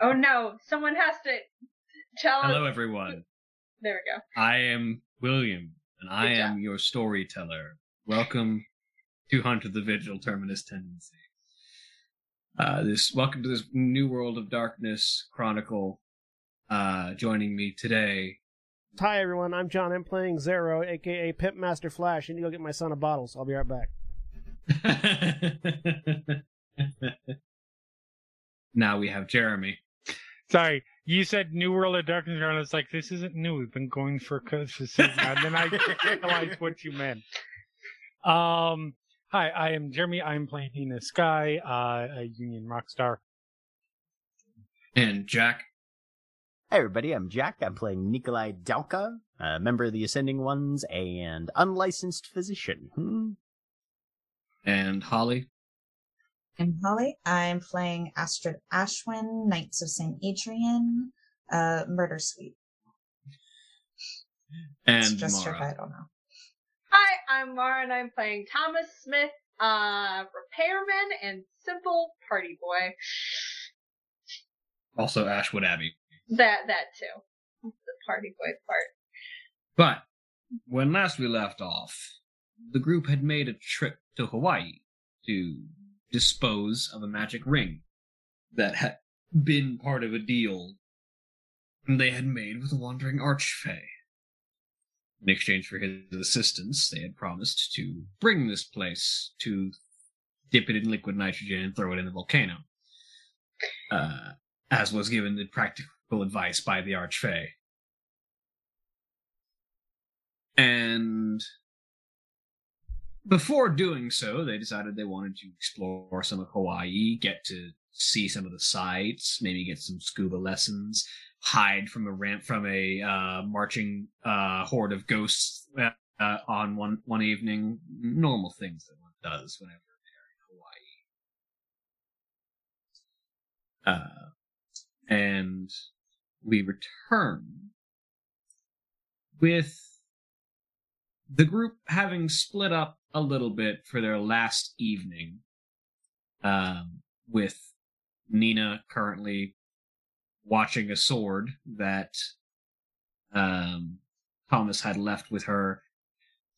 Oh no, someone has to tell Hello, us. everyone. There we go. I am William, and I Good am job. your storyteller. Welcome to Hunter the Vigil Terminus Tendency. Uh, this welcome to this new world of darkness chronicle. Uh, joining me today. Hi, everyone. I'm John. I'm playing Xaro, aka Pimp Master Flash. I need to go get my son a bottle, so I'll be right back. now we have Jeremy. Sorry, you said New World of Darkness, and I was like, this isn't new. We've been going for a for season. and then I realized what you meant. Um, hi, I am Jeremy. I'm playing Nina Skye, uh, a Union rock star. And Jack. Hey everybody, I'm Jack. I'm playing Nicolae Dalca, a member of the Ascending Ones and unlicensed physician. Hmm? And Holly. I'm Holly. I'm playing Astrid Ashwin, Knights of St. Adrian, uh, Murder Suite. It's And just her Mara. title now. Hi, I'm Mara, and I'm playing Thomas Smith, uh, repairman and simple party boy. Also Ashwood Abbey. That that too, the party boy part. But when last we left off, the group had made a trip to Hawaii to dispose of a magic ring that had been part of a deal they had made with a wandering archfey. In exchange for his assistance, they had promised to bring this place to dip it in liquid nitrogen and throw it in the volcano. Uh, as was given the practical advice by the archfey. And before doing so, they decided they wanted to explore some of Hawaii, get to see some of the sights, maybe get some scuba lessons, hide from a ramp from a uh, marching uh, horde of ghosts uh, uh, on one one evening. Normal things that one does whenever they're in Hawaii. Uh, and we return with the group having split up a little bit for their last evening, um, with Nina currently watching a sword that um, Thomas had left with her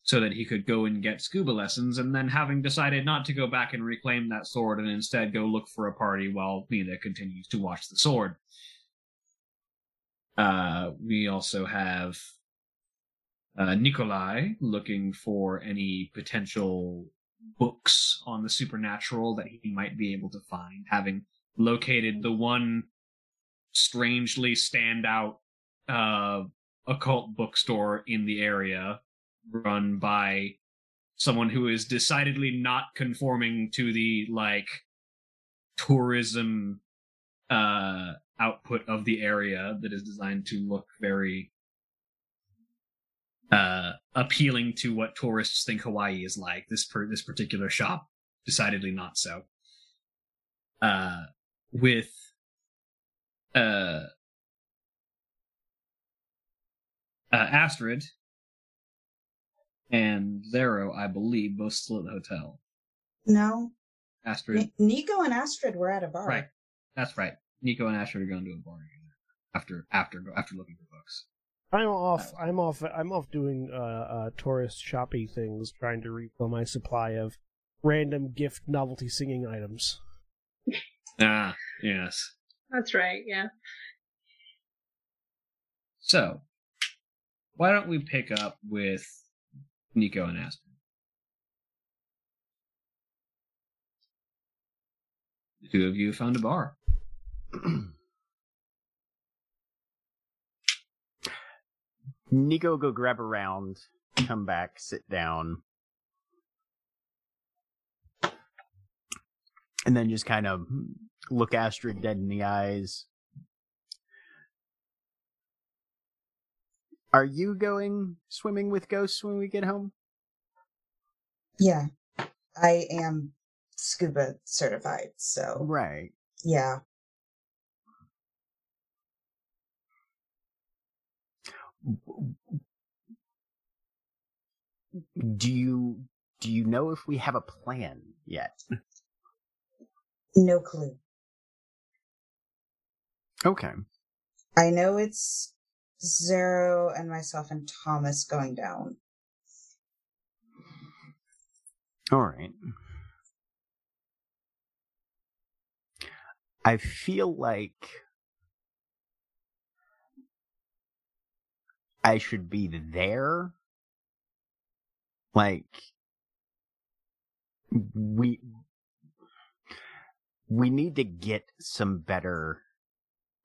so that he could go and get scuba lessons, and then having decided not to go back and reclaim that sword and instead go look for a party while Nina continues to watch the sword. Uh, we also have uh, Nicolae looking for any potential books on the supernatural that he might be able to find, having located the one strangely standout uh, occult bookstore in the area run by someone who is decidedly not conforming to the like tourism uh output of the area that is designed to look very uh appealing to what tourists think Hawaii is like. This per this particular shop decidedly not so. Uh with uh uh Astrid and Xaro, I believe, both still at the hotel. No, Astrid, Ni- Nico and Astrid were at a bar. right? That's right. Nico and Astrid are going to a bar together after after after looking for books. I'm off. I'm off. I'm off doing uh, uh, tourist shoppy things, trying to refill my supply of random gift novelty singing items. Ah, yes. That's right. Yeah. So, why don't we pick up with Nico and Aspen? The two of you found a bar. Nico go grab a round, come back, sit down, and then just kind of look Astrid dead in the eyes. Are you going swimming with ghosts when we get home? Yeah, I am scuba certified, so Right. yeah. Do you do you know if we have a plan yet? No clue. Okay. I know it's Xaro and myself and Thomas going down. All right. I feel like I should be there. Like we we need to get some better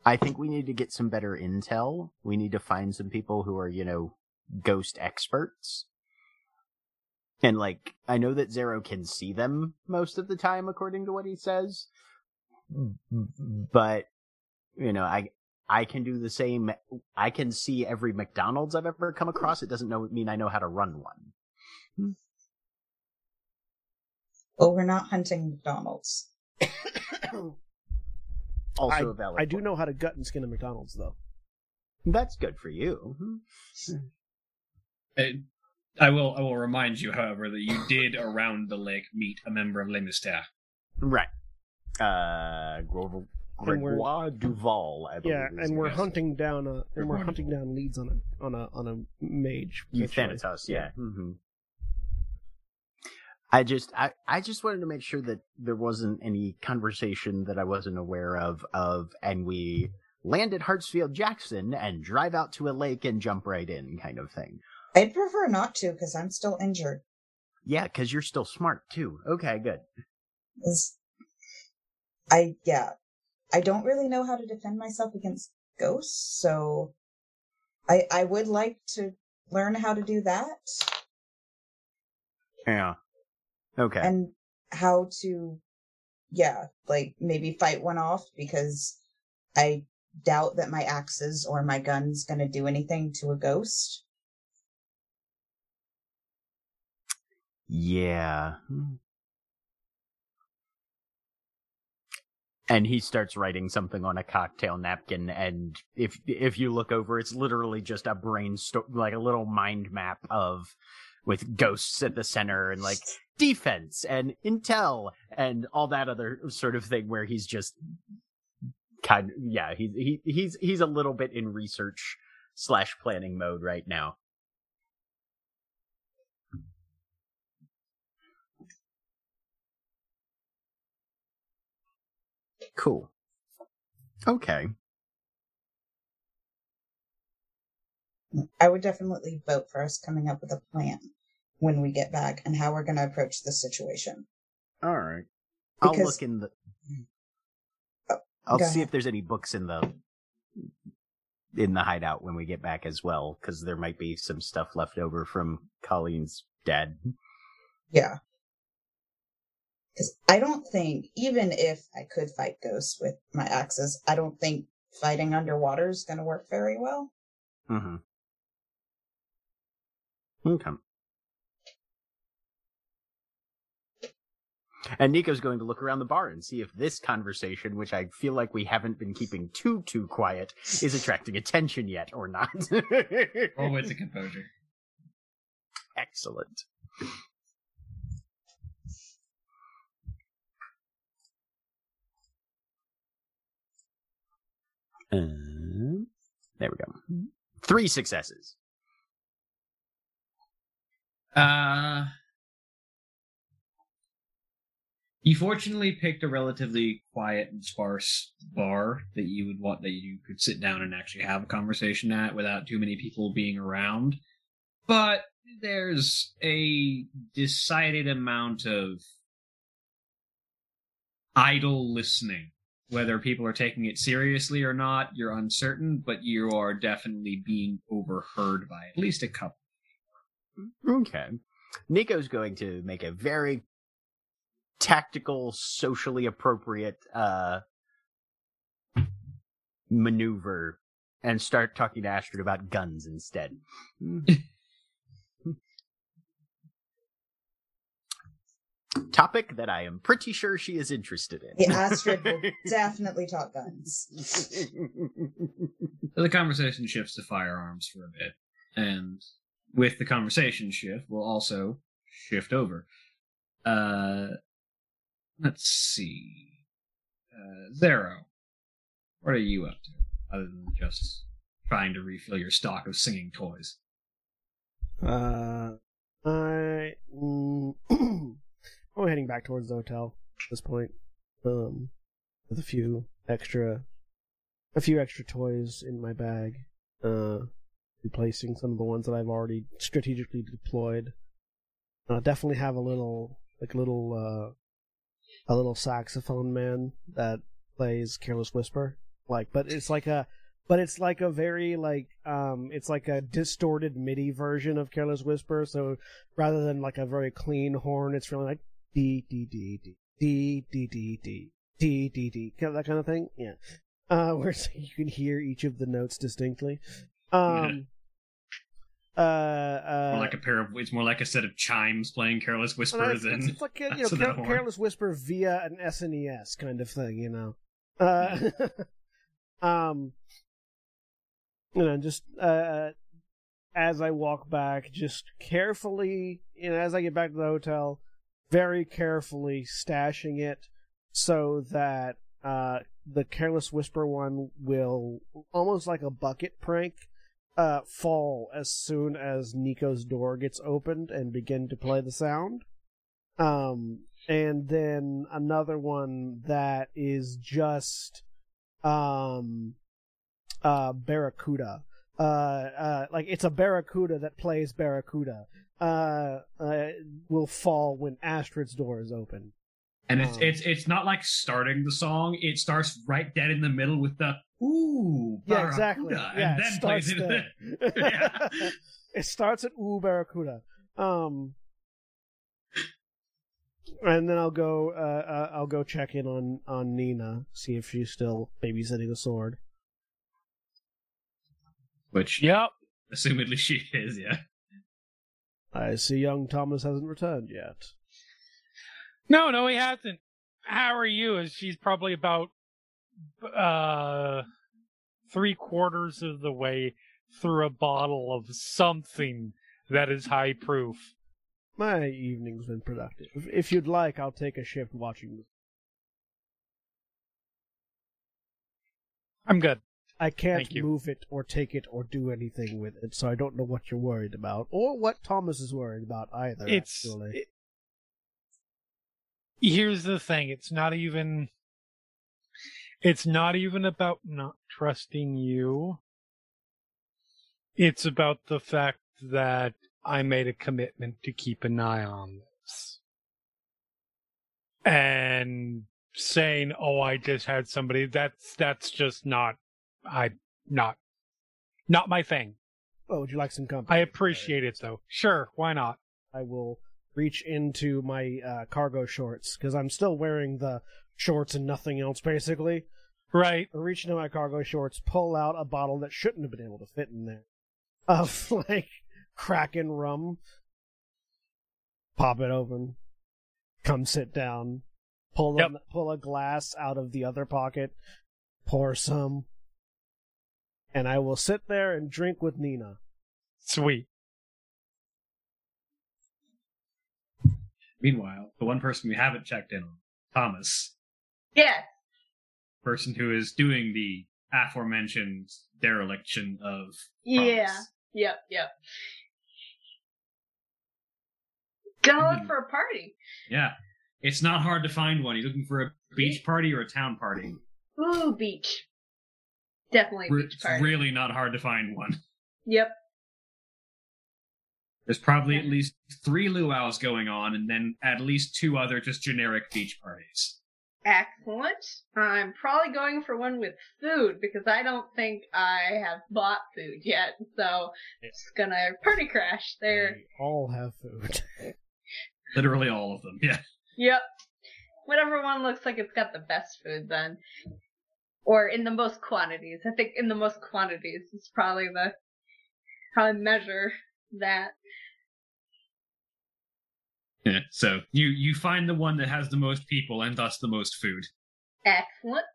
I think we need to get some better intel. We need to find some people who are, you know, ghost experts. And like, I know that Xaro can see them most of the time, according to what he says. But, you know, I, I can do the same. I can see every McDonald's I've ever come across. It doesn't know, mean I know how to run one. Well, we're not hunting McDonald's. Also I, a valid I do point. know how to gut and skin a McDonald's, though. That's good for you. Uh, I will. I will remind you, however, that you did around the lake meet a member of Les Mystères. Right. Uh, Grover, And we're- Gregoire Duval, I believe. Yeah, and we're yes. hunting down a and we're Good hunting down leads on a on a on a mage. You eventually. Thanatos, yeah. hmm I just, I, I just wanted to make sure that there wasn't any conversation that I wasn't aware of, of, and we land at Hartsfield Jackson and drive out to a lake and jump right in, kind of thing. I'd prefer not to because I'm still injured. Yeah, because you're still smart too. Okay, good. 'Cause I yeah, I don't really know how to defend myself against ghosts, so I I would like to learn how to do that Yeah. Okay. and how to yeah, like maybe fight one off because I doubt that my axes or my gun's gonna do anything to a ghost. Yeah. Hmm. And he starts writing something on a cocktail napkin, and if if you look over, it's literally just a brainstorm, like a little mind map of with ghosts at the center and like defense and intel and all that other sort of thing. Where he's just kind, yeah, he's he he's he's a little bit in research slash planning mode right now. Cool. Okay. I would definitely vote for us coming up with a plan when we get back and how we're gonna approach the situation. All right. I'll Because- look in the. Mm. Oh, oh, I'll see ahead. if there's any books in the in the hideout when we get back as well, because there might be some stuff left over from Colleen's dad. Yeah. Because I don't think, even if I could fight ghosts with my axes, I don't think fighting underwater is going to work very well. Mm-hmm. Okay. And Nico's going to look around the bar and see if this conversation, which I feel like we haven't been keeping too too quiet, is attracting attention yet or not. Roll with the composure. Excellent. Um, There we go. Three successes. Uh, you fortunately picked a relatively quiet and sparse bar that you would want that you could sit down and actually have a conversation at without too many people being around. But there's a decided amount of idle listening. Whether people are taking it seriously or not, you're uncertain, but you are definitely being overheard by at least a couple. Okay. Nico's going to make a very tactical, socially appropriate uh maneuver and start talking to Astrid about guns instead. Topic that I am pretty sure she is interested in. Yeah, Astrid will definitely talk guns. So the conversation shifts to firearms for a bit, and with the conversation shift, we'll also shift over. Uh, let's see. Uh, Xaro, what are you up to, other than just trying to refill your stock of singing toys? Uh, I mm, I'm heading back towards the hotel at this point. Um, with a few extra, a few extra toys in my bag. Uh, replacing some of the ones that I've already strategically deployed. Uh, definitely have a little, like a little, uh, a little saxophone man that plays Careless Whisper. Like, but it's like a, but it's like a very like um it's like a distorted MIDI version of Careless Whisper. So rather than like a very clean horn, it's really like d d d d d d d d d d d that kind of thing. Yeah, uh, where you can hear each of the notes distinctly. Um, uh, uh, More like a pair of. It's more like a set of chimes playing "Careless Whisper" it's, than it's like a, you know, an Careless Whisper via an SNES kind of thing, you know. Uh, um, you know, just uh, as I walk back, just carefully, you know, as I get back to the hotel, very carefully stashing it so that uh, the Careless Whisper one will almost like a bucket prank. Uh, fall as soon as Nico's door gets opened and begin to play the sound. Um, and then another one that is just um uh barracuda uh uh like it's a barracuda that plays barracuda uh, uh will fall when astrid's door is open And it's Um, it's it's not like starting the song. It starts right dead in the middle with the ooh, yeah exactly barracuda, yeah and it then starts plays it. there. Yeah. it starts at ooh barracuda um and then I'll go. Uh, uh, I'll go check in on on Nina, see if she's still babysitting the sword. Which, Yep. assumedly, she is. Yeah. I see young Thomas hasn't returned yet. No, no, he hasn't. How are you? Is she's probably about uh three quarters of the way through a bottle of something that is high proof. My evening's been productive. If- If you'd like, I'll take a shift watching. I'm good. I can't move it or take it or do anything with it, so I don't know what you're worried about or what Thomas is worried about either. It's actually. it- here's the thing. It's not even. It's not even about not trusting you. It's about the fact that I made a commitment to keep an eye on this. And saying, "Oh, I just had somebody," that's that's just not. I not not my thing. oh, would you like some company? I appreciate it though. Sure, why not? I will reach into my uh, cargo shorts because I'm still wearing the shorts and nothing else, basically. Right. I reach into my cargo shorts, pull out a bottle that shouldn't have been able to fit in there of like Kraken rum, pop it open, come sit down, pull Yep. a, pull a glass out of the other pocket, pour some, and I will sit there and drink with Nina. Sweet. Meanwhile, the one person we haven't checked in on, Thomas, Yes. person who is doing the aforementioned dereliction of Yeah. promise. Yep. Yep. Gonna look Mhm. for a party. Yeah. It's not hard to find one. You looking for a beach party or a town party? Ooh, beach. Definitely a Re- beach It's really not hard to find one. Yep. There's probably at least three luau's going on, and then at least two other just generic beach parties. Excellent. I'm probably going for one with food because I don't think I have bought food yet. So just gonna party crash there. They all have food. Literally all of them. Yeah. Yep. Whatever one looks like it's got the best food then. Or in the most quantities. I think in the most quantities is probably the how I measure that. Yeah. So you you find the one that has the most people and thus the most food. Excellent.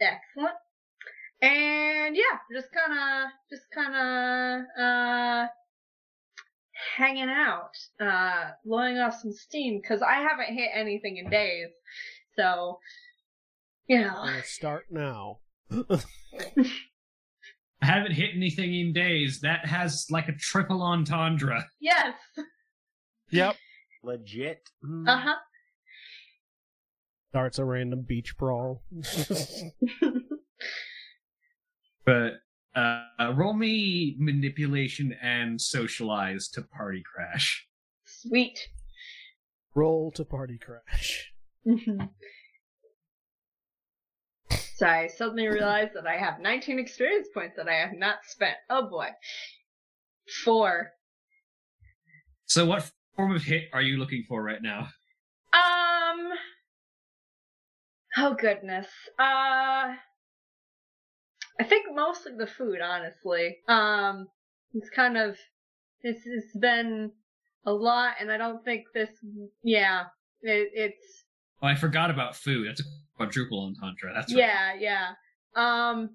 Excellent. And yeah, just kinda just kinda uh hanging out, uh blowing off some steam, because I haven't hit anything in days. So you know. Gonna start now. I haven't hit anything in days. That has like a triple entendre. Yes. Yep. Legit. Uh huh. Starts a random beach brawl. But uh, roll me manipulation and socialize to party crash. Sweet. Roll to party crash. Mhm. So I suddenly realized that I have 19 experience points that I have not spent. Oh boy. Four. So what form of hit are you looking for right now? Um. Oh goodness. Uh. I think mostly the food, honestly. Um. It's kind of. This has been a lot, and I don't think this. Yeah. It, it's. Oh, I forgot about food. That's a quadruple entendre. That's right. Yeah, yeah. Um.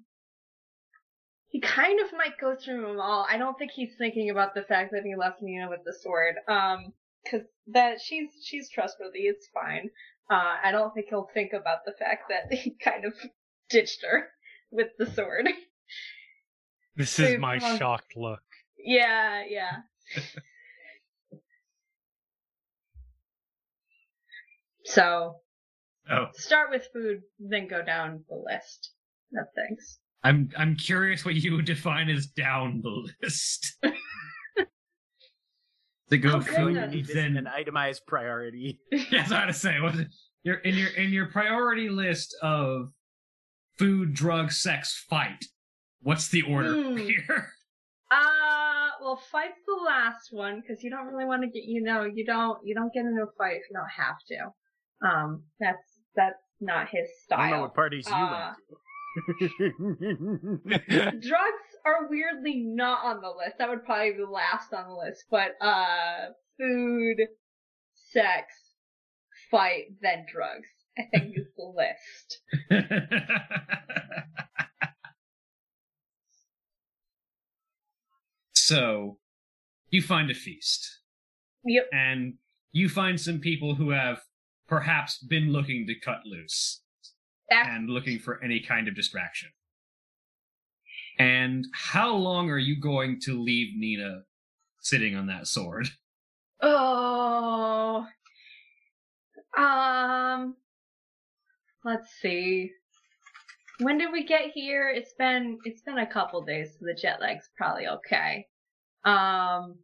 He kind of might go through them all. I don't think he's thinking about the fact that he left Nina with the sword. Um, cause that she's she's trustworthy. It's fine. Uh, I don't think he'll think about the fact that he kind of ditched her with the sword. This is my come on. shocked look. yeah, yeah. so Oh, start with food, then go down the list of things. I'm I'm curious what you would define as down the list. to go Oh, food, So you goodness. need this in then an itemized priority. Yes, I had to say, was it your in your in your priority list of food, drug, sex, fight? What's the order Hmm. here? Uh, well, fight's the last one because you don't really want to get, you know, you don't, you don't get into a fight if you don't have to. Um, that's that's not his style. I don't know style. what parties you Uh, went to. Drugs are weirdly not on the list. That would probably be the last on the list. But uh, food, sex, fight, then drugs. I think is the list. so, you find a feast, Yep. and you find some people who have perhaps been looking to cut loose. That's and looking for any kind of distraction. And how long are you going to leave Nina sitting on that sword? Oh. Um. Let's see. When did we get here? It's been it's been a couple days, so the jet lag's probably okay. Um.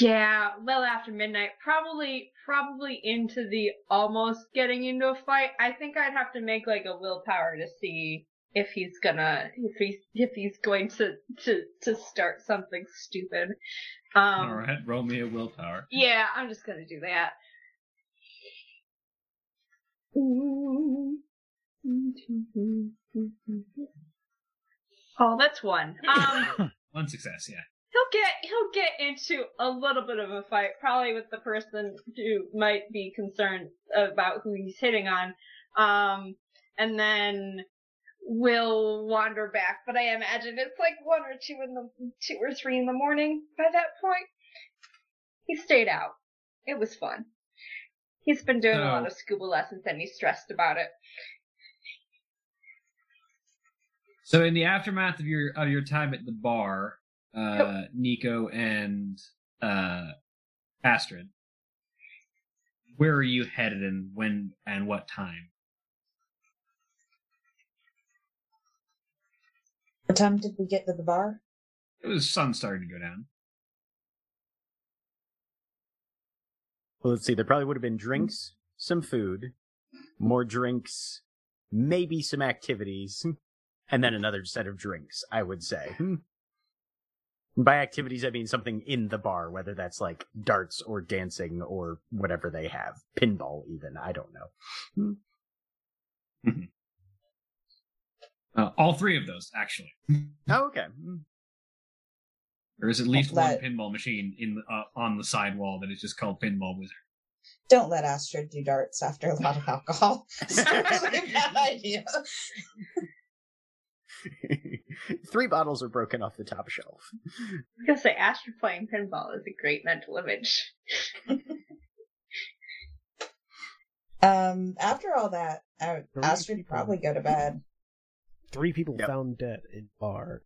Yeah, well after midnight, probably probably into the almost getting into a fight. I think I'd have to make like a willpower to see if he's gonna if he's if he's going to to to start something stupid. Um All right, roll me a willpower. yeah, I'm just gonna do that. Oh, that's one. Um, One success, yeah. He'll get he'll get into a little bit of a fight, probably with the person who might be concerned about who he's hitting on. Um, and then will wander back. But I imagine it's like one or two in the two or three in the morning by that point. He stayed out. It was fun. He's been doing a lot of scuba lessons and he's stressed about it. So in the aftermath of your of your time at the bar, uh, Nico and uh, Astrid, where are you headed and when and what time? What time did we get to the bar? It was sun starting to go down. Well, let's see. There probably would have been drinks, some food, more drinks, maybe some activities, and then another set of drinks, I would say. By activities, I mean something in the bar, whether that's like darts or dancing or whatever they have. Pinball, even. I don't know. Uh, all three of those, actually. Oh, okay. There is at least That- one pinball machine in uh, on the side wall that is just called Pinball Wizard. Don't let Astrid do darts after a lot of alcohol. It's a really bad idea. Three bottles are broken off the top shelf. I was gonna say Astrid playing pinball is a great mental image. Um, after all that, Three Astrid people. probably go to bed. Three people Yep. found dead in bar.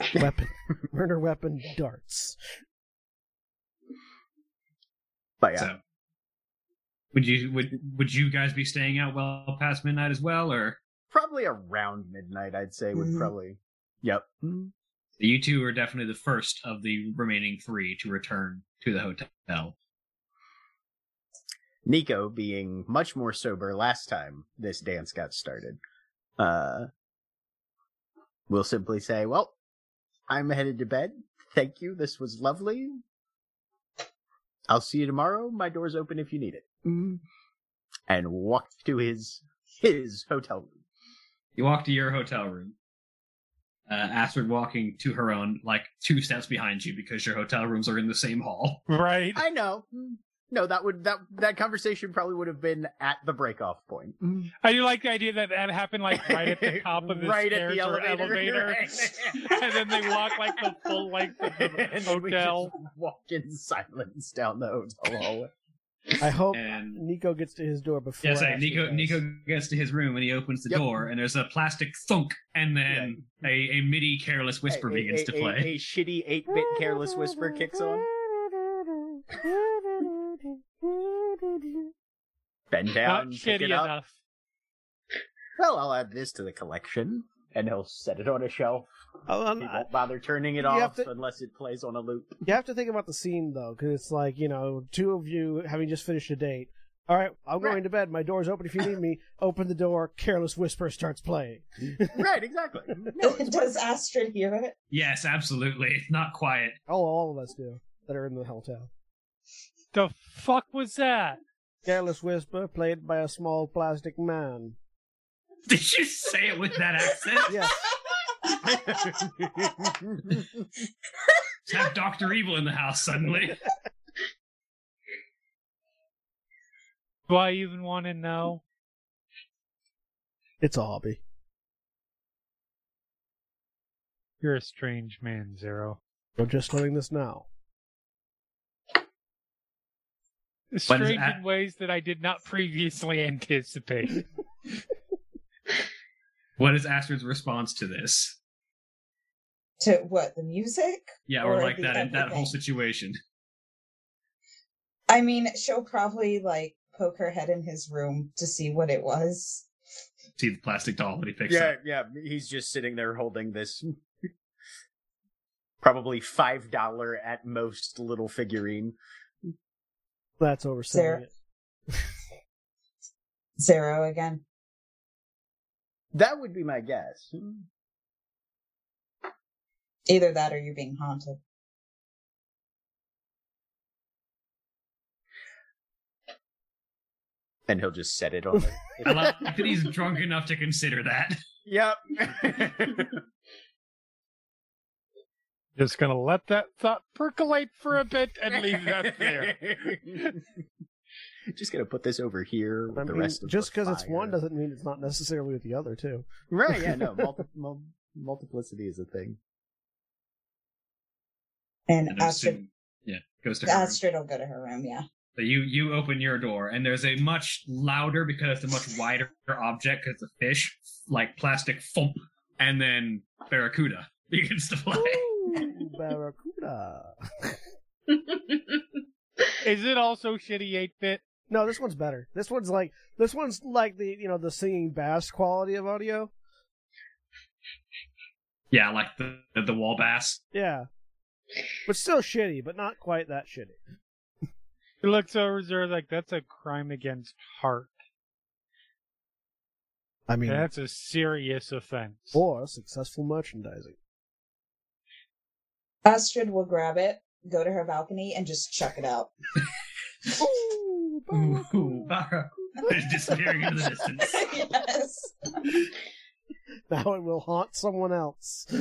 Weapon, murder weapon, darts. But yeah. So, would you would would you guys be staying out well past midnight as well, or Probably around midnight, I'd say, would Mhm. probably. Yep. you two are definitely the first of the remaining three to return to the hotel? Nico being much more sober last time this dance got started. Uh, we'll simply say, well, I'm headed to bed. Thank you. This was lovely. I'll see you tomorrow. My door's open if you need it. And walked to his his hotel room. You walk to your hotel room. Uh, Astrid walking to her own, like two steps behind you because your hotel rooms are in the same hall. Right. I know. No, that would that that conversation probably would have been at the breakoff point. I do like the idea that that happened like right at the top of the right stairs at the or elevator, elevator, right. and then they walk like the full length of the And then we hotel. just walk in silence down the hotel hallway. I hope And Nico gets to his door before. yeah, say Nico does. Nico gets to his room and he opens the Yep. door and there's a plastic thunk and then a, a MIDI careless whisper A- begins a, to a- play. A, shitty eight-bit careless whisper kicks on. Bend Not down, pick shitty it up. enough. Well, I'll add this to the collection, and he'll set it on a shelf. Oh, um, He I- won't bother turning it off to- unless it plays on a loop. you have to think about the scene though, because it's like you know, two of you having just finished a date. All right, I'm Right. going to bed. My door's open if you need me. Open the door. Careless whisper starts playing. right, exactly. No, it's Does Astrid hear it? Yes, absolutely. It's not quiet. Oh, all of us do that are in the hotel. The fuck was that? Careless whisper played by a small plastic man. Did you say it with that accent? Yes, Let's have Doctor Evil in the house suddenly. Do I even want to know? it's a hobby. You're a strange man, Xaro. I'm just learning this now. Strange in ways that I did not previously anticipate. What is Astrid's response to this? To what? The music? Yeah, or, Or like the that that whole situation. I mean, she'll probably like poke her head in his room to see what it was. See the plastic doll that he picks yeah, up. yeah. He's just sitting there holding this probably five dollar at most little figurine. That's overselling Sarah- it. Xaro again. That would be my guess. Either that or you're being haunted. And he'll just set it on. The, I like that he's drunk enough to consider that. yep. Just gonna let that thought percolate for a bit and leave that there. just gonna put this over here with I the mean, rest of just because it's one doesn't mean it's not necessarily with the other too. Right, yeah, no. Multi- mul- multiplicity is a thing. And And I'm Astrid, assuming- yeah, goes to her. room. Astrid will go to her room. Yeah. So you you open your door and there's a much louder because it's a much wider object because it's a fish like plastic thump and then Barracuda begins to play. Ooh, Barracuda. Is it also shitty 8 bit? No, this one's better. This one's like this one's like the you know the singing bass quality of audio. Yeah, like the the wall bass. Yeah, but still shitty, but not quite that shitty. It looks so reserved, like that's a crime against heart. I mean, That's a serious offense. or successful merchandising. Astrid will grab it, go to her balcony, and just chuck it out. Ooh, Ooh, Barracuda is disappearing into the distance. yes. now it will haunt someone else.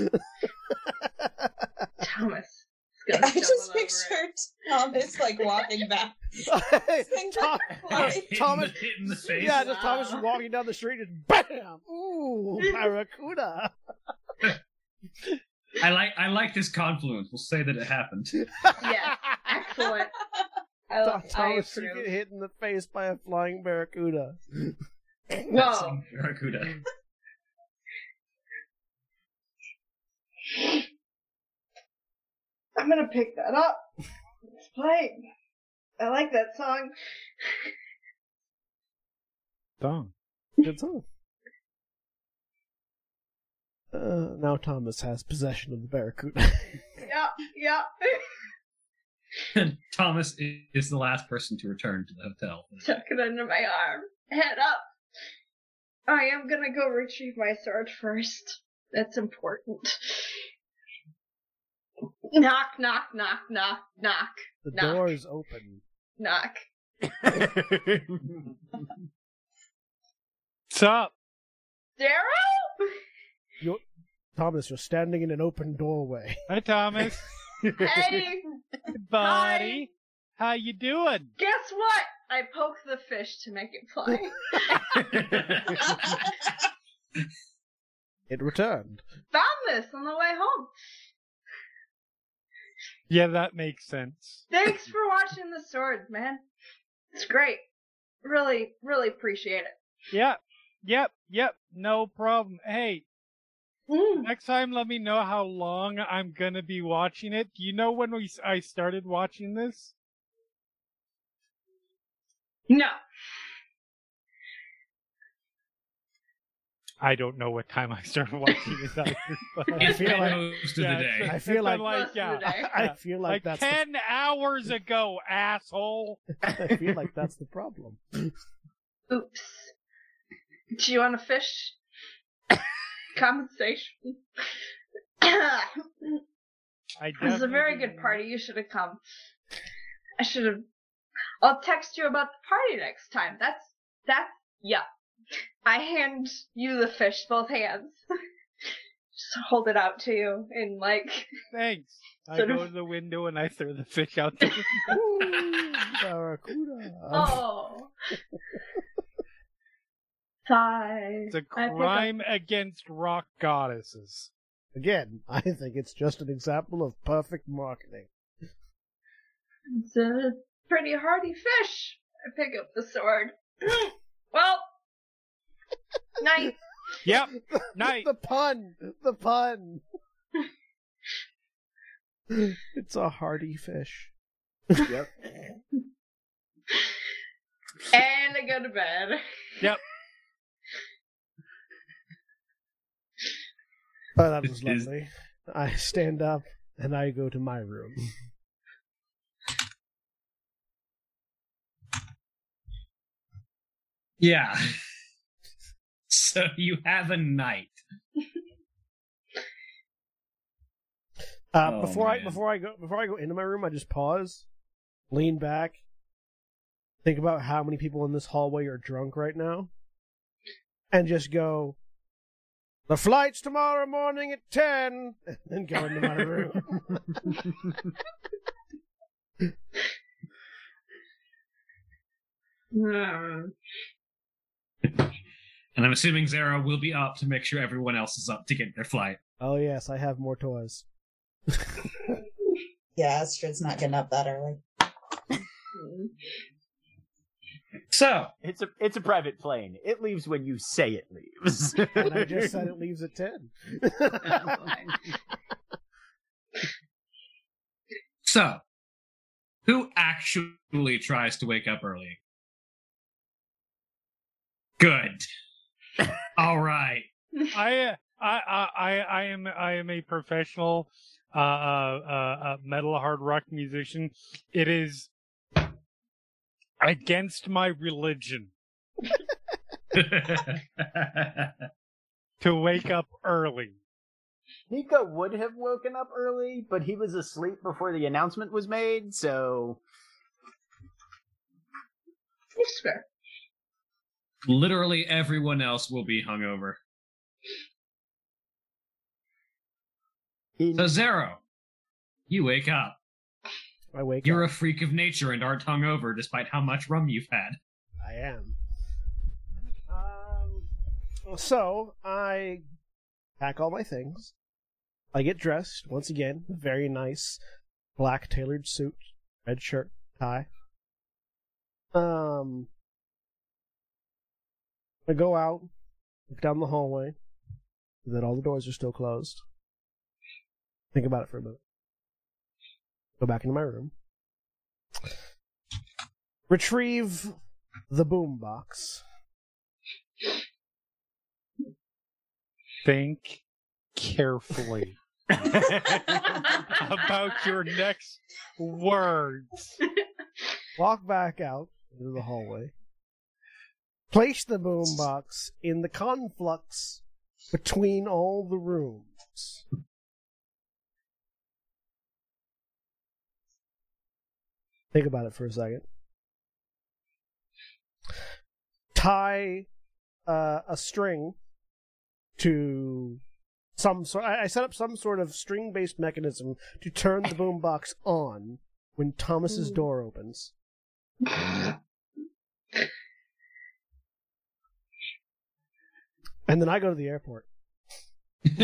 Thomas. I just over it. pictured Thomas like walking back. Things Tom- like- Hit in Thomas, the- hit in the face. yeah, just Thomas Wow. walking down the street and bam! Ooh, barracuda. I like I like this confluence. We'll say that it happened. Yeah, excellent. I, Tom- I Thomas you get hit in the face by a flying barracuda. Whoa. Barracuda. I'm gonna pick that up. Let's play. I like that song. Dumb. Good song. Uh, now Thomas has possession of the barracuda. Yeah, yeah. And Thomas is the last person to return to the hotel. Tuck it under my arm. Head up. I am gonna go retrieve my sword first. That's important. Knock, knock, knock, knock, knock, the Knock. door is open. knock. What's up? Darrow? Thomas, you're standing in an open doorway. Hi, Thomas. Hey, Buddy. How you doing? guess what? I poke the fish to make it play. It returned. Found this on the way home. Yeah, that makes sense. Thanks for watching the swords, man. It's great. Really, really appreciate it. Yep. Yep. Yep. No problem. Hey, Mm. next time let me know how long I'm gonna be watching it. Do you know when we I started watching this? No. I don't know what time I started watching it either. But It's feel like- most of Yeah, the day. I feel it's like- yeah, the. I feel like, like that's ten hours ago, asshole. I feel like that's the problem. Oops. Do you want a fish? Compensation. I It was a very good party. You should have come. I should have. I'll text you about the party next time. That's that's yeah. I hand you the fish, both hands. Just hold it out to you and like. Thanks. I go of- to the window and I throw the fish out the window. Barracuda. Oh. Sigh. It's a pick up- crime against rock goddesses. Again, I think it's just an example of perfect marketing. It's a pretty hardy fish. I pick up the sword. well, night. Yep. Night. the pun! The pun! it's a hardy fish. yep. And I go to bed. Yep. Oh, that was lovely. I stand up and I go to my room. Yeah. So you have a night. Uh, Oh, before I before I go before I go into my room, I just pause, lean back, think about how many people in this hallway are drunk right now, and just go. The flight's tomorrow morning at ten, and then go into my room. And I'm assuming Xaro will be up to make sure everyone else is up to get their flight. oh yes, I have more toys. Yeah, Astrid's not getting up that early. So, It's a it's a private plane. It leaves when you say it leaves. and I just said it leaves at 10. so, who actually tries to wake up early? Good. All right. I, I, I, I I am, I am a professional, uh, uh, uh, uh, metal hard rock musician. It is against my religion to wake up early. Nico would have woken up early, but he was asleep before the announcement was made, so It's fair. Literally everyone else will be hungover. he, So, Xaro, you wake up. I wake You're a freak of nature and aren't hungover despite how much rum you've had. I am. Um, so I pack all my things. I get dressed once again. Very nice black tailored suit, red shirt, tie. Um, I go out, look down the hallway. That all the doors are still closed. Think about it for a minute. Go back into my room. Retrieve the boombox. Think carefully about your next words. walk back out into the hallway, place the boombox in the conflux between all the rooms. Think about it for a second. Tie uh, a string to some sort. I I set up some sort of string-based mechanism to turn the boombox on when Thomas's Ooh. door opens. And then I go to the airport.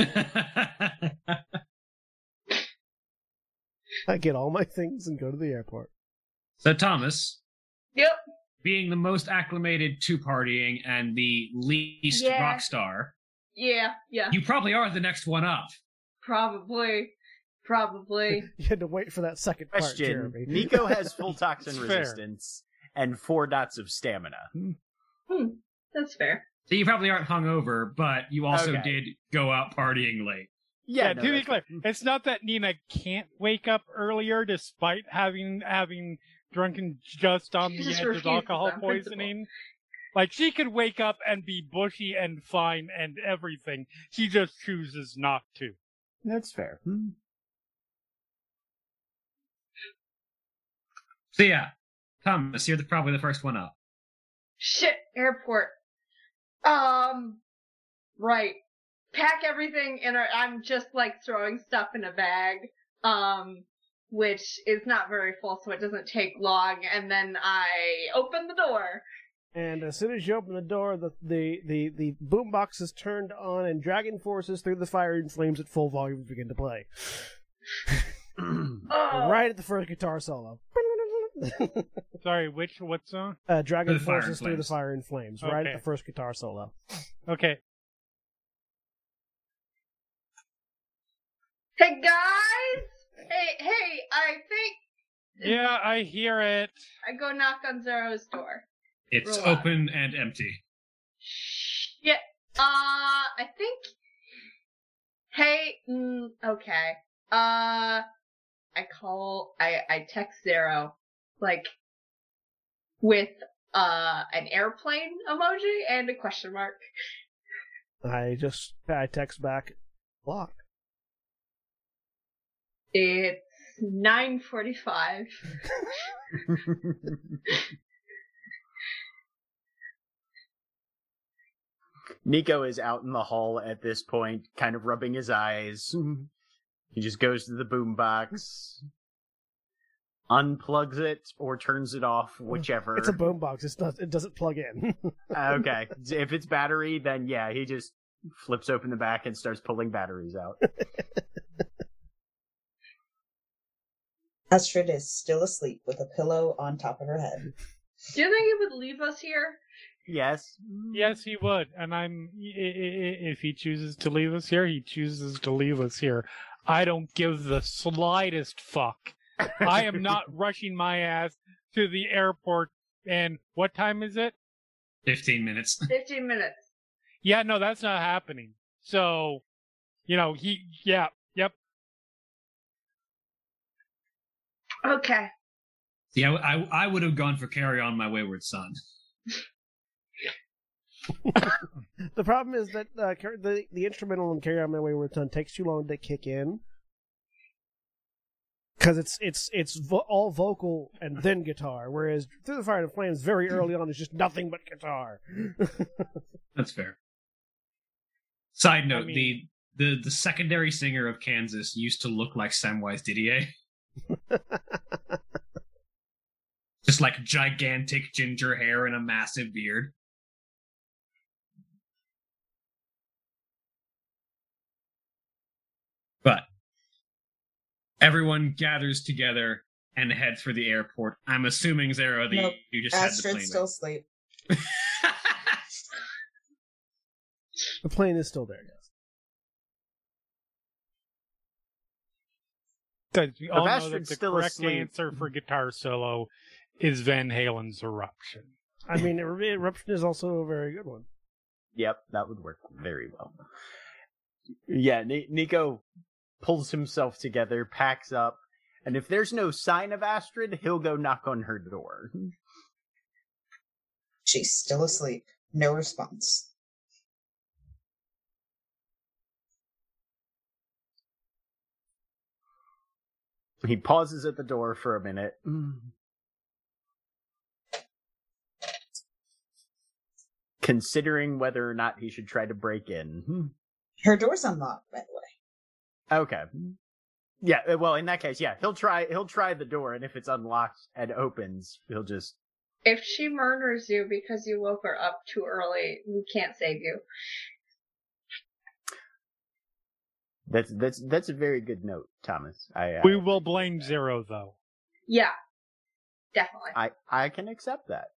I get all my things and go to the airport. So, Thomas, Yep. being the most acclimated to partying and the least Yeah. rock star, Yeah, yeah. you probably are the next one up. Probably. Probably. You had to wait for that second part, question: Jeremy. Nico has full toxin It's fair. resistance and four dots of stamina. Hmm. That's fair. So you probably aren't hungover, but you also Okay. did go out partying late. Yeah, no, to be clear, it's not that Nina can't wake up earlier despite having having drunken just on She the just just edge of alcohol on principle. poisoning. Like she could wake up and be bushy and fine and everything. She just chooses not to. That's fair. Hmm. So yeah, Thomas, you're the, probably the first one up. Shit, airport. Um, right. Pack everything in a, I'm just like throwing stuff in a bag, um, which is not very full, so it doesn't take long, and then I open the door. And as soon as you open the door, the the the, the boombox is turned on, and DragonForce's through the fire and flames at full volume begin to play. Oh, Right at the first guitar solo. Sorry, which what song? uh, dragon Through the Fire forces through the fire and flames. Right at the first guitar solo. Okay. Hey guys! Hey, hey, I think Yeah, I hear it. I go knock on Xaro's door. It's Roll open and empty. Shit. Uh, I think. Hey, mm, okay. Uh, I call, I, I text Xaro, like, with, uh, an airplane emoji and a question mark. I just I text back block. It's 9.45. Nico is out in the hall at this point, kind of rubbing his eyes. Mm-hmm. He just goes to the boombox, unplugs it, or turns it off, whichever. It's a boombox. It's not. It doesn't plug in. okay. If it's battery, then yeah, he just flips open the back and starts pulling batteries out. Astrid is still asleep with a pillow on top of her head. Do you think he would leave us here? Yes. Yes, he would, and I'm. If he chooses to leave us here, he chooses to leave us here. I don't give the slightest fuck. I am not rushing my ass to the airport. And what time is it? 15 minutes. 15 minutes. Yeah, no, that's not happening. So, you know, he. Yeah, yep. Okay. See, I, I, I would have gone for Carry On My Wayward Son. The problem is that uh, car- the the instrumental in "Carry On My Wayward Son" takes too long to kick in because it's it's it's vo- all vocal and then guitar, whereas "Through the Fire and Flames" very early on is just nothing but guitar. That's fair. Side note: mean- the the the secondary singer of Kansas used to look like Samwise Didier. Just like gigantic ginger hair and a massive beard. But everyone gathers together and heads for the airport. I'm assuming Xaro, the Nope. you just had the plane. still asleep. the plane is still there. Yes. Because we all know that Astrid's the still correct asleep- answer for guitar solo is Van Halen's Eruption. I mean, Er- Eruption is also a very good one. Yep, that would work very well. Yeah, Ni- Nico pulls himself together, packs up, and if there's no sign of Astrid, he'll go knock on her door. She's still asleep. No response. He pauses at the door for a minute. Considering whether or not he should try to break in. Her door's unlocked, by the way. Okay. Yeah, uh, well, in that case, yeah, he'll try he'll try the door and if it's unlocked and opens, he'll just If she murders you because you woke her up too early, we can't save you. That's that's that's a very good note, Thomas. I uh, We will blame Xaro, though. Yeah. Definitely. I I can accept that.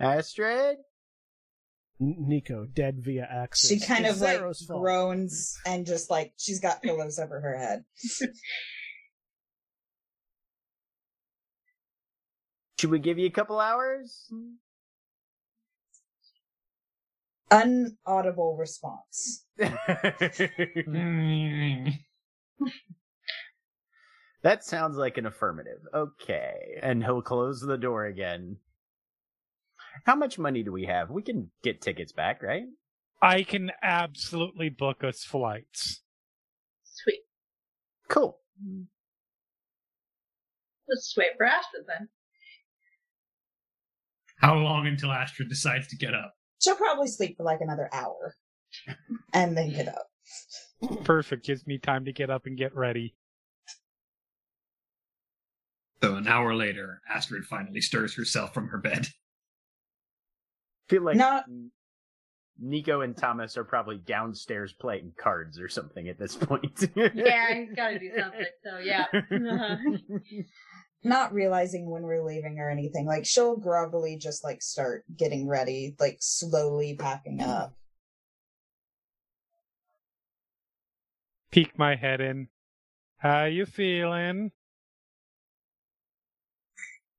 Astrid, Nico dead via accident. She kind It's of like fault. groans and just like she's got pillows over her head. should we give you a couple hours? Unaudible response. that sounds like an affirmative. Okay, and he'll close the door again. How much money do we have? We can get tickets back, right? I can absolutely book us flights. Sweet. Cool. Let's wait for Astrid then. How long until Astrid decides to get up? She'll probably sleep for like another hour and then get up. Perfect. Gives me time to get up and get ready. So an hour later, Astrid finally stirs herself from her bed. feel like Not- Nico and Thomas are probably downstairs playing cards or something at this point. Yeah, he's gotta do something, so yeah. Not realizing when we're leaving or anything. Like she'll groggily just like start getting ready, like slowly packing up. Peek my head in. How you feeling?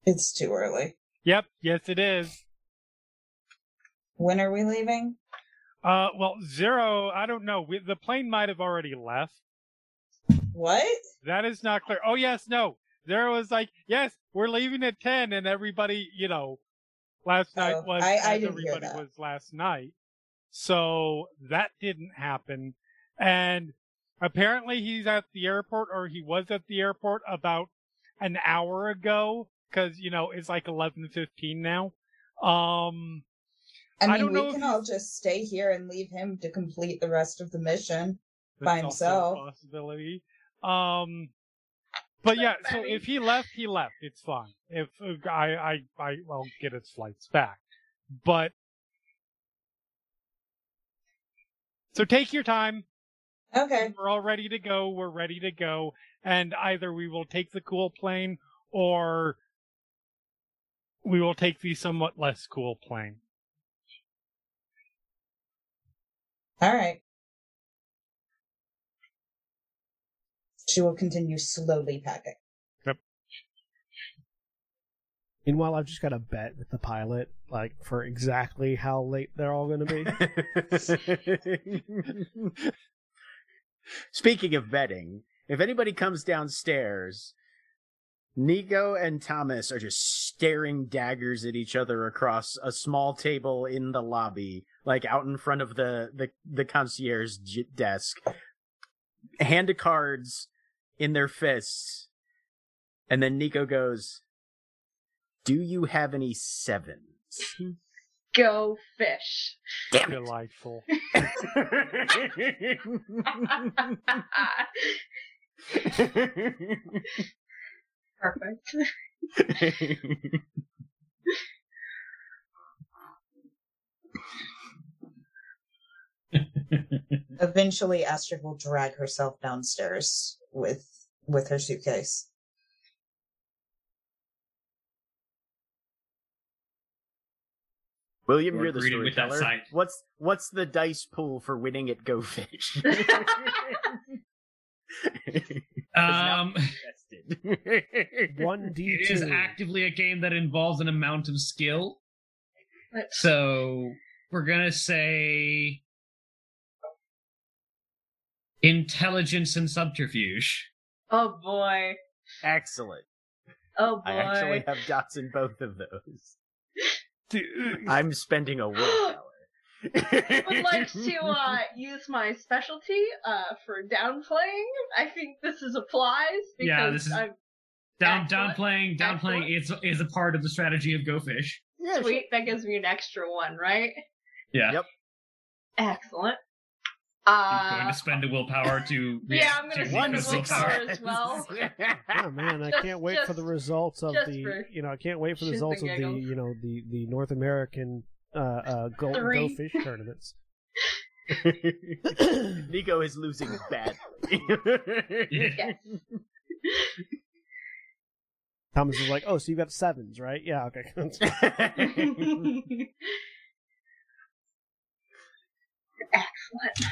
It's too early. Yep. Yes, it is. When are we leaving? Uh, well, Xaro, I don't know. We, the plane might have already left. What? That is not clear. Oh, yes, no. Xaro was like, yes, we're leaving at 10, and everybody, you know, last night Oh, was I- I as didn't hear everybody was last night. So that didn't happen. And apparently he's at the airport, or he was at the airport about an hour ago, because, you know, it's like 11.15 now. Um, I I mean, don't know we can all just stay here and leave him to complete the rest of the mission. By himself. possibility. Um, but yeah, so if he left, he left. It's fine. If uh, I, I, I, will get his flights back. But so take your time. Okay. We're all ready to go. We're ready to go. And either we will take the cool plane or we will take the somewhat less cool plane. All right. She will continue slowly packing. Yep. Meanwhile, I've just got a bet with the pilot, like for exactly how late they're all going to be. Speaking of betting, if anybody comes downstairs, Nico and Thomas are just staring daggers at each other across a small table in the lobby, like out in front of the the, the concierge desk. Hand of cards in their fists, and then Nico goes, "Do you have any sevens? Go fish. Damn it! Delightful. Perfect. Eventually, Astrid will drag herself downstairs with with her suitcase. William, Or you're the greeted with that storyteller. What's what's the dice pool for winning at Go Fish? Um, One D it is actively a game that involves an amount of skill. So we're gonna say intelligence and subterfuge. Oh boy. Excellent. Oh boy. I actually have dots in both of those. Dude, I'm spending a willpower. I would like to uh, use my specialty uh, for downplaying. I think this is applies because Yeah, this is- I'm Down Excellent. downplaying downplaying Excellent. is is a part of the strategy of Go Fish. Yeah, sweet. That gives me an extra one, right? Yeah. Yep. Excellent. I'm Uh, going to spend a willpower to yeah, I'm to gonna spend a willpower willpower. as well. Oh man, I Just- can't wait for the results of the for you know I can't wait for the results of the you know the the North American uh uh go, go fish tournaments. Nico is losing badly. Yes. Thomas is like, oh, so you got sevens, right? Yeah, okay. Excellent.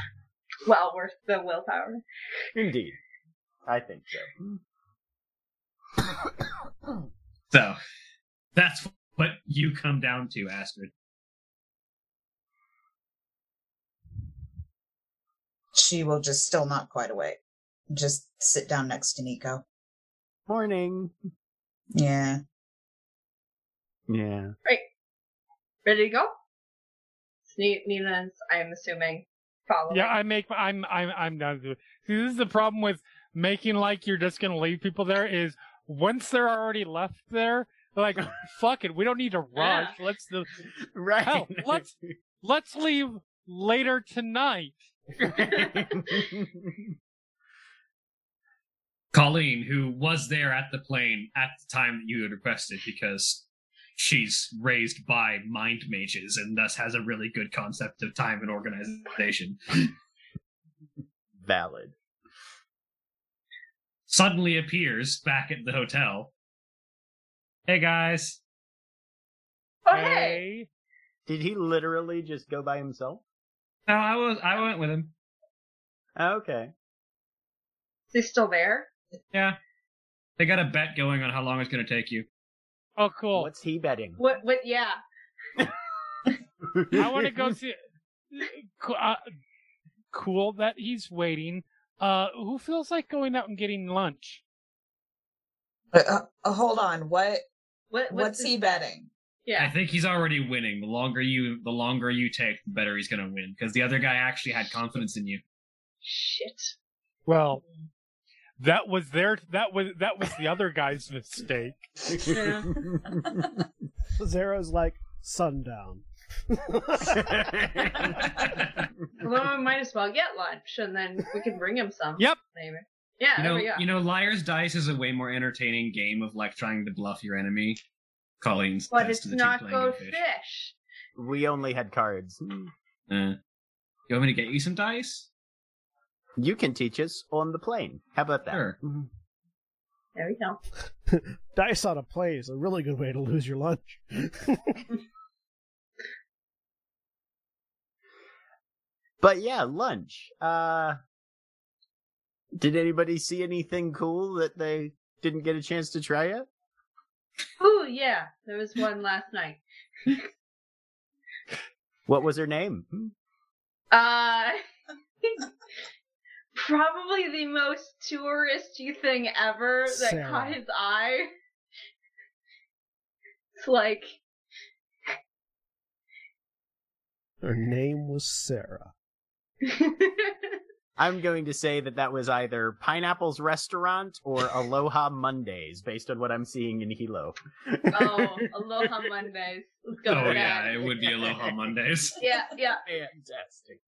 Well worth the willpower. Indeed. I think so. So that's what you come down to, Astrid. She will just still not quite awake. Just sit down next to Nico. Morning. Yeah. Yeah. Right. Ready to go? Ni- Nina's, I'm assuming, following. yeah, I make I'm I'm I'm done. See, this is the problem with making like you're just gonna leave people there. Is once they're already left there, like, fuck it, we don't need to rush. Let's do, Right. Hell, let's- let's leave later tonight. Colleen, who was there at the plane at the time that you had requested, because she's raised by mind mages and thus has a really good concept of time and organization, Valid. suddenly appears back at the hotel. Hey guys. Oh, hey! Did he literally just go by himself? No, I was I went with him. Okay. Is he still there? Yeah. They got a bet going on how long it's gonna take you. Oh, cool. What's he betting? What, what, yeah. I want to go see. Uh, cool that he's waiting. Uh, who feels like going out and getting lunch? Uh, uh, uh, hold on. What? What, What's this- he betting? Yeah. I think he's already winning. The longer you the longer you take, the better he's gonna win. Because the other guy actually had confidence in you. Shit. Well, that was their that was that was the other guy's mistake. Yeah. Xaro's like sundown. well, we might as well get lunch and then we can bring him some. Yep. Maybe. Yeah, You there know, we go. you know, Liar's Dice is a way more entertaining game of like trying to bluff your enemy. Colleen's but it's not two go fish. fish. we only had cards. Uh, you want me to get you some dice? You can teach us on the plane. How about that? Sure. There we go. Dice on a play is a really good way to lose your lunch. But yeah, lunch. Uh did anybody see anything cool that they didn't get a chance to try yet? Oh yeah, there was one last night. What was her name? Uh, probably the most touristy thing ever that Sarah. caught his eye. It's like, Her name was Sarah. I'm going to say that that was either Pineapple's Restaurant or Aloha Mondays, based on what I'm seeing in Hilo. oh, Aloha Mondays. Let's go Oh yeah, that. it would be Aloha Mondays. Yeah, yeah. Fantastic.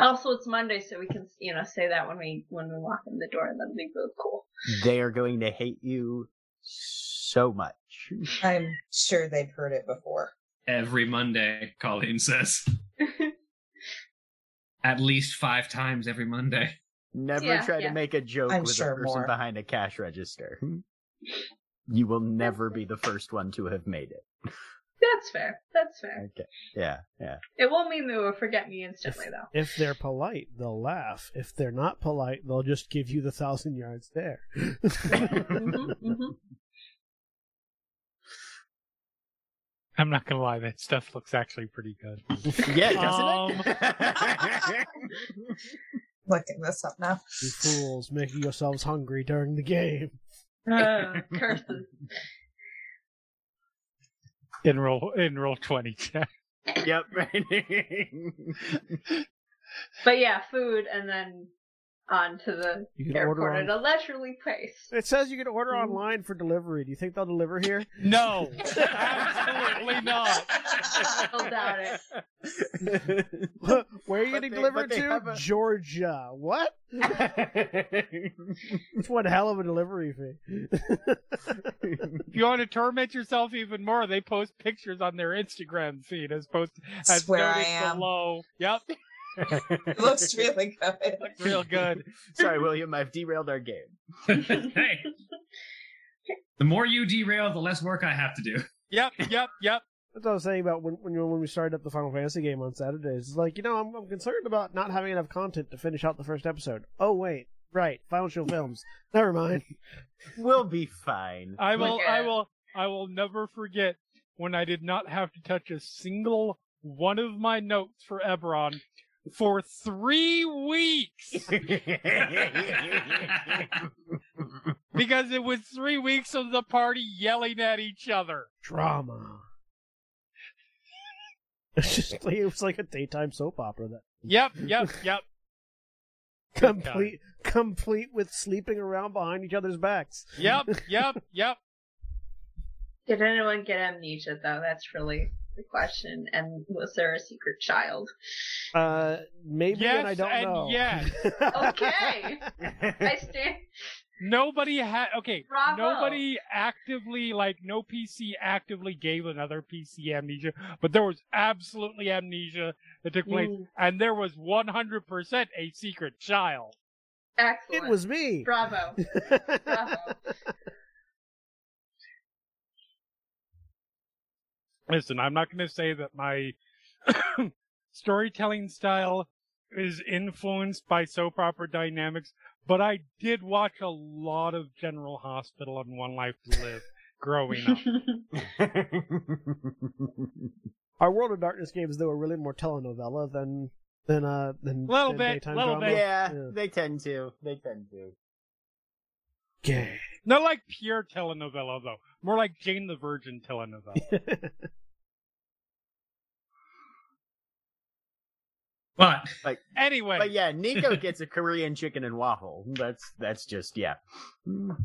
Also, it's Monday, so we can, you know, say that when we when we walk in the door. That'd be really cool. They are going to hate you so much. I'm sure they've heard it before. Every Monday, Colleen says. At least five times every Monday. Never Yeah, try yeah. to make a joke I'm with sure a person more. behind a cash register. You will never be the first one to have made it. That's fair. That's fair. Okay. Yeah, yeah. It won't mean they will forget me instantly, though. If they're polite, they'll laugh. If they're not polite, they'll just give you the thousand yard stare. hmm hmm I'm not gonna lie, that stuff looks actually pretty good. Yeah, Um, doesn't it? Looking this up now. you fools making yourselves hungry during the game. Uh, curses. In roll in roll twenty check. yep. But yeah, food, and then on to the You can airport order at a leisurely pace. It says you can order online for delivery. Do you think they'll deliver here? No, absolutely not. I'll doubt it. Where are you But getting they- delivered to? have a- Georgia. What? That's one hell of a delivery fee. If you want to torment yourself even more, they post pictures on their Instagram feed as post as Swear I noted am. below. Yep, It looks really good. looks real good. Sorry, William, I've derailed our game. hey. The more you derail, the less work I have to do. Yep, yep, yep. That's what I was saying about when when, when we started up the Final Fantasy game on Saturdays. It's like, you know, I'm, I'm concerned about not having enough content to finish out the first episode. Oh, wait. Right. Final Show Films. Never mind. We'll be fine. I will, Look I uh, will, I will never forget when I did not have to touch a single one of my notes for Eberron for three weeks because it was three weeks of the party yelling at each other. Drama. It's just like, it was like a daytime soap opera that Yep, yep, yep. complete complete with sleeping around behind each other's backs. Yep, yep, yep. Did anyone get amnesia, though? That's really the question. And was there a secret child? Uh, maybe, Yes, and I don't and know. yes. Okay. I stand. Nobody had okay. Bravo. Nobody actively like no PC actively gave another PC amnesia, but there was absolutely amnesia that took place, Mm, and there was 100% a secret child. excellent. it was me. Bravo. Bravo. Listen, I'm not going to say that my storytelling style is influenced by soap opera dynamics, but I did watch a lot of General Hospital and One Life to Live growing up. Our World of Darkness games, though, are really more telenovela than than uh than Little than bit, daytime little drama. bit. yeah, Yeah. they tend to. They tend to. Gay. Not like pure telenovela though, more like Jane the Virgin telenovela. But like, anyway, But yeah, Nico gets a Korean chicken and waffle. That's that's just yeah. I mean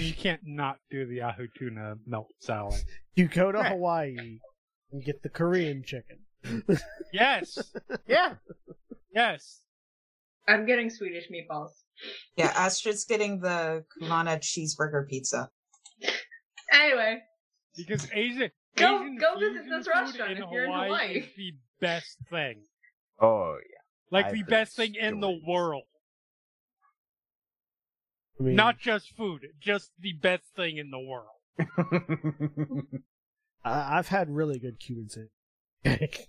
you can't not do the Yahoo tuna melt salad. you go to Right. Hawaii and get the Korean chicken. Yes, Yeah. yes. I'm getting Swedish meatballs. Yeah, Astrid's getting the Kumana cheeseburger pizza. Anyway, Because Asia Go- Asian go visit fusion this restaurant if you're in Hawaii Hawaii. is the best thing. Oh yeah. Like I've the best thing in the world. I mean, Not just food, just the best thing in the world. I, I've had really good Cuban sandwich.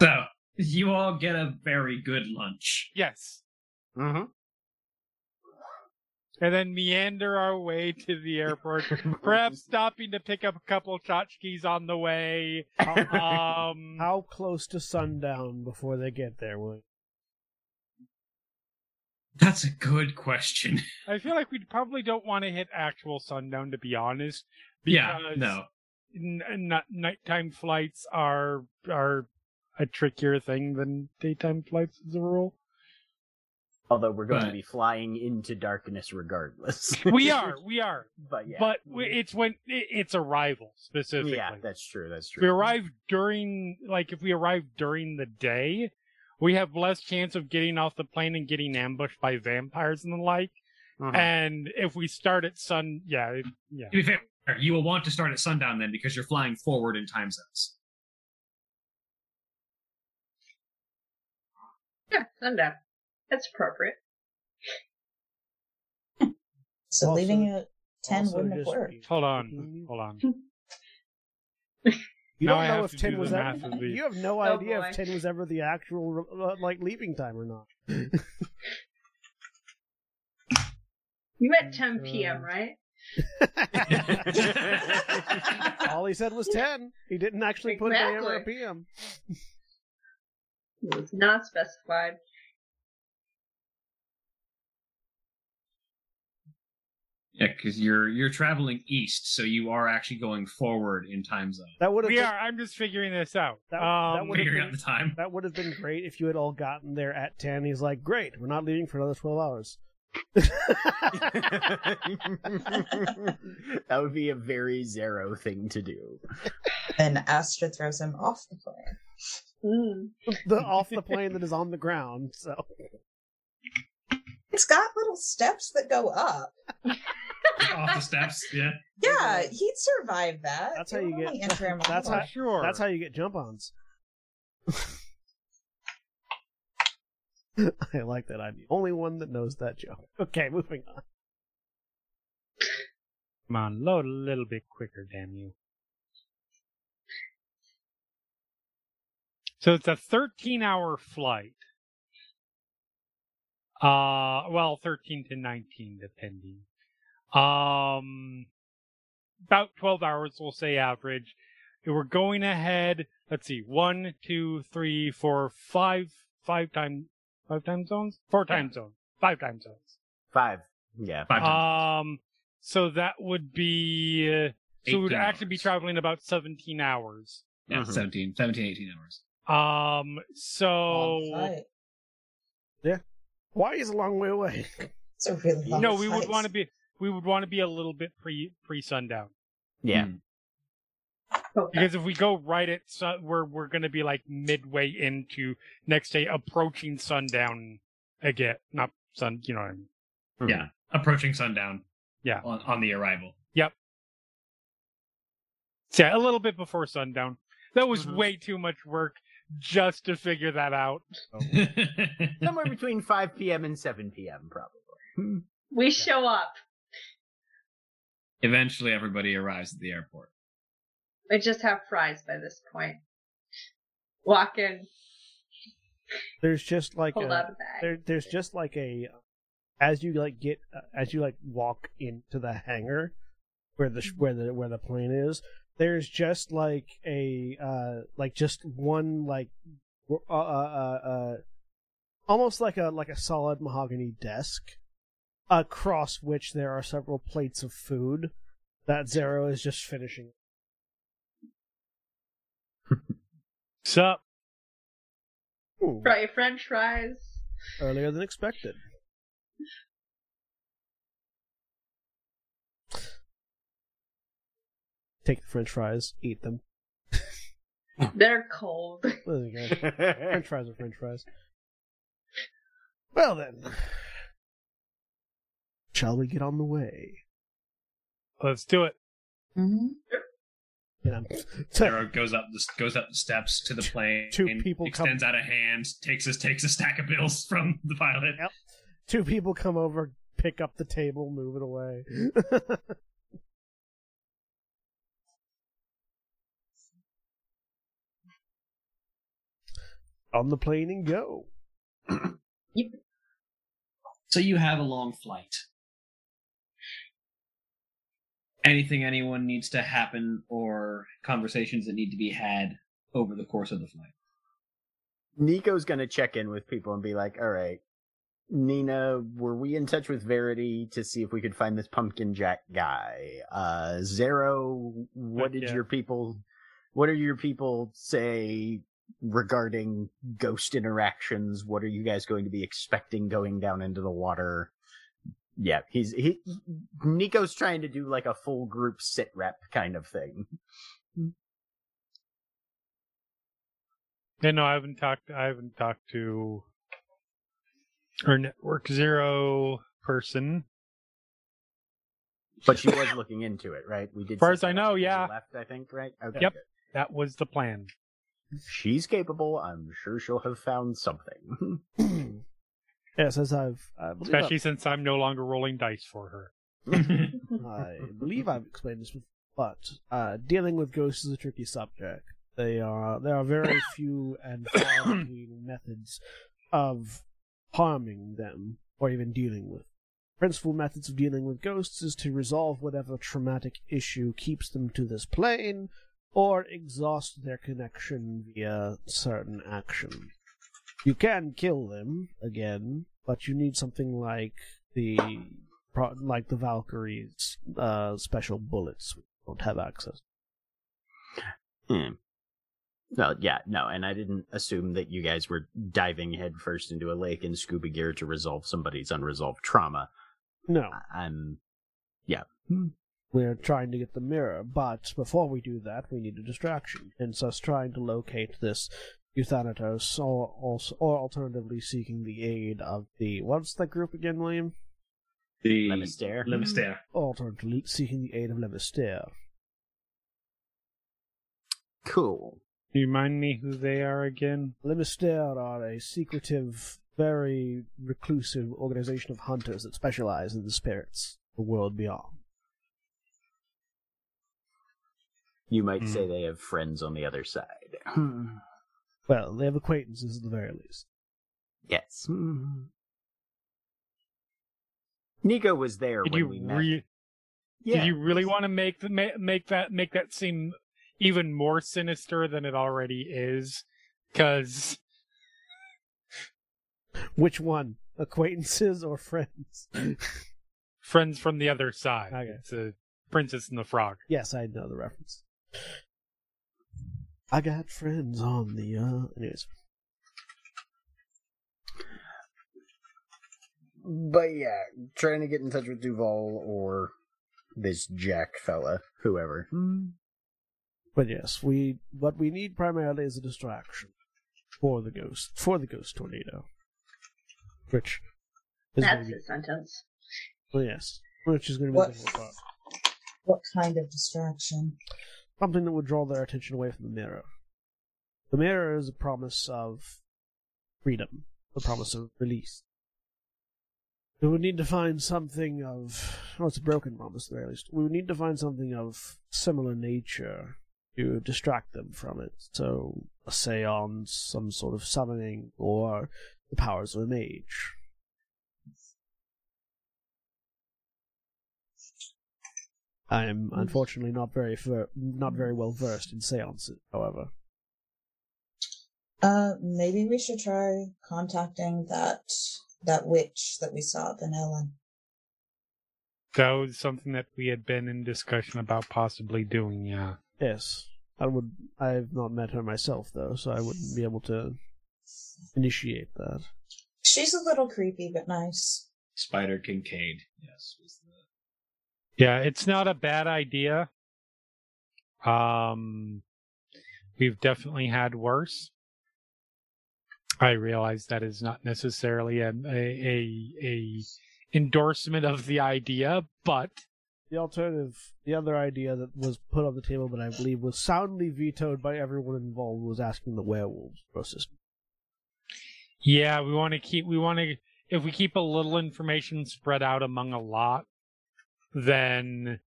So you all get a very good lunch. Yes. hmm And then meander our way to the airport, perhaps stopping to pick up a couple of tchotchkes on the way. Um, How close to sundown before they get there? Will That's a good question. I feel like we probably don't want to hit actual sundown, to be honest. yeah, no. n- n- nighttime flights are are a trickier thing than daytime flights as a rule. Although we're going to be flying into darkness regardless. We are, we are, but yeah. but we- it's when it, it's arrival specifically. yeah, that's true. That's If we arrive during, like, if we arrive during the day, we have less chance of getting off the plane and getting ambushed by vampires and the like. Mhm. And if we start at sun, yeah, yeah. To be fair, you will want to start at sundown then because you're flying forward in time zones. Yeah, sundown. That's appropriate. So Also- leaving at 10 wouldn't have worked. Hold on, hold on. You Now don't I know if ten was ever. the- You have no Oh, idea boy. if ten was ever the actual uh, like leaving time or not. You at 10 p.m., right? All he said was ten. He didn't actually put an AM or a PM. It was not specified. Yeah, because you're you're traveling east, so you are actually going forward in time zone. That would have We been, are. I'm just figuring this out. That- that um, would've Figuring been- out the time. that would have been great if you had all gotten there at ten. He's like, "Great, we're not leaving for another twelve hours." that would be a very Xaro thing to do. And Astra throws him off the plane. Mm. the off the plane that is on the ground. So It's got little steps that go up. Off the steps, yeah. Yeah, he'd survive that. That's It how you would get- enter him that's how- sure. that's how you get jump-ons. I like that I'm the Only one that knows that joke. Okay, moving on. Come on, load a little bit quicker, damn you. So it's a 13 hour flight. Uh, well, 13 to 19, depending. Um, about 12 hours, we'll say average. We're going ahead, let's see, one, two, three, four, five, five time, five time zones? Four time zones. Five time zones. Five. Yeah. Five times. Um, so that would be, uh, so we'd 18 actually be traveling about 17 hours. yeah, Mhm. 17, 17, 18 hours. Um, so, yeah, Why is a long way away? It's a really long no, we would want to be, we would want to be a little bit pre, pre sundown. Yeah. Hmm. Okay. Because if we go right at sun, we're, we're going to be like midway into next day approaching sundown again. Not sun, you know what I mean? Mhm. Yeah, approaching sundown. Yeah. on, on the arrival. So, yeah, a little bit before sundown. That was Mhm. way too much work just to figure that out. Somewhere between 5 p.m. and 7 p.m. probably. We show up. Eventually, everybody arrives at the airport. I just have fries by this point. Walk in, There's just like pull a, out a bag. there, there's just like a as you like get uh, as you like walk into the hangar where the where the where the plane is there's just like a uh like just one like uh uh uh, uh almost like a like a solid mahogany desk across which there are several plates of food that Xaro is just finishing Sup? Ooh, Brought your french fries. earlier than expected take the french fries eat them They're cold. French fries are French fries. Well then, shall we get on the way? Let's do it. Mhm. you know, Xaro goes up the goes up the steps to the plane. Two people come- extends out a hand, takes us takes a stack of bills from the pilot. Yep. two people come over, pick up the table, move it away. On the plane and go. So you have a long flight. Anything anyone needs to happen or conversations that need to be had over the course of the flight. Nico's gonna check in with people and be like, "All right, Nina, were we in touch with Verity to see if we could find this pumpkin jack guy? Uh, Xaro, what did Yeah. your people, what are your people say regarding ghost interactions? What are you guys going to be expecting going down into the water?" Yeah, he's he. Nico's trying to do like a full group sit rep kind of thing. Yeah, no, I haven't talked. I haven't talked to our network zero person. But she was looking into it, right? We did. As Far as I know, up when we yeah. Left, I think, right? Okay. Yep. good. That was the plan. She's capable. I'm sure she'll have found something. yes, as I've, I believe, Especially since I'm no longer rolling dice for her. I've, I believe I've explained this before, but uh, dealing with ghosts is a tricky subject. They are there are very few and far between methods of harming them or even dealing with. Principal methods of dealing with ghosts is to resolve whatever traumatic issue keeps them to this plane, or exhaust their connection via certain action. You can kill them again, but you need something like the like the Valkyries' uh, special bullets. We don't have access. Hmm. Well, yeah, no, and I didn't assume that you guys were diving headfirst into a lake in scuba gear to resolve somebody's unresolved trauma. No, I'm, yeah. We're trying to get the mirror, but before we do that, we need a distraction. Hence, us trying to locate this Euthanatos, or also, or alternatively seeking the aid of the what's that group again, William? The Les Mystères. Lemister. Alternatively seeking the aid of Les Mystères. Cool. Do you mind me who they are again? Les Mystères are a secretive, very reclusive organization of hunters that specialize in the spirits, of the world beyond. You might Hmm. say they have friends on the other side. Well, they have acquaintances at the very least. yes. Nico was there Did when you we met. re- yeah. Did you really want to make the make that make that seem even more sinister than it already is? Because Which one? Acquaintances or friends? friends from the other side. Okay. It's a Princess and the Frog. yes, I know the reference. I got friends on the uh anyways. But yeah, trying to get in touch with Duval or this Jack fella, whoever. But yes, we what we need primarily is a distraction for the ghost for the ghost tornado. Which is That's gonna sentence. well, yes. Which is gonna be What- the difficult part. What kind of distraction? Something that would draw their attention away from the mirror. The mirror is a promise of freedom, a promise of release. We would need to find something of, well, it's a broken promise at the very least. We would need to find something of similar nature to distract them from it. So, a seance, some sort of summoning, or the powers of a mage. I am unfortunately not very ver- not very well versed in seances, however. Uh, maybe we should try contacting that that witch that we saw up in Ellen. That was something that we had been in discussion about possibly doing. Yeah. Yes, I would. I've not met her myself though, so I wouldn't be able to initiate that. She's a little creepy, but nice. Spider Kincaid. Yes. Was the... Yeah, it's not a bad idea. Um, we've definitely had worse. I realize that is not necessarily a a a, a endorsement of the idea, but The alternative, the other idea that was put on the table that I believe was soundly vetoed by everyone involved was asking the werewolves for assistance. Yeah, we want to keep. We want to. If we keep a little information spread out among a lot, then,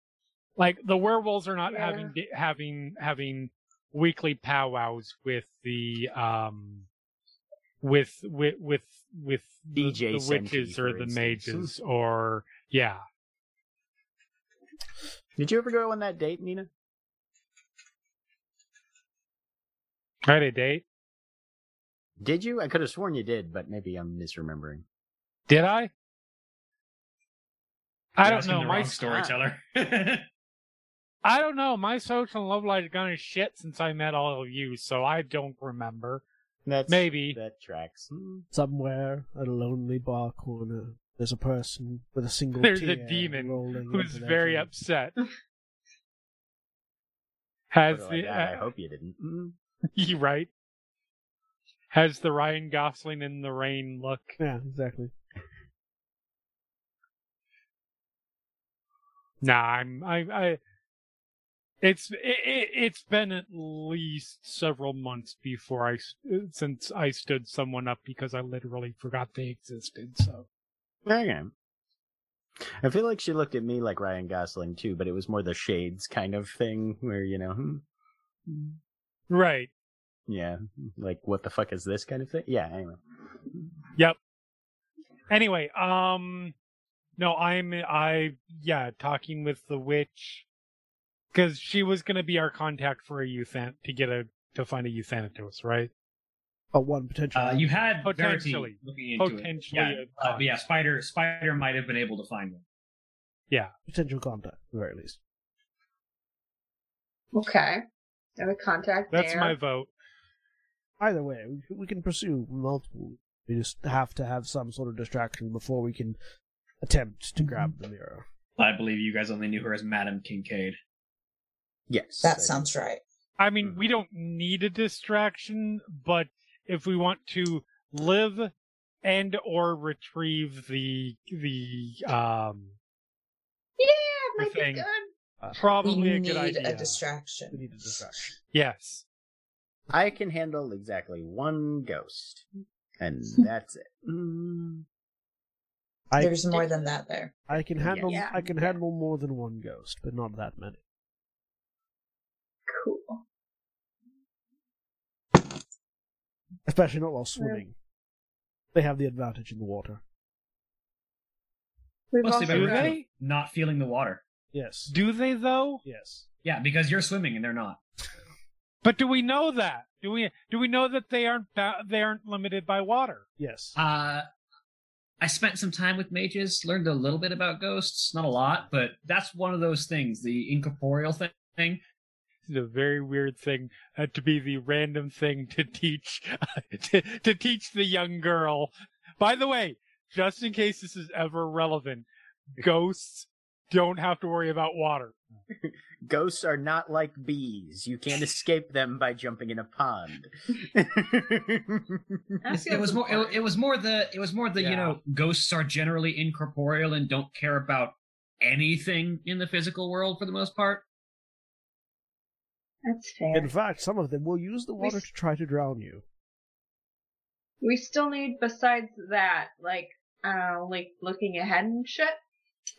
like the werewolves are not Yeah. having having having weekly powwows with the um with with with with the, DJ the Senti, witches or the mages or yeah. Did you ever go on that date, Nina? I had a date. Did you? I could have sworn you did, but maybe I'm misremembering. Did I? I don't know. The My wrong storyteller. I don't know. My social love life has gone to shit since I met all of you, so I don't remember. That's Maybe. that tracks. Hmm. Somewhere at a lonely bar corner, there's a person with a single There's a tear demon rolling Who's into very drink. upset. Has Put like the I uh, hope you didn't. Hmm. you right? Has the Ryan Gosling in the rain look? Yeah, exactly. Nah, I'm I I. It's it, it, it's been at least several months before I since I stood someone up because I literally forgot they existed. So Okay. I feel like she looked at me like Ryan Gosling too, but it was more the shades kind of thing where, you know, hmm, right, yeah, like what the fuck is this kind of thing? Yeah, anyway. Yep. Anyway, um, no, I'm I yeah talking with the witch because she was gonna be our contact for a euthan to get a to find a euthanatos, right? Oh, one potential. uh, you had Potentially. Looking into Potentially it. Yeah, uh, but yeah, Spider Spider might have been able to find one. Yeah, potential contact, at the very least. Okay. Have a contact That's there. my vote. Either way, we, we can pursue multiple. We just have to have some sort of distraction before we can attempt to grab the mirror. I believe you guys only knew her as Madame Kincaid. Yes. That I- sounds right. I mean, Mhm. we don't need a distraction, but if we want to live and or retrieve the the um Yeah, The might be good. Uh, probably we a good idea. a distraction. we need a distraction. yes. I can handle exactly one ghost. And that's it. Mm. I There's more than that there. I can handle Yeah. I can handle more than one ghost, but not that many. Cool. Especially not while swimming. They have the advantage in the water. We've Mostly also by Do virtue got- of they? not feeling the water. Yes. Do they though? yes. Yeah, because you're swimming and they're not. But do we know that? Do we do we know that they aren't ba- they aren't limited by water? Yes. Uh, I spent some time with mages, learned a little bit about ghosts, not a lot, but that's one of those things, the incorporeal thing. It's a very weird thing uh, to be the random thing to teach to, to teach the young girl. By the way, just in case this is ever relevant, ghosts don't have to worry about water. Ghosts are not like bees. You can't escape them by jumping in a pond. It was more. It, it was more the. It was more the. Yeah. You know, ghosts are generally incorporeal and don't care about anything in the physical world for the most part. That's fair. In fact, some of them will use the water s- to try to drown you. we still need besides that, like uh like looking ahead and shit.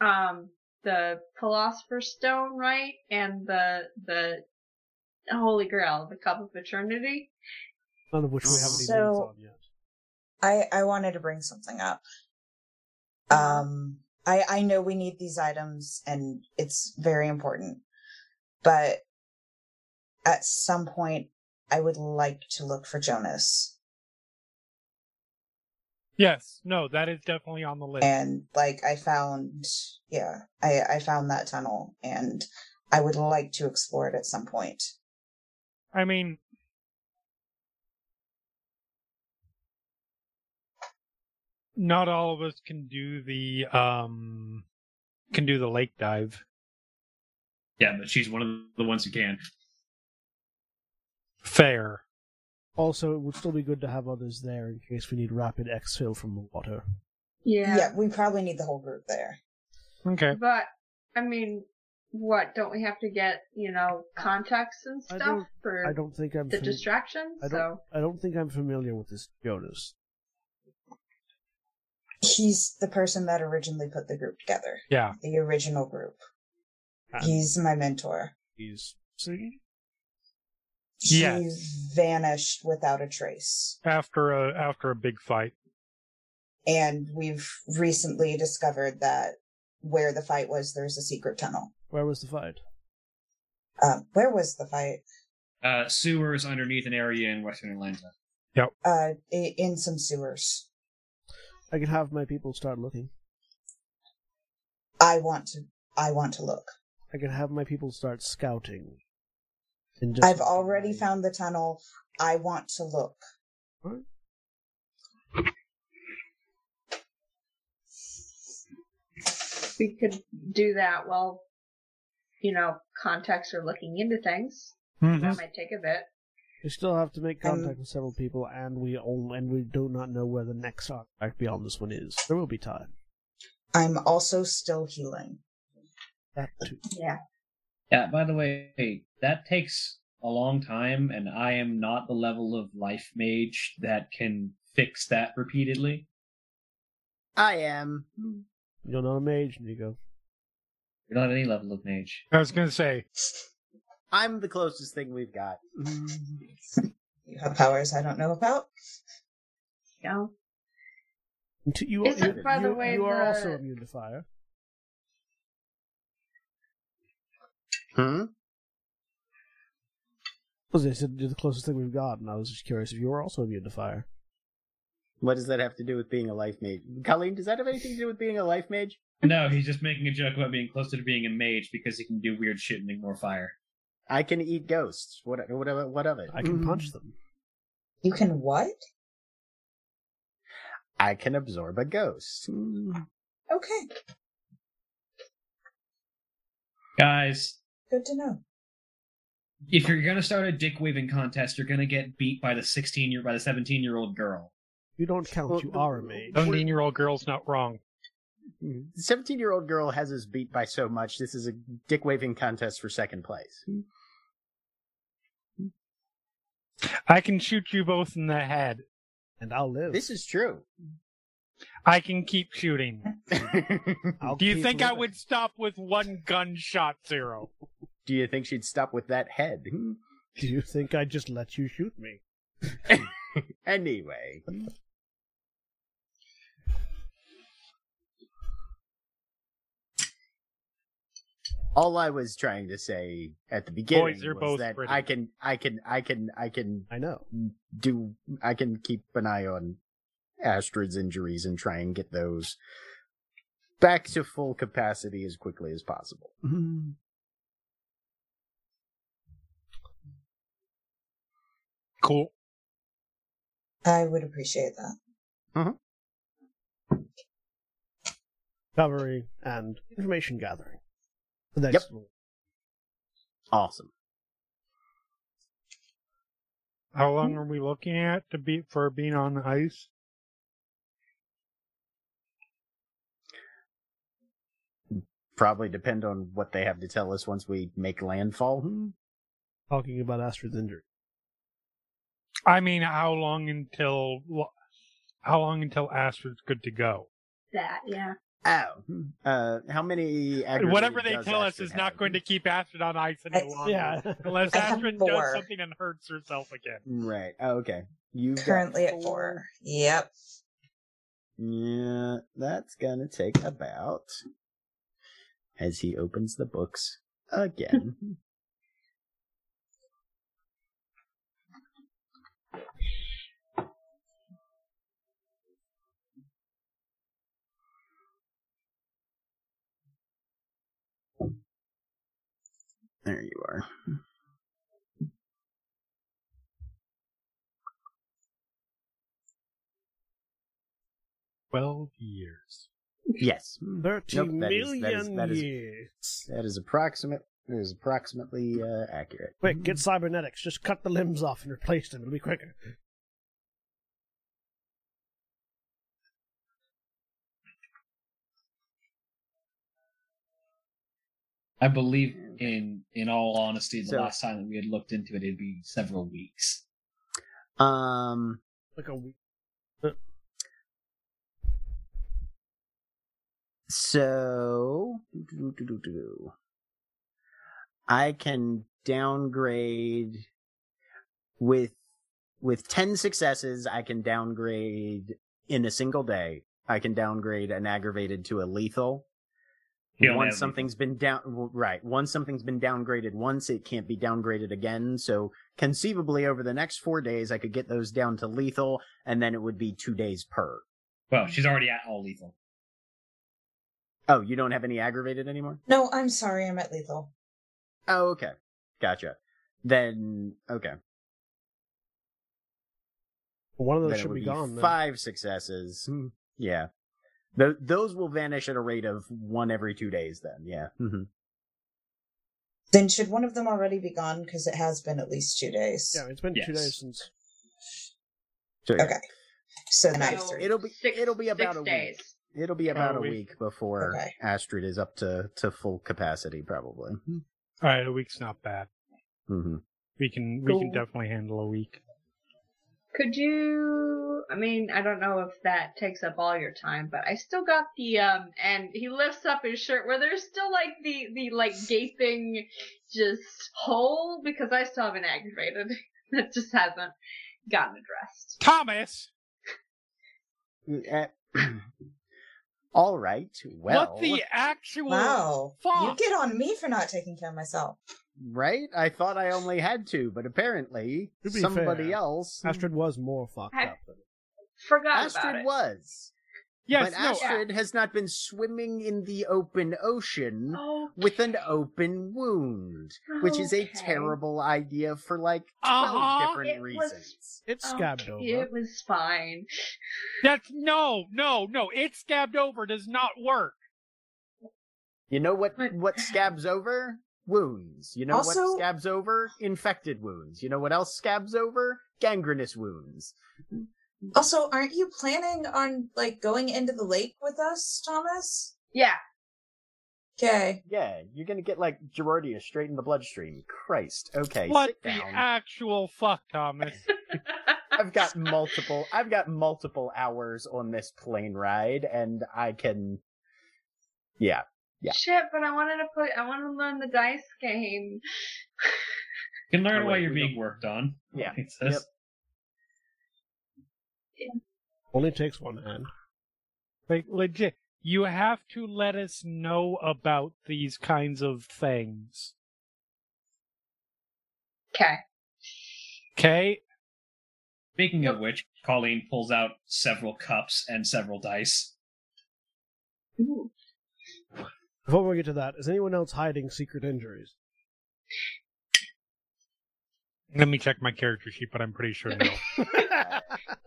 Um the Philosopher's Stone, right? And the the Holy Grail, the Cup of Eternity. None of which we have any So- names on yet. I I wanted to bring something up. Um, I I know we need these items and it's very important, but at some point I would like to look for Jonas Yes, no, that is definitely on the list. and like I found yeah I I found that tunnel and I would like to explore it at some point. I mean, not all of us can do the um can do the lake dive. Yeah, but she's one of the ones who can. Fair. Also, it would still be good to have others there in case we need rapid exfil from the water. Yeah. Yeah, we probably need the whole group there. Okay. But I mean, what? Don't we have to get you know contacts and I stuff don't- for I don't think I'm. the fam- distraction? I don't. So I don't think I'm familiar with this Jonas. He's the person that originally put the group together, Yeah. the original group. And He's my mentor. he's see. Yes. Vanished without a trace. After a after a big fight. And we've recently discovered that where the fight was, there's a secret tunnel. Where was the fight? Um, where was the fight? Uh, sewers underneath an area in Western Atlanta. Yep. Uh, in some sewers. I can have my people start looking. I want to. I want to look. I can have my people start scouting. And just I've already found the tunnel. I want to look. Alright. we could do that while you know contacts are looking into things. Mhm. That might take a bit. We still have to make contact Um, with several people, and we only, and we do not know where the next artifact beyond this one is. There will be time. I'm also still healing. That too. Yeah. Yeah, by the way, that takes a long time, and I am not the level of life mage that can fix that repeatedly. I am. You're not a mage, Nico. You're not any level of mage. I was gonna say, I'm the closest thing we've got. You have powers I don't know about. You know? You, Is you, the you- way, you are the- also immune to fire. Hmm? Well, they said you're the closest thing we've got, and I was just curious if you were also immune to fire. What does that have to do with being a life mage? Colleen, does that have anything to do with being a life mage? No, he's just making a joke about being closer to being a mage because he can do weird shit and ignore fire. I can eat ghosts. What? What of it? What of it? I can punch them. You can what? I can absorb a ghost. Okay, Guys, good to know. if you're gonna start a dick waving contest, you're gonna get beat by the 16 year by the 17 year old girl. You don't count. Well, you the- are a mage. seventeen year old girl's not wrong. Mm-hmm. The 17 year old girl has us beat by so much. This is a dick waving contest for second place. I can shoot you both in the head. And I'll live. This is true. I can keep shooting. Do you keep think I would stop with one gunshot, Xaro? Do you think she'd stop with that head? Do you think I'd just let you shoot me? anyway. All I was trying to say at the beginning Boys was that pretty. I can, I can, I can, I can I know. do, I can keep an eye on Astrid's injuries and try and get those back to full capacity as quickly as possible. Cool. I would appreciate that. Mm-hmm. Recovery and information gathering. The next one. Awesome. How long are we looking at to be for being on the ice? Probably depend on what they have to tell us once we make landfall. Talking about Astrid's injury. I mean, how long until how long until Astrid's good to go? That, yeah. Oh, uh, how many? Whatever they does tell us Astrid is not have? going to keep Astrid on ice any longer. Yeah. Unless I Astrid does something and hurts herself again. Right. Oh, okay. You Currently at four. Yep. Yeah, that's gonna take about. As he opens the books again. there you are. Twelve years. Yes. Thirteen Nope, that is- million that is- that is- years. That is approximate. It is approximately uh, accurate. Quick, get cybernetics. Just cut the limbs off and replace them. It'll be quicker. I believe, in in all honesty, the So- last time that we had looked into it, it'd be several weeks. Um, Like a week. So I can downgrade with with 10 successes I can downgrade in a single day. I can downgrade an aggravated to a lethal. He only once something's been down right once something's been downgraded once it can't be downgraded again so conceivably over the next four days i could get those down to lethal and then it would be two days per Well, she's already at all lethal. Oh you don't have any aggravated anymore No, I'm sorry, I'm at lethal. oh okay gotcha then okay One of those then should be be gone. Then. five successes Hmm, yeah Th- those will vanish at a rate of one every two days then yeah hmm Then should one of them already be gone? Because it has been at least two days. Yeah, it's been two days since. so, yeah. Okay. So then I have So- three. it'll be Six- it'll be about six a days. week it'll be about a we- week before Okay. astrid is up to to full capacity probably All right, a week's not bad. hmm We can we can definitely handle a week. Could you? I mean, I don't know if that takes up all your time, but I still got the um. And he lifts up his shirt where there's still like the the like gaping just hole because I still haven't aggravated. that just hasn't gotten addressed. Thomas, All right. Well, what the actual Wow. You get on me for not taking care of myself. right? I thought I only had to, but apparently To somebody fair, else. Astrid was more fucked I- up. Than Forgot about Astrid it. was. Yes, but no. Astrid has not been swimming in the open ocean Oh, with an open wound, which is a terrible idea for like 12 Uh-huh. different It was- reasons. It's oh, scabbed over. It was fine. That's no, no, no. It scabbed over does not work. You know what But- what scabs over? Wounds. You know Also- what scabs over? Infected wounds. You know what else scabs over? Gangrenous wounds. Also, aren't you planning on like going into the lake with us, Thomas? Yeah. Okay. Yeah, you're gonna get like Giardia straight in the bloodstream. Christ. Okay, what sit the actual fuck, Thomas? I've got multiple I've got multiple hours on this plane ride and I can Yeah. Yeah. Shit, but I wanted to put. I want to learn the dice game. You can learn Oh, while you're we being worked on. Yeah. It says. Only takes one hand. like legit, you have to let us know about these kinds of things. Okay. Okay? Speaking of which, Colleen pulls out several cups and several dice. Ooh. Before we get to that, is anyone else hiding secret injuries? Let me check my character sheet, but I'm pretty sure no.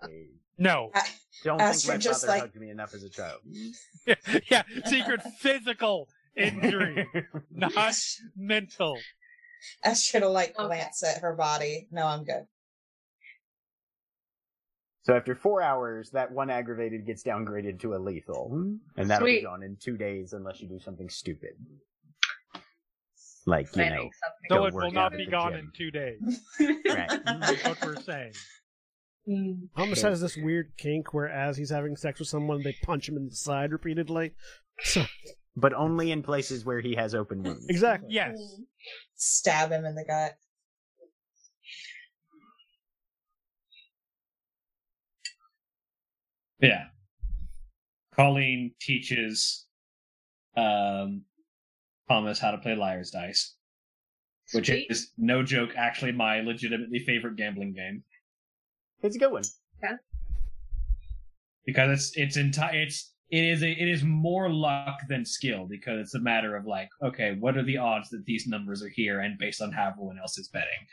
Hey, no. Don't think my Astrid just, father like- hugged me enough as a child. yeah, secret physical injury, not mental. Astrid will like Okay. glance at her body. No, I'm good. So after four hours, that one aggravated gets downgraded to a lethal, and that'll be gone in two days unless you do something stupid, like you know. Planning So it will not be gone gym. in two days. Right. That's what we're saying. something. Thomas has this weird kink where, as he's having sex with someone, they punch him in the side repeatedly. So, but only in places where he has open wounds. exactly. Yes. Stab him in the gut. Yeah. Colleen teaches um, Thomas how to play liar's dice, which Sweet. is no joke, actually my legitimately favorite gambling game It's a good one. Yeah. Because it's it's entire it's it is a it is more luck than skill because it's a matter of like okay what are the odds that these numbers are here and based on how everyone else is betting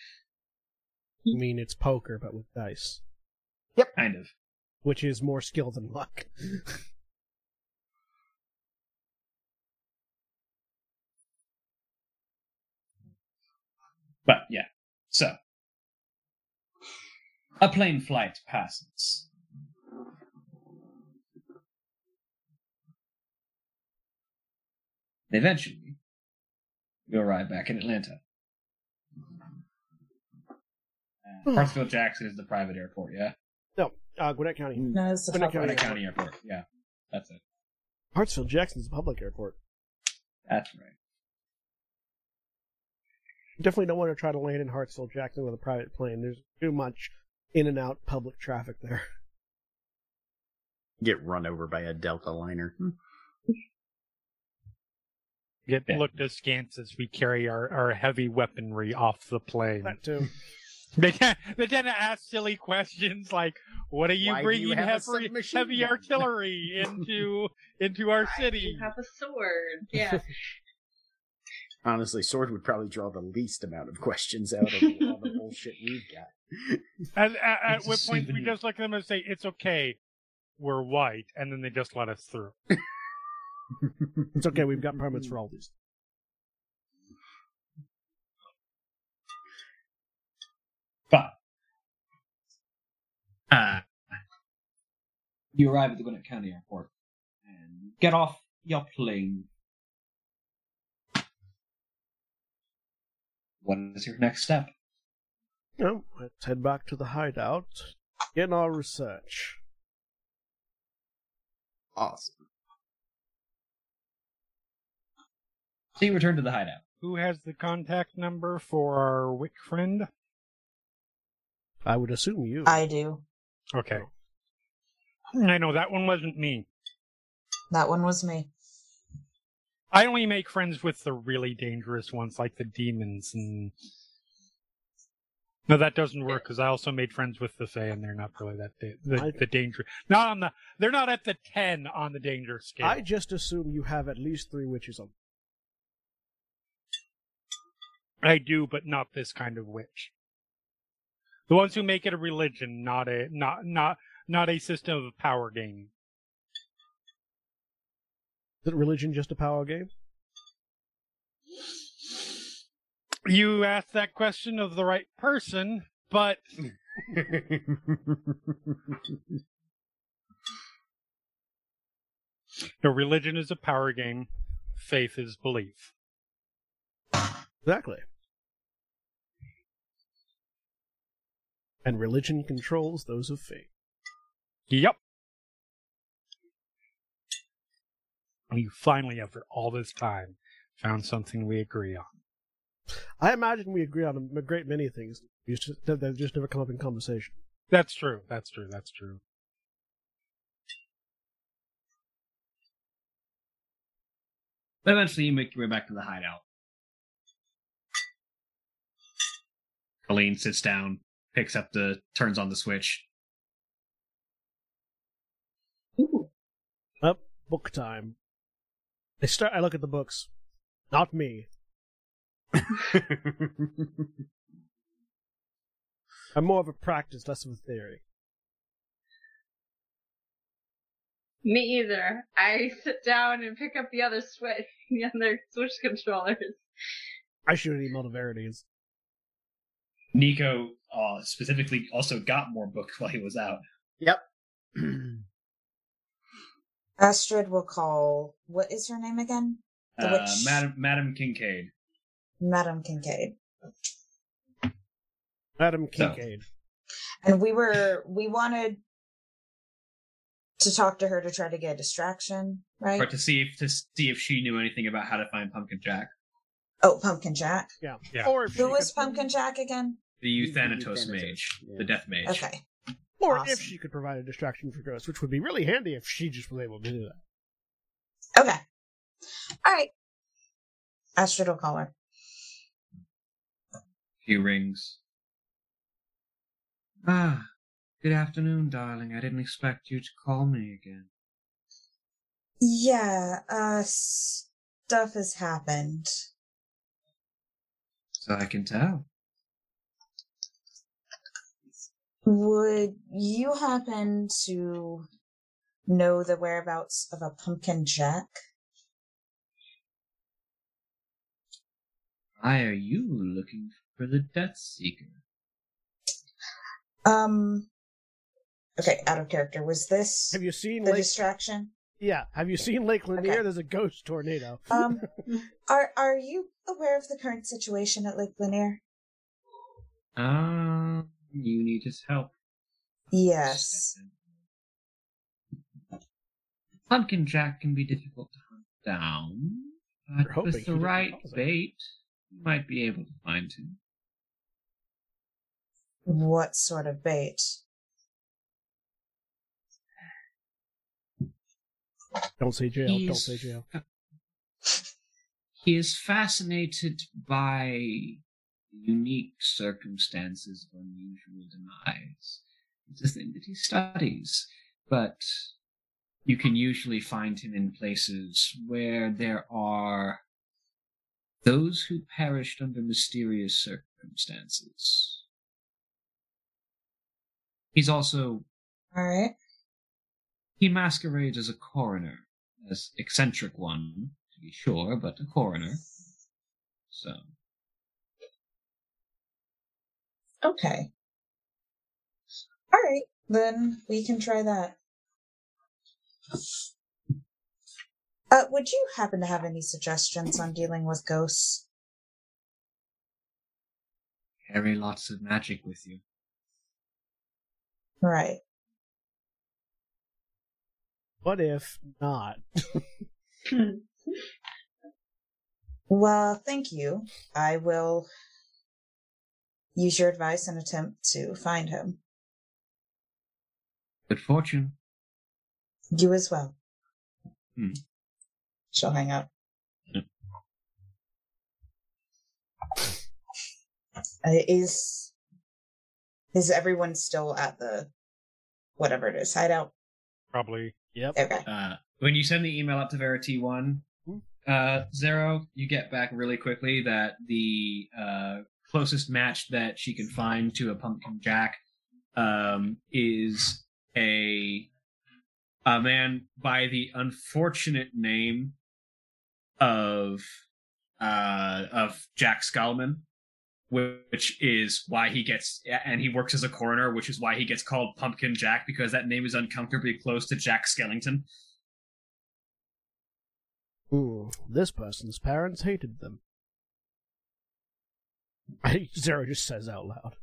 hmm. I mean, it's poker, but with dice, Yep. kind of which is more skill than luck. But yeah, so a plane flight passes. Eventually, You arrive back in Atlanta. Uh, Hartsfield Jackson is the private airport, yeah? No, uh, Gwinnett County. No, it's the Gwinnett public. Gwinnett County Airport, yeah. That's it. Hartsfield Jackson is a public airport. That's right. Definitely don't want to try to land in Hartsfield Jackson with a private plane. There's too much in and out public traffic there. Get run over by a Delta liner. Hmm. Get Yeah. looked askance as we carry our, our heavy weaponry off the plane. That too. They tend, they tend to ask silly questions like, "What are you Why bringing you heavy, heavy artillery into into our I city?" do have a sword. Yeah. Honestly, Sword would probably draw the least amount of questions out of all the bullshit we've got. At, at, at what point we just look at them and say, "It's okay, we're white," and then they just let us through. It's okay. We've got permits for all these. But uh, you arrive at the Gwinnett County Airport and get off your plane. What is your next step? No, let's head back to the hideout. Get our research. Awesome. So you return to the hideout. Who has the contact number for our witch friend? I would assume you. I do. Okay. I know that one wasn't me. That one was me. I only make friends with the really dangerous ones, like the demons, and no, that doesn't work because I also made friends with the Fae, and they're not really that da- the, I- the danger. Not on the. They're not at the ten on the danger scale. I just assume you have at least three witches on. I do, but not this kind of witch. The ones who make it a religion, not a not not not a system of power game. Is religion just a power game? You asked that question of the right person, but no, religion is a power game. Faith is belief. Exactly. And religion controls those of faith. Yep. We finally, after all this time, found something we agree on. I imagine we agree on a great many things. We just, they've just never come up in conversation. That's true. That's true. That's true. But eventually you make your way back to the hideout. Colleen sits down, picks up the, turns on the switch. Ooh. Up, book time. I start. I look at the books. Not me. I'm more of a practice, less of a theory. Me either. I sit down and pick up the other switch, the other switch controllers. I should have emailed Verities. Nico uh, specifically also got more books while he was out. yep. Astrid will call. What is her name again? The Uh, witch. Madam Madam Kincaid. Madam Kincaid. Adam So- Kincaid. And we were we wanted to talk to her to try to get a distraction, right? Or to see if to see if she knew anything about how to find Pumpkin Jack. Oh, Pumpkin Jack. Yeah. Yeah. Or if Who was Pumpkin Jack again? The The Euthanatos Euthanatos, mage. yeah. The Death Mage. Okay. Or if she could provide a distraction for Ghost, which would be really handy if she just was able to do that. Okay. All right. Astrid will call her. She rings. Ah, good afternoon, darling. I didn't expect you to call me again. Yeah, uh, stuff has happened. So I can tell. Would you happen to know the whereabouts of a pumpkin jack? Why are you looking for the Death Seeker? Um, okay, out of character. Was this Have you seen the Lake? distraction? Yeah. Have you seen Lake Lanier? Okay. There's a ghost tornado. Um, are are you aware of the current situation at Lake Lanier? Um, you need his help. Yes. Pumpkin Jack can be difficult to hunt down, but with the right bait, you might be able to find him. What sort of bait? Don't say jail. Don't say jail. He is fascinated by unique circumstances of unusual demise. It's a thing that he studies, but you can usually find him in places where there are those who perished under mysterious circumstances. He's also All right. he masquerades as a coroner, as eccentric one, to be sure, but a coroner. So, Okay. All right. Then we can try that. Uh, would you happen to have any suggestions on dealing with ghosts? carry lots of magic with you. Right. What if not? Well, thank you. I will use your advice and attempt to find him. Good fortune. You as well. Hmm. She'll hang up. Yep. Uh, is is everyone still at the whatever it is hideout? Probably. Yep. Okay. Uh, when you send the email up to Verity One, uh, Xaro, you get back really quickly that the uh, closest match that she can find to a pumpkin jack um, is a a man by the unfortunate name of uh, of Jack Skullman, which is why he gets and he works as a coroner, which is why he gets called Pumpkin Jack because that name is uncomfortably close to Jack Skellington. Ooh, this person's parents hated them. Xaro just says out loud.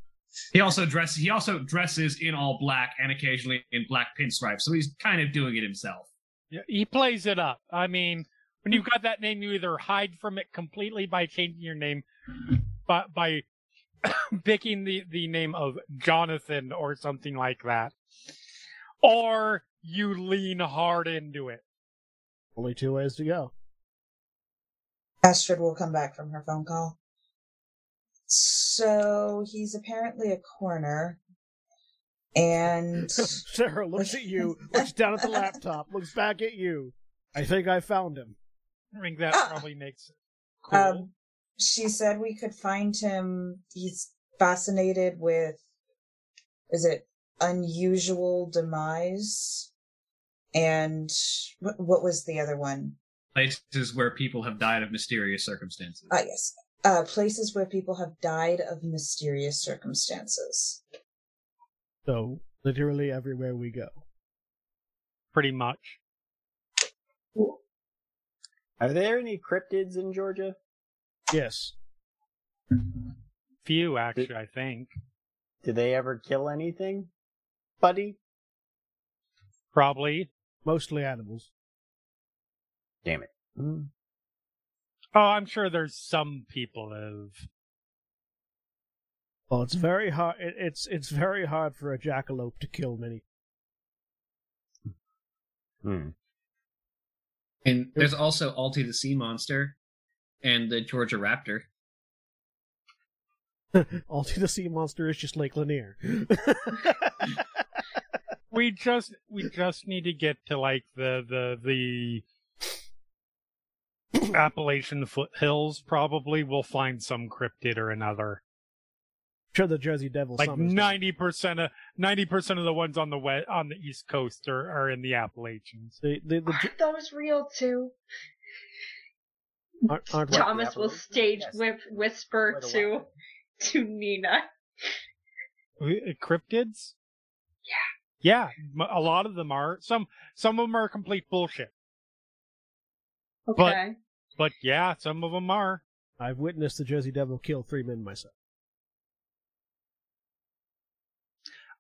He also dresses. He also dresses in all black and occasionally in black pinstripes, so he's kind of doing it himself. Yeah, he plays it up. I mean, when you've got that name, you either hide from it completely by changing your name, but by picking the, the name of Jonathan or something like that, or you lean hard into it. Only two ways to go. Astrid will come back from her phone call. So he's apparently a coroner, and Sarah looks at you, looks down at the laptop, looks back at you. I think I found him. I think that Ah. probably makes it cool. um, she said we could find him. He's fascinated with, is it unusual demise? And what, what was the other one? Places where people have died of mysterious circumstances. Ah, yes. Uh, places where people have died of mysterious circumstances. So, literally everywhere we go. Pretty much. Are there any cryptids in Georgia? Yes. Few, actually, I think. Did they ever kill anything, buddy? Probably. Mostly animals. Damn it. Hmm. Oh, I'm sure there's some people have. Well, it's very hard. It, it's it's very hard for a jackalope to kill many. Hmm. And there's also Alti the sea monster and the Georgia raptor. Alti the sea monster is just Lake Lanier. We just we just need to get to like the the the Appalachian foothills. Probably we'll find some cryptid or another. sure, the Jersey Devil. Like ninety percent of ninety percent of the ones on the west on the east coast are, are in the Appalachians. The, the, the, Are those real too? aren't, aren't Thomas will stage Yes. whip whisper What to to Nina. Uh, Cryptids? Yeah, Yeah, a lot of them are. Some some of them are complete bullshit. But- Okay. But yeah, some of them are. I've witnessed the Jersey Devil kill three men myself.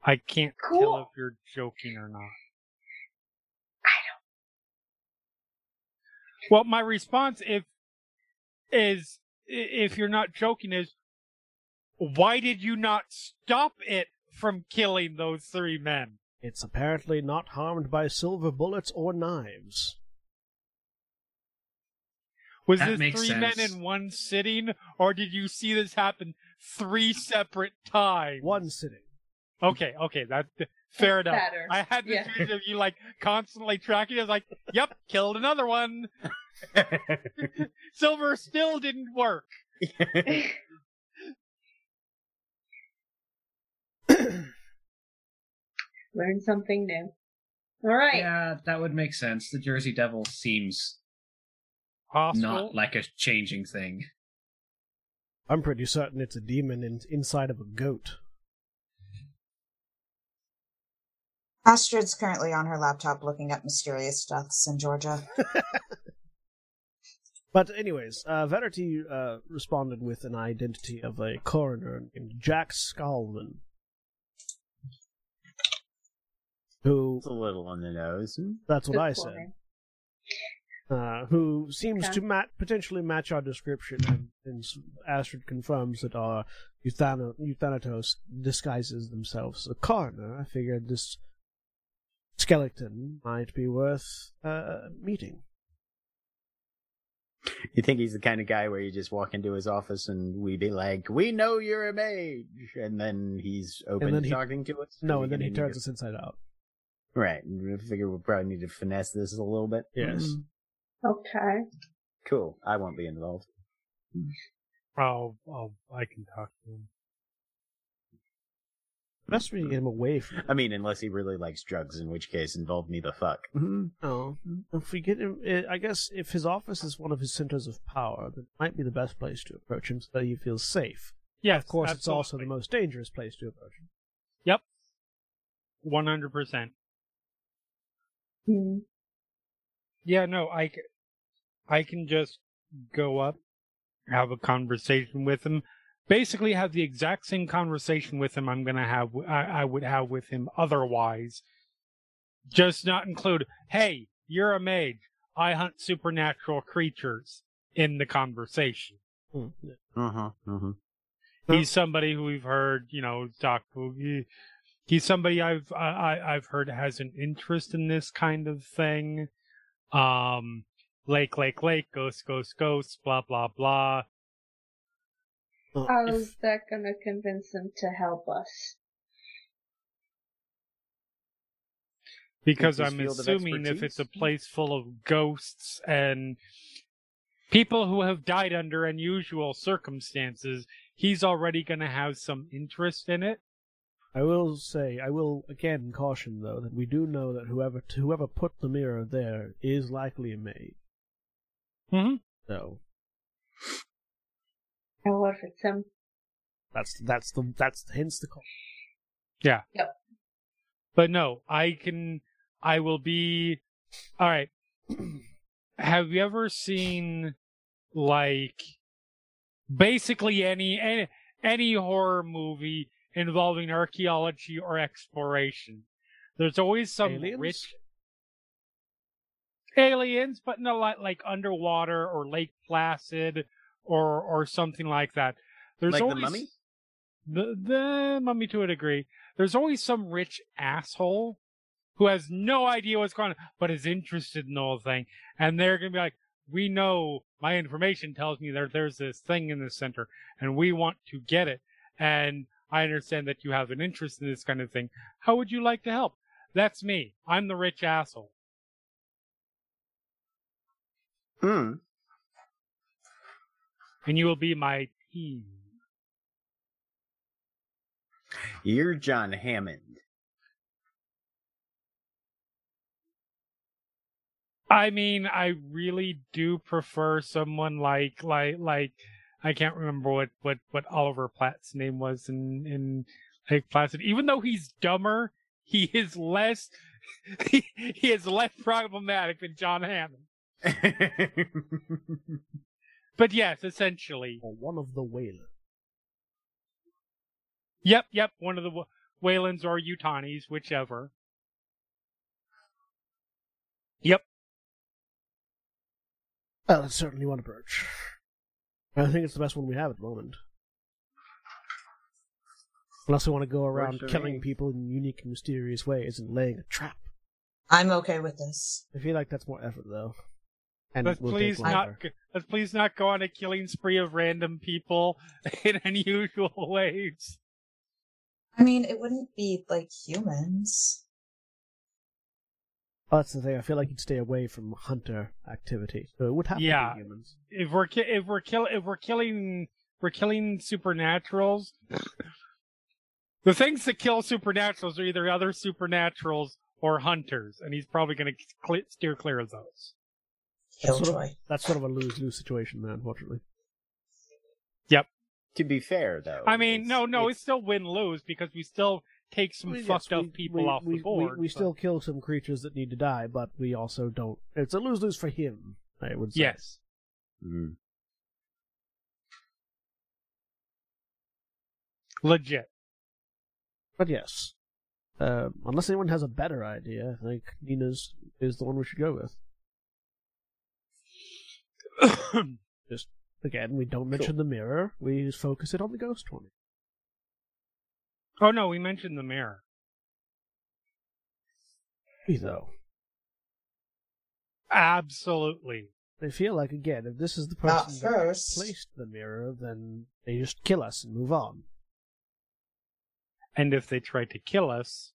I can't tell if you're joking or not. I don't. Well, my response if is if you're not joking is why did you not stop it from killing those three men? It's apparently not harmed by silver bullets or knives. Was That this three sense. men in one sitting, or did you see this happen three separate times? One sitting. Okay, okay, that fair enough. better. I had this Yeah. vision of you like constantly tracking. I was like, "Yep, killed another one." Silver still didn't work. Learn something new. All right. Yeah, that would make sense. The Jersey Devil seems Hostile. not like a changing thing. I'm pretty certain it's a demon in, inside of a goat. Astrid's currently on her laptop looking at mysterious deaths in Georgia. But anyways, uh, Verity uh, responded with an identity of a coroner named Jack Skalman, who It's a little on the nose. that's what Good I said, him. Uh, who seems Okay. to mat- potentially match our description, and, and s- Astrid confirms that our Euthana- Euthanatos disguises themselves as a coroner. I figured this skeleton might be worth uh, meeting. You think he's the kind of guy where you just walk into his office and we be like, "We know you're a mage," and then he's open then to he- talking to us. No, and then he turns us inside out. Right. and I figure we'll probably need to finesse this a little bit. Yes. Mm, Okay. Cool. I won't be involved. Oh, oh, I can talk to him. Best we get him away from. I mean, unless he really likes drugs, in which case, involve me the fuck. Mhm. No, if we get him, eh, I guess if his office is one of his centers of power, that might be the best place to approach him, so that he feels safe. Yeah, of course, it's also the most dangerous place to approach him. Yep. One hundred percent. Yeah, no, I, I can just go up, have a conversation with him, basically have the exact same conversation with him I'm gonna have, I, I would have with him otherwise. Just not include, hey, you're a mage. I hunt supernatural creatures in the conversation. Hmm. Uh-huh. Uh-huh. He's somebody who we've heard, you know, talk. He, he's somebody I've I, I- I've heard has an interest in this kind of thing. Um, lake, lake, lake, ghost, ghost, ghost, blah, blah, blah. How's if- that gonna convince him to help us? Because I'm assuming if it's a place full of ghosts and people who have died under unusual circumstances, he's already going to have some interest in it. I will say, I will again caution though that we do know that whoever whoever put the mirror there is likely a maid. hmm So And what if it's him? that's that's the that's hence the call. Yeah. Yep. But no, I can, I will be, alright. Have you ever seen, like, basically any, any, any horror movie involving archaeology or exploration? There's always some Aliens? rich aliens, but no, like, like underwater or Lake Placid or, or something like that. There's Like the always, mummy? the the mummy to a degree. There's always some rich asshole who has no idea what's going on, but is interested in the whole thing, and they're gonna be like, "We know my information tells me that there's this thing in the center, and we want to get it. And I understand that you have an interest in this kind of thing. How would you like to help?" That's me. I'm the rich asshole. Hmm. And you will be my team. You're John Hammond. I mean, I really do prefer someone like like like I can't remember what what what Oliver Platt's name was in in Lake Placid. Even though he's dumber, he is less he, he is less problematic than John Hammond. But yes, essentially, Or one of the whalers. yep, yep, one of the Wa- Weylands or Yutanis, whichever. Yep. Well, that's certainly one approach. I think it's the best one we have at the moment. Unless we want to go around killing me. people in unique and mysterious ways and laying a trap. I'm okay with this. I feel like that's more effort, though. And Let's will please not longer. please not go on a killing spree of random people in unusual ways. I mean, it wouldn't be like humans. Oh, that's the thing. I feel like you'd stay away from hunter activity, so it would have Yeah. to be humans. If we're ki- if we're kill if we're killing we're killing supernaturals. the things that kill supernaturals are either other supernaturals or hunters, and he's probably going to cl- steer clear of those. Killjoy. That's sort of a lose-lose situation, there, unfortunately. Yep. To be fair, though, I mean, it's- no, no, it's- it's still win lose because we still take some I fucked yes, up we- people we- off we, the board. We, we but- still kill some creatures that need to die, but we also don't. It's a lose-lose for him. I would say. yes. Mm. Legit. But yes, uh, unless anyone has a better idea, I think Nina's is the one we should go with. Just again, we don't mention the mirror. We focus it on the ghost one. Oh no, we mentioned the mirror. Me though, Absolutely. they feel like again, if this is the Not person that first. placed the mirror, then they just kill us and move on. And if they try to kill us,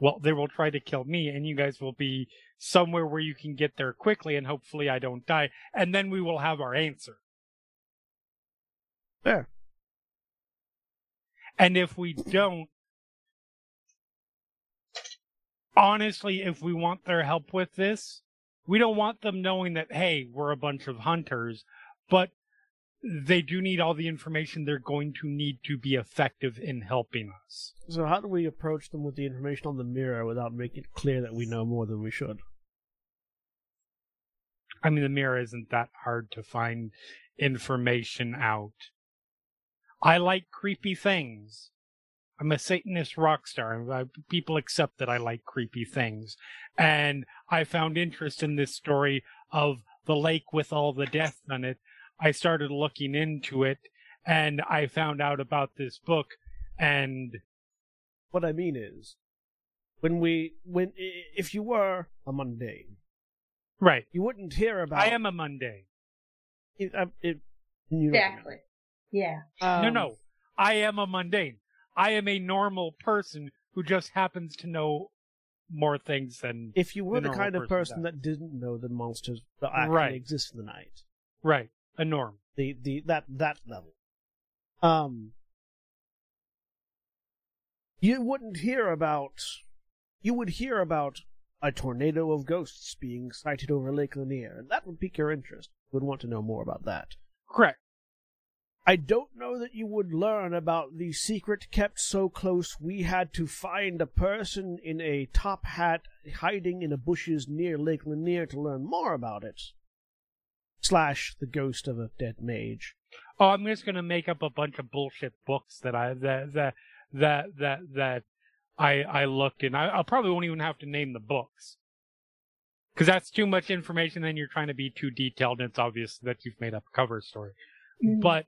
well, they will try to kill me, and you guys will be somewhere where you can get there quickly, and hopefully I don't die, and then we will have our answer. There. And if we don't, honestly, if we want their help with this, we don't want them knowing that, hey, we're a bunch of hunters, but they do need all the information they're going to need to be effective in helping us. So how do we approach them with the information on the mirror without making it clear that we know more than we should? I mean, the mirror isn't that hard to find information out. I like creepy things. I'm a Satanist rock star. I, people accept that I like creepy things. And I found interest in this story of the lake with all the death on it. I started looking into it and I found out about this book and What I mean is, when we, when if you were a mundane, right. you wouldn't hear about. I am a mundane. It, uh, it, you know what I mean. Exactly. Yeah. no, Um, no. I am a mundane. I am a normal person who just happens to know more things than If you were the the kind of person person that didn't know the monsters that actually Right. exist in the night, right a norm. the the that that level, um, you wouldn't hear about. You would hear about a tornado of ghosts being sighted over Lake Lanier, and that would pique your interest. You would want to know more about that. Correct. I don't know that you would learn about the secret kept so close we had to find a person in a top hat hiding in the bushes near Lake Lanier to learn more about it. Slash the ghost of a dead mage. Oh, I'm just gonna make up a bunch of bullshit books that I that that that that that I I looked in. I, I probably won't even have to name the books because that's too much information. Then you're trying to be too detailed, and it's obvious that you've made up a cover story. Mm. but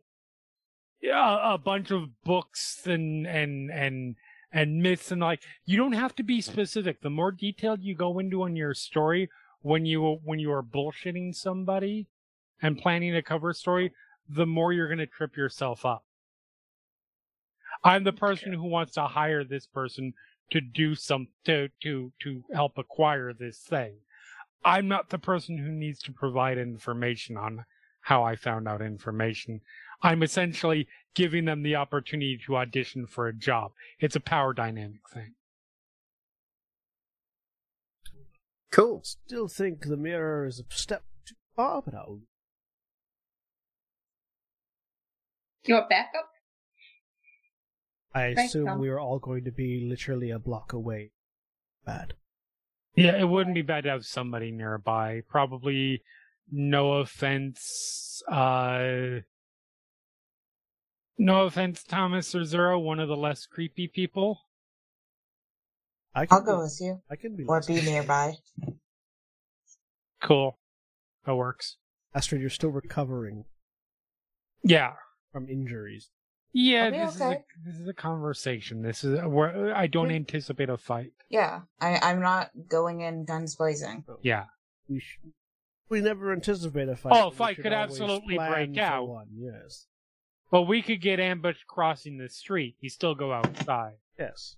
yeah, a bunch of books and and and and myths and like you don't have to be specific. The more detailed you go into on your story when you when you are bullshitting somebody and planning a cover story, the more you're going to trip yourself up. I'm the person who wants to hire this person to do some to to to help acquire this thing. I'm not the person who needs to provide information on how I found out information. I'm essentially giving them the opportunity to audition for a job. It's a power dynamic thing. Cool. Still think the mirror is a step too far, but I'll. You want backup? I assume Tom. we are all going to be literally a block away. Bad. Yeah, it wouldn't be bad to have somebody nearby. Probably, no offense, uh, no offense, Thomas or Xaro, one of the less creepy people. I can I'll go be, with you. I can be. Or be nearby. Cool. That works. Astrid, you're still recovering Yeah. from injuries. Yeah, I'll be this is a okay. this is a conversation. This is where I don't Wait. anticipate a fight. Yeah. I, I'm not going in guns blazing. Oh. Yeah. We sh- we never anticipate a fight. Oh, but we fight could absolutely break out. One. Yes. But we could get ambushed crossing the street. You still go outside. Yes.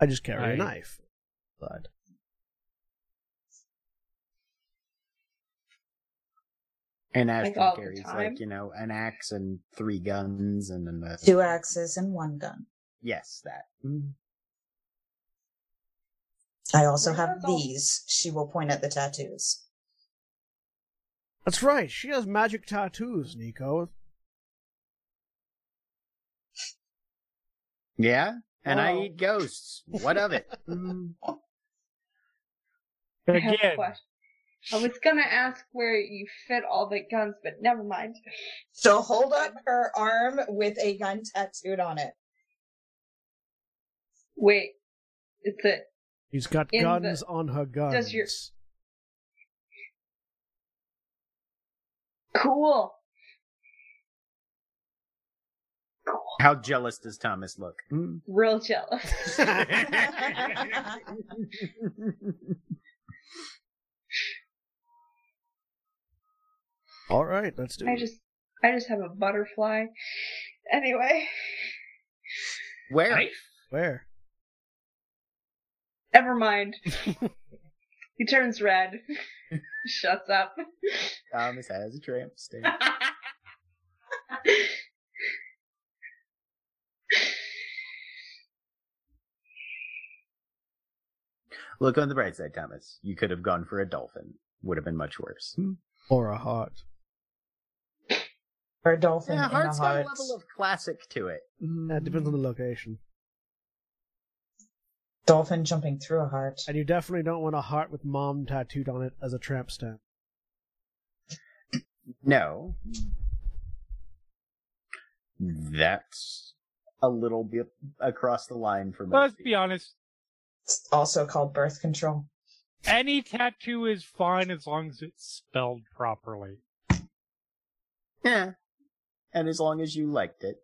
I just carry a knife. But And Like Ashwin carries like you know an axe and three guns and then the Two axes and one gun. yes that. Mm. I also Where have these. She will point at the tattoos. that's right. She has magic tattoos, Nico. Yeah, and I eat ghosts. What of it? Mm. I have a Again, question. I was gonna ask where you fit all the guns, but never mind. She'll hold up her arm with a gun tattooed on it. Wait, it's a He's got In the- guns on her guns. Does your- cool. Cool. How jealous does Thomas look? Mm. Real jealous. All right, let's do I it. just, I just have a butterfly. Anyway, Where? Knife? Where? never mind. he turns red. Shuts up. Thomas has a tramp stamp. Look on the bright side, Thomas. You could have gone for a dolphin. Would have been much worse. Hmm. Or a heart. Or a dolphin Yeah, in a heart's got a level of classic to it. Hmm. Yeah, it depends on the location. Dolphin jumping through a heart. And you definitely don't want a heart with mom tattooed on it as a tramp stamp. No. That's a little bit across the line for most let's be honest. It's also called birth control. Any tattoo is fine as long as it's spelled properly. Yeah. And as long as you liked it.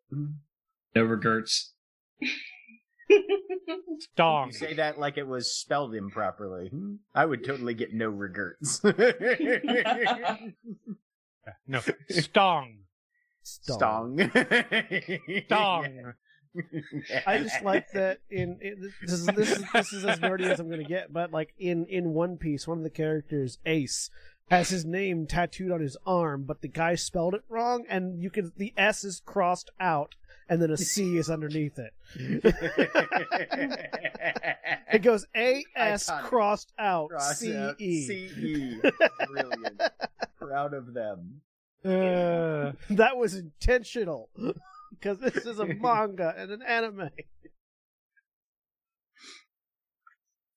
No regrets. Dong. You say that like it was spelled improperly. I would totally get no regrets. No, stong. Stong. Stong. Dong. I just like that in, in this is this is this is as nerdy as I'm gonna get, but like in in One Piece, one of the characters, Ace, has his name tattooed on his arm, but the guy spelled it wrong, and you can the S is crossed out, and then a C is underneath it. It goes A S crossed out C. E. C-E. Brilliant. Proud of them. Uh, That was intentional because this is a manga and an anime.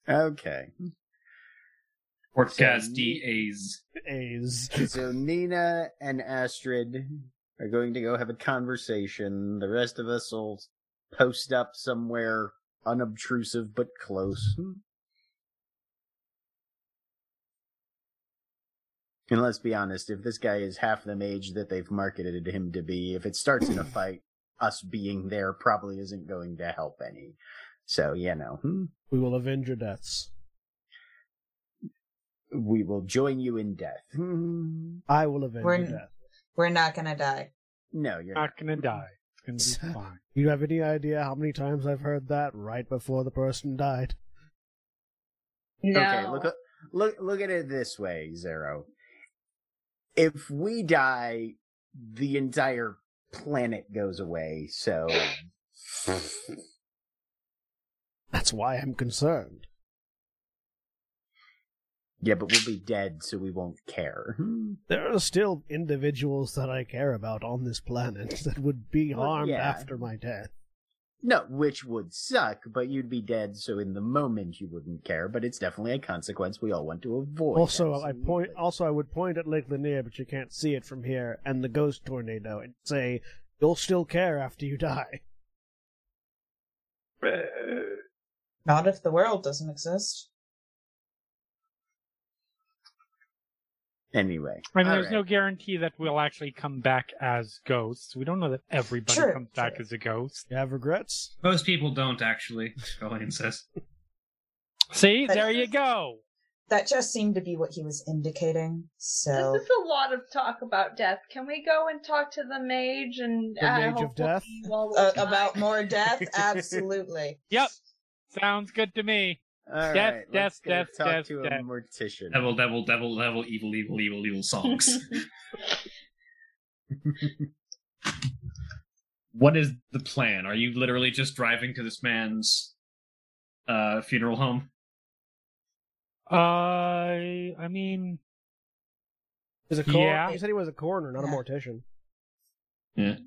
Okay. Orcas So- DAs. A's. So Nina and Astrid are going to go have a conversation. The rest of us will post up somewhere unobtrusive but close. And let's be honest, if this guy is half the mage that they've marketed him to be, if it starts in a fight, us being there probably isn't going to help any. So, you know, hmm, We will avenge your deaths. we will join you in death. Hmm. I will avenge We're- your death. We're not gonna die. No, you're not. not gonna die. It's gonna be fine. You have any idea how many times I've heard that right before the person died? No. Okay, look look look at it this way, Xaro. If we die, the entire planet goes away. So That's why I'm concerned. yeah, but we'll be dead, so we won't care. There are still individuals that I care about on this planet that would be Well, harmed yeah. after my death. No, which would suck, but you'd be dead, so in the moment you wouldn't care. But it's definitely a consequence we all want to avoid. Also, I point. Also, I would point at Lake Lanier, but you can't see it from here, and the ghost tornado, and say, "You'll still care after you die." Not if the world doesn't exist. Anyway, I mean, all there's right. no guarantee that we'll actually come back as ghosts. We don't know that everybody True, comes back as a ghost. You have regrets? Most people don't actually. Colleen says. See, But- there you go. That just seemed to be what he was indicating. So This is a lot of talk about death. Can we go and talk to the mage and The uh, mage of death? uh, about more death, absolutely. Yep, sounds good to me. All Death, right, death, let's go death, talk death, to a death. mortician. Devil, devil, devil, devil, evil, evil, evil, evil, songs. what is the plan? Are you literally just driving to this man's uh, funeral home? I, I mean, He's a cor- Yeah. He said he was a coroner, not a mortician. Yeah.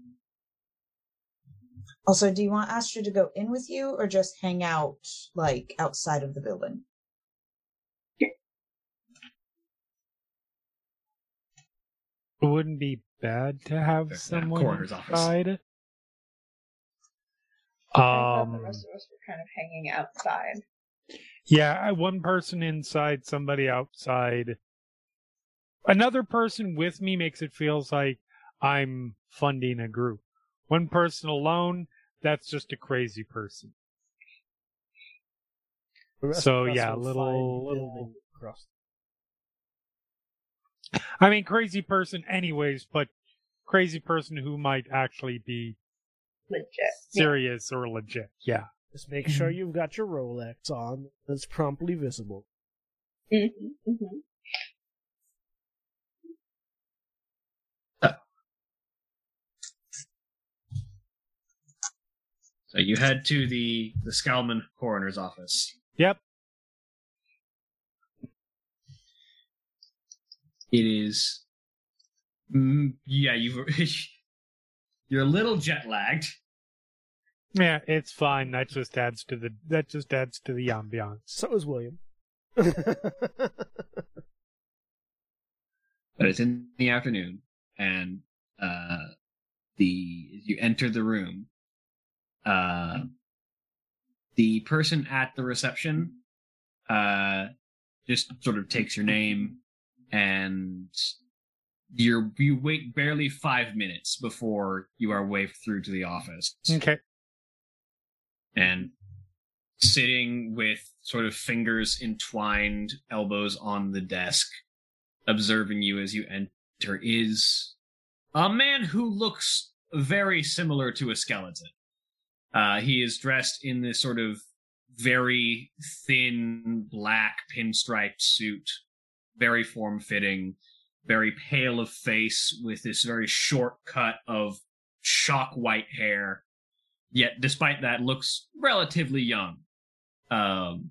Also, do you want Astrid to go in with you or just hang out like outside of the building? it wouldn't be bad to have Yeah, someone coroner's office. inside. I thought the Um, rest of us were kind of hanging outside. yeah, one person inside, somebody outside. Another person with me makes it feels like I'm funding a group. One person alone, that's just a crazy person. So, yeah, will little- little- building across. I mean, crazy person, anyways, but crazy person who might actually be Legit. serious or legit. Yeah. Just make sure you've got your Rolex on. That's promptly visible. Yeah. hmm So you head to the the Scalman coroner's office. Yep. It is. Mm, yeah, you've. you're a little jet lagged. Yeah, it's fine. That just adds to the that just adds to the ambiance. So is William. but it's in the afternoon, and uh, the as you enter the room, uh, the person at the reception uh, just sort of takes your name, and you're you wait barely five minutes before you are waved through to the office, Okay. and sitting with sort of fingers entwined, elbows on the desk, observing you as you enter is a man who looks very similar to a skeleton. Uh, he is dressed in this sort of very thin black pinstriped suit, very form fitting, very pale of face with this very short cut of shock white hair. Yet, despite that, looks relatively young. Um,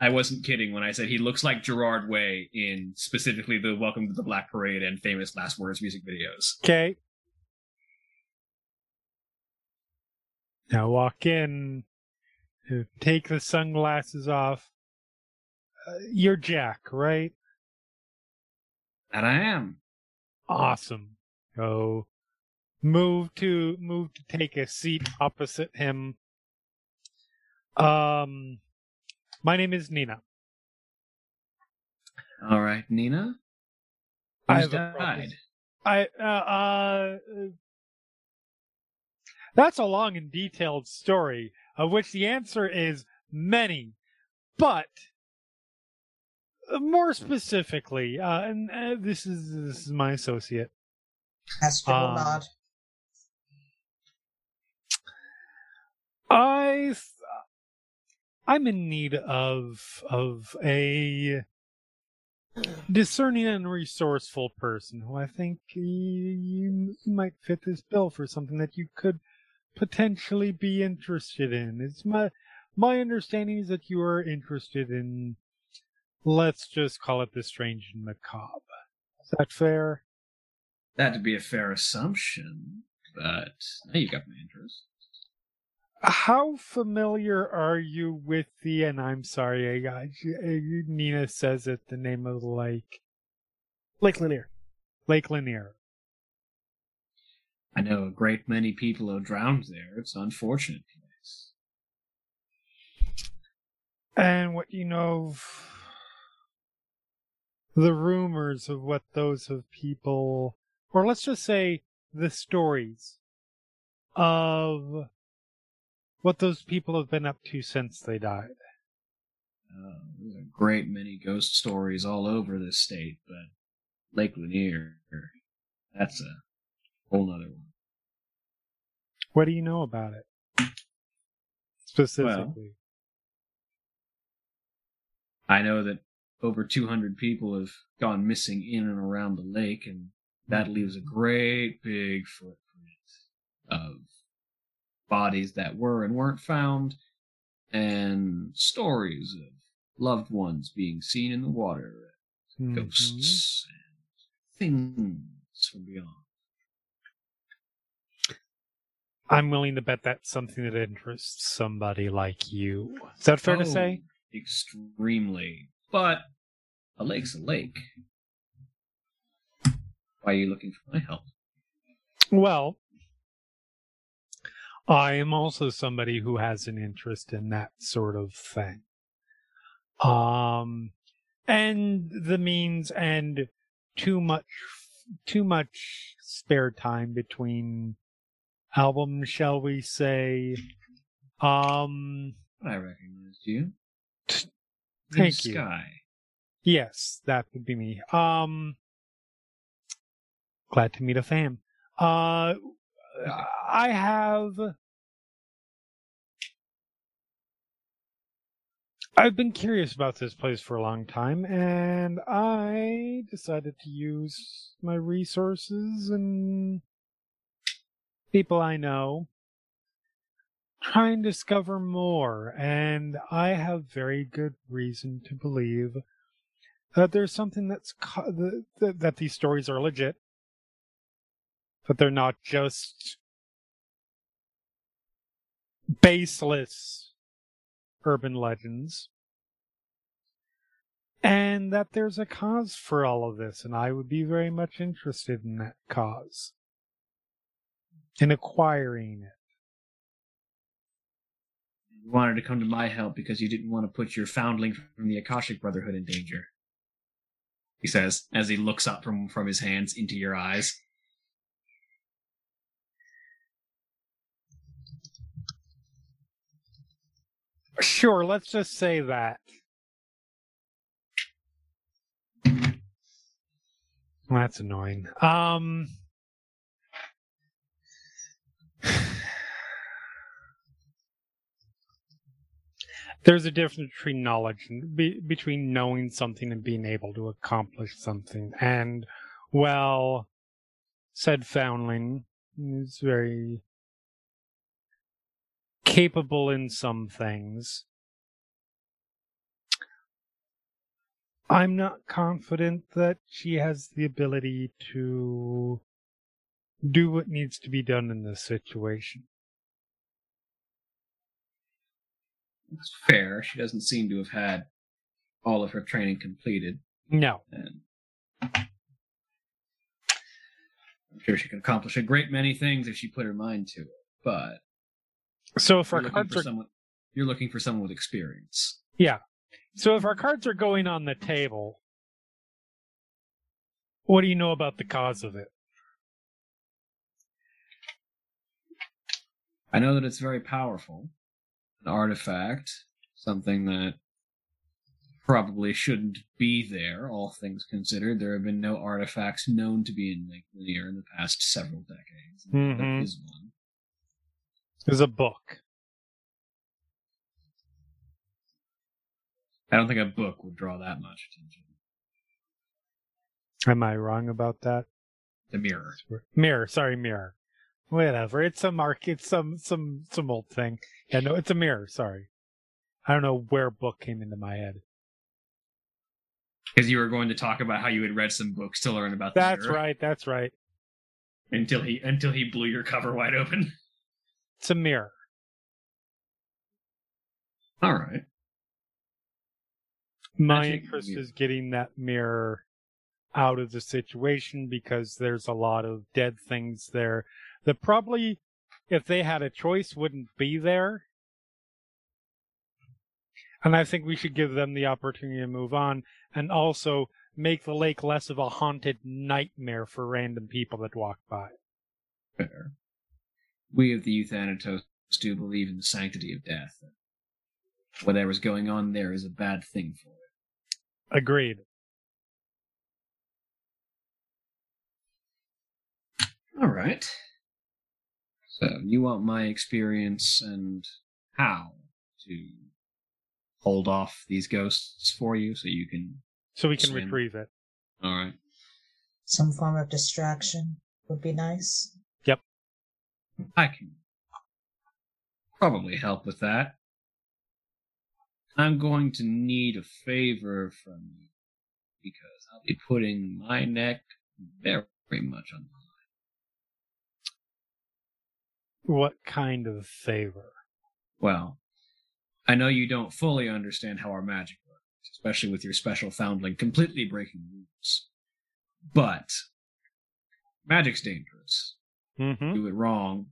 I wasn't kidding when I said he looks like Gerard Way in specifically the Welcome to the Black Parade and famous Last Words music videos. Okay. Now walk in. uh, Take the sunglasses off. Uh, you're Jack, right? That I am. Awesome. Go move to move to take a seat opposite him. Um my name is Nina. All right, Nina. I Who's have a problem. died? I uh, uh that's a long and detailed story of which the answer is many, but uh, more specifically, uh, and uh, this is this is my associate. Will Um, nod. I th- I'm in need of of a discerning and resourceful person who I think you, you might fit this bill for something that you could potentially be interested in. It's my my understanding is that you are interested in let's just call it the strange and macabre. Is that fair? That'd be a fair assumption, but now you got my interest. How familiar are you with the? And I'm sorry, I, I, Nina says it. The name of the lake, Lake Lanier. Lake Lanier. I know a great many people are drowned there. It's an unfortunate place. And what you know of the rumors of what those of people, or let's just say the stories of what those people have been up to since they died. Uh, there's a great many ghost stories all over this state, but Lake Lanier, that's a whole nother one. What do you know about it? Specifically. I know that over 200 people have gone missing in and around the lake, and that leaves a great big footprint of bodies that were and weren't found, and stories of loved ones being seen in the water, Mhm. ghosts, and things from beyond. I'm willing to bet that's something that interests somebody like you. Is that fair to Oh, say? Extremely. But a lake's a lake. Why are you looking for my help? Well, I am also somebody who has an interest in that sort of thing. Um, and the means and too much, too much spare time between albums, shall we say. Um, I recognized you. Thank Blue you. Sky. Yes, that would be me. Um, glad to meet a fan. Uh, I have. I've been curious about this place for a long time, and I decided to use my resources and people I know try and discover more. And I have very good reason to believe that there's something that's that, that these stories are legit, that they're not just baseless urban legends, and that there's a cause for all of this, and I would be very much interested in that cause, in acquiring it. You wanted to come to my help because you didn't want to put your foundling from the Akashic Brotherhood in danger. He says as he looks up from, from his hands into your eyes. Sure, let's just say that. That's annoying. Um There's a difference between knowledge and be, between knowing something and being able to accomplish something. And well, said Foundling is very capable in some things. I'm not confident that she has the ability to do what needs to be done in this situation. It's fair. She doesn't seem to have had all of her training completed, No. and I'm sure she can accomplish a great many things if she put her mind to it. But So if our cards are someone, you're looking for someone with experience. yeah, so if our cards are going on the table, what do you know about the cause of it? I know that it's very powerful. An artifact, something that probably shouldn't be there, all things considered. There have been no artifacts known to be in Lake Lanier in the past several decades. Mhm. There is one. There's a book. I don't think a book would draw that much attention. Am I wrong about that? The mirror. Mirror, sorry, mirror. Whatever. It's a mark. It's some some some old thing. Yeah, no, it's a mirror. Sorry. I don't know where book came into my head. Because you were going to talk about how you had read some books to learn about the That's mirror. right. That's right. Until he until he blew your cover wide open. It's a mirror. All right. My Magic interest mirror. is getting that mirror out of the situation because there's a lot of dead things there that probably, if they had a choice, wouldn't be there. And I think we should give them the opportunity to move on and also make the lake less of a haunted nightmare for random people that walk by. Fair. We of the Euthanatos do believe in the sanctity of death. Whatever's going on there is a bad thing for it. Agreed. All right. So you want my experience and how to hold off these ghosts for you, so you can. So we can Swim. retrieve it. All right. Some form of distraction would be nice. Yep. I can probably help with that. I'm going to need a favor from you because I'll be putting my neck very much on the line. What kind of favor? Well, I know you don't fully understand how our magic works, especially with your special foundling completely breaking rules. But magic's dangerous. Mm-hmm. do it wrong,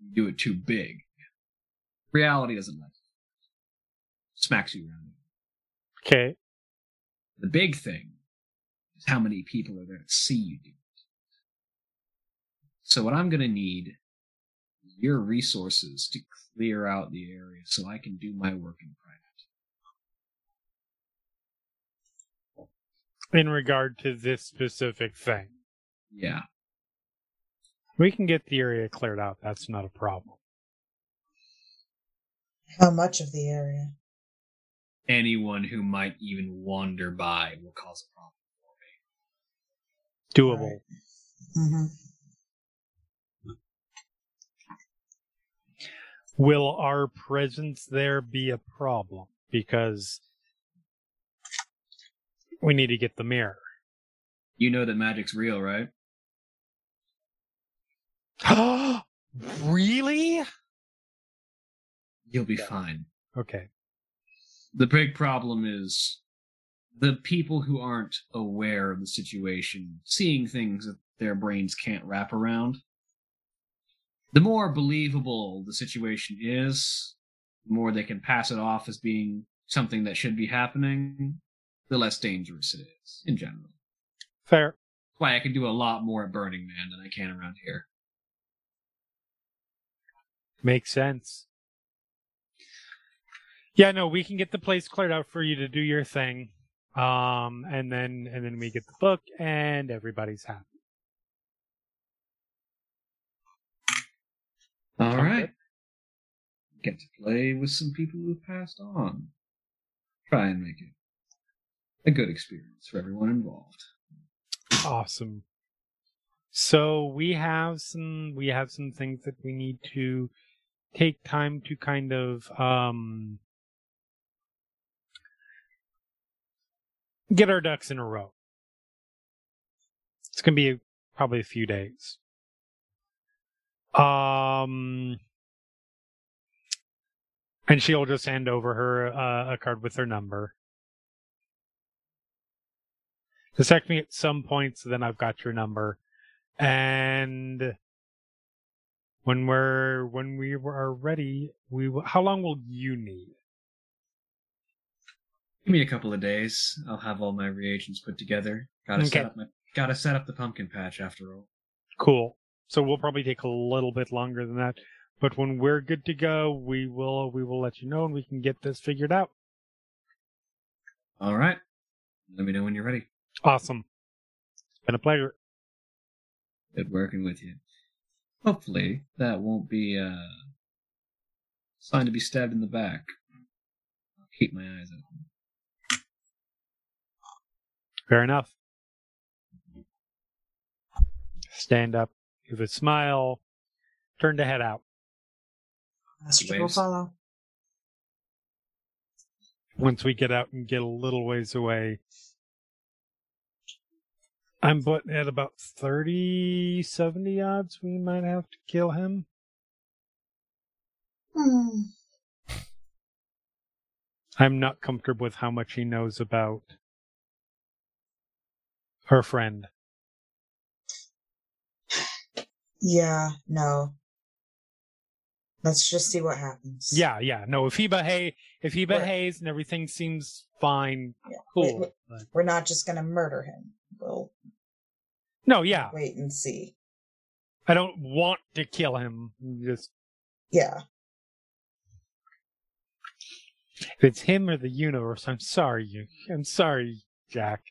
you do it too big. Reality doesn't like it. Smacks you around. Okay. The big thing is how many people are there to see you do it. So what I'm gonna need is your resources to clear out the area so I can do my work in private. In regard to this specific thing, Yeah. we can get the area cleared out. That's not a problem. How much of the area? Anyone who might even wander by will cause a problem for me. Doable. hmm Will our presence there be a problem? Because we need to get the mirror. You know that magic's real, right? really? You'll be Yeah. fine. Okay. The big problem is the people who aren't aware of the situation, seeing things that their brains can't wrap around. The more believable the situation is, the more they can pass it off as being something that should be happening, the less dangerous it is, in general. Fair. That's why I can do a lot more at Burning Man than I can around here. Makes sense. Yeah, no, we can get the place cleared out for you to do your thing. Um, and then, and then we get the book and everybody's happy. All right. Get to play with some people who have passed on. Try and make it a good experience for everyone involved. Awesome. So we have some we have some things that we need to take time to kind of um get our ducks in a row. It's going to be probably a few days. Um and she'll just hand over her uh, a card with her number. Text me at some point, so then I've got your number. And when we're when we are ready, we will, how long will you need? Give me a couple of days. I'll have all my reagents put together. Gotta Okay. set up my gotta set up the pumpkin patch after all. Cool. So we'll probably take a little bit longer than that, but when we're good to go, we will we will let you know, and we can get this figured out. All right. Let me know when you're ready. Awesome. It's been a pleasure. Good working with you. Hopefully that won't be a sign to be stabbed in the back. I'll keep my eyes open. Fair enough. Stand up, give a smile, turn to head out. Master will follow. once we get out and get a little ways away. I'm but at about 30, 70 odds we might have to kill him. Hmm. I'm not comfortable with how much he knows about her friend. Yeah, no. Let's just see what happens. Yeah, yeah. No, if he behave, if he behaves and everything seems fine, Yeah. cool. We- But- We're not just gonna murder him. We'll no, yeah. wait and see. I don't want to kill him. Just Yeah. if it's him or the universe, I'm sorry. You, I'm sorry, Jack.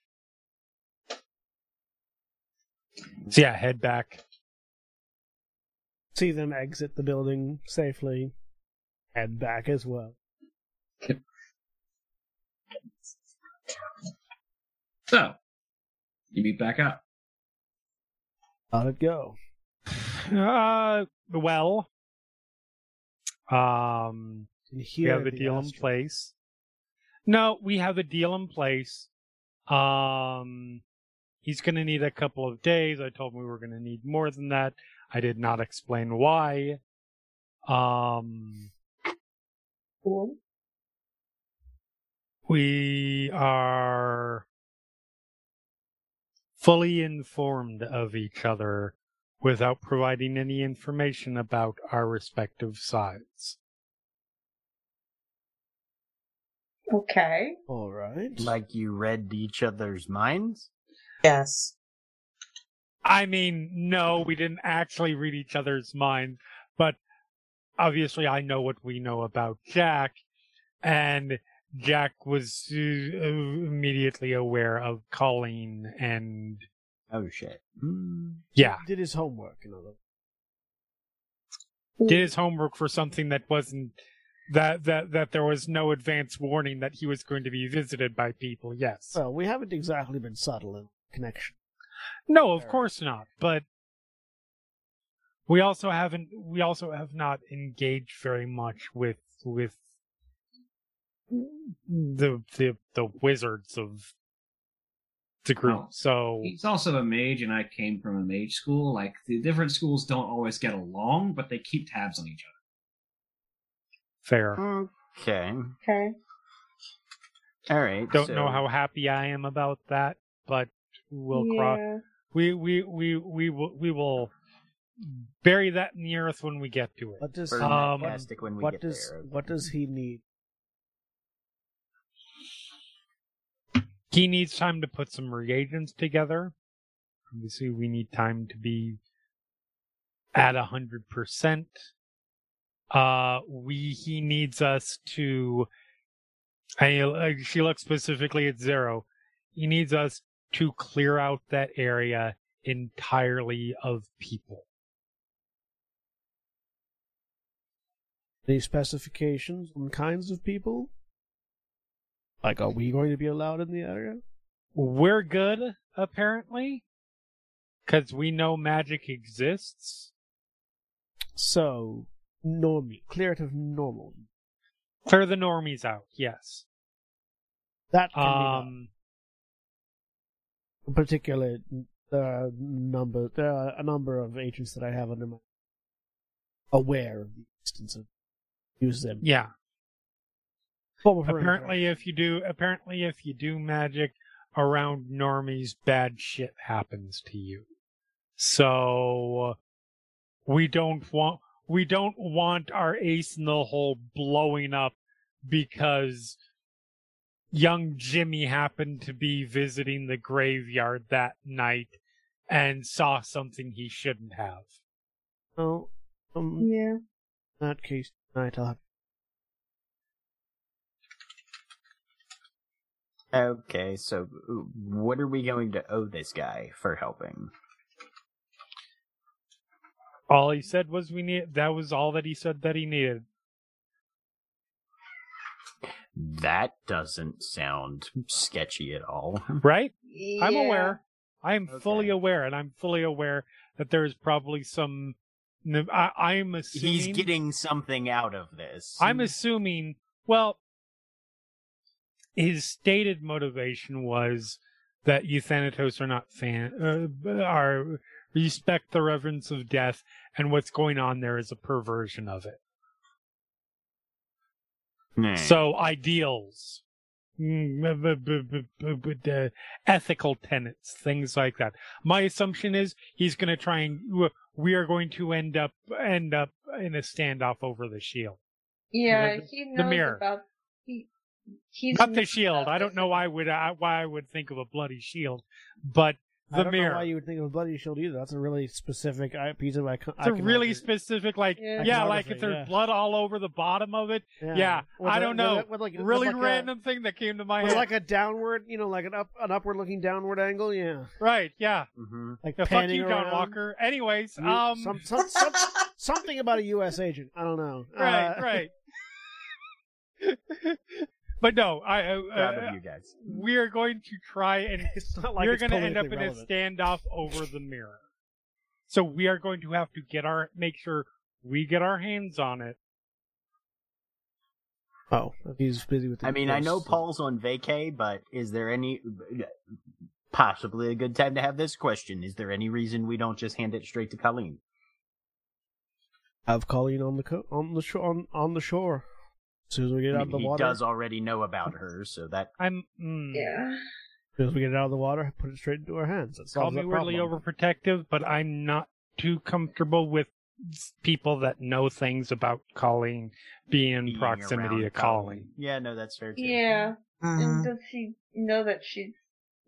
So yeah, head back. See them exit the building safely. Head back as well. So, you meet back up. How'd it go? Uh, well, um, Can you we have a the deal in place. No, we have a deal in place. Um, he's going to need a couple of days. I told him we were going to need more than that. I did not explain why. Um, Cool. we are fully informed of each other without providing any information about our respective sides. Okay. All right. Like you read each other's minds? Yes. I mean, no, we didn't actually read each other's minds, but obviously I know what we know about Jack, and Jack was uh, immediately aware of Colleen, and Oh shit. Hmm. yeah, Did his homework, in other did his homework for something that wasn't that that that there was no advance warning that he was going to be visited by people. Yes, Well, we haven't exactly been subtle in connection. No, of course not, but. We also haven't. We also have not engaged very much with with the the the wizards of the group. Oh. So He's also a mage, and I came from a mage school. Like, the different schools don't always get along, but they keep tabs on each other. fair. Okay. Okay. All right. Don't so- know how happy I am about that, but we'll cross. yeah. We we we we will we will bury that in the earth when we get to it. What does he, Um, when we what get does there. what does he need? He needs time to put some reagents together. Obviously, we need time to be at a hundred percent. Uh, we he needs us to. I she looks specifically at Xaro. He needs us to clear out that area entirely of people. Any specifications on kinds of people? Like, are we going to be allowed in the area? We're good, apparently, because we know magic exists. So, normie, clear it of normal. Clear the normies out, yes. That can. Um, particular, there are number there are a number of agents that I have under my aware of the existence of use them. yeah. Apparently, if you do, apparently, if you do magic around normies, bad shit happens to you. So we don't want we don't want our ace in the hole blowing up because young Jimmy happened to be visiting the graveyard that night and saw something he shouldn't have. Oh, um, Yeah. in that case, tonight I'll have Okay, so what are we going to owe this guy for helping? All he said was we need that was all that he said that he needed. That doesn't sound sketchy at all. Right? I'm aware. I am fully aware, and I'm fully aware that there's probably some. I, I'm assuming He's getting something out of this. I'm assuming. Well, his stated motivation was that euthanatos are not fan uh, are respect the reverence of death, and what's going on there is a perversion of it. Nah. So ideals, mm, uh, ethical tenets, things like that. My assumption is he's going to try and we are going to end up end up in a standoff over the shield. Yeah, The- he the knows mirror. about he. He's Not the shield. I don't know why I would I, why I would think of a bloody shield, but I the don't mirror. know why you would think of a bloody shield either. That's a really specific i- piece of icon. it's a really specific, like Yeah. yeah, like if there's yeah. blood all over the bottom of it. yeah, I don't know. With like, with Really like a- random thing that came to my with head. like a downward, you know, like an up, an upward looking downward angle. Yeah, right? Yeah. Mhm. like Yeah, fuck panning you, John. Walker. Anyways, You- um, some, some, some, something about a U.S. agent. I don't know. right, Uh, right. but no, I uh, Proud of you guys. we are going to try and It's not like we're going to end up in a standoff over the mirror. So we are going to have to get our make sure we get our hands on it. Oh, he's busy with. The I mean, I know ghosts. Paul's on vacay, but is there any possibly a good time to have this question? Is there any reason we don't just hand it straight to Colleen? Have Colleen on the co- on the shore on, on the shore. As soon as we get I out of the he water, does already know about her, so that I'm mm, Yeah. as soon as we get it out of the water, put it straight into our hands. That call solves me that weirdly problem. overprotective, but I'm not too comfortable with people that know things about Colleen being in being proximity around to Colleen. Yeah, no, that's fair too. Yeah. And Mhm. does she know that she's,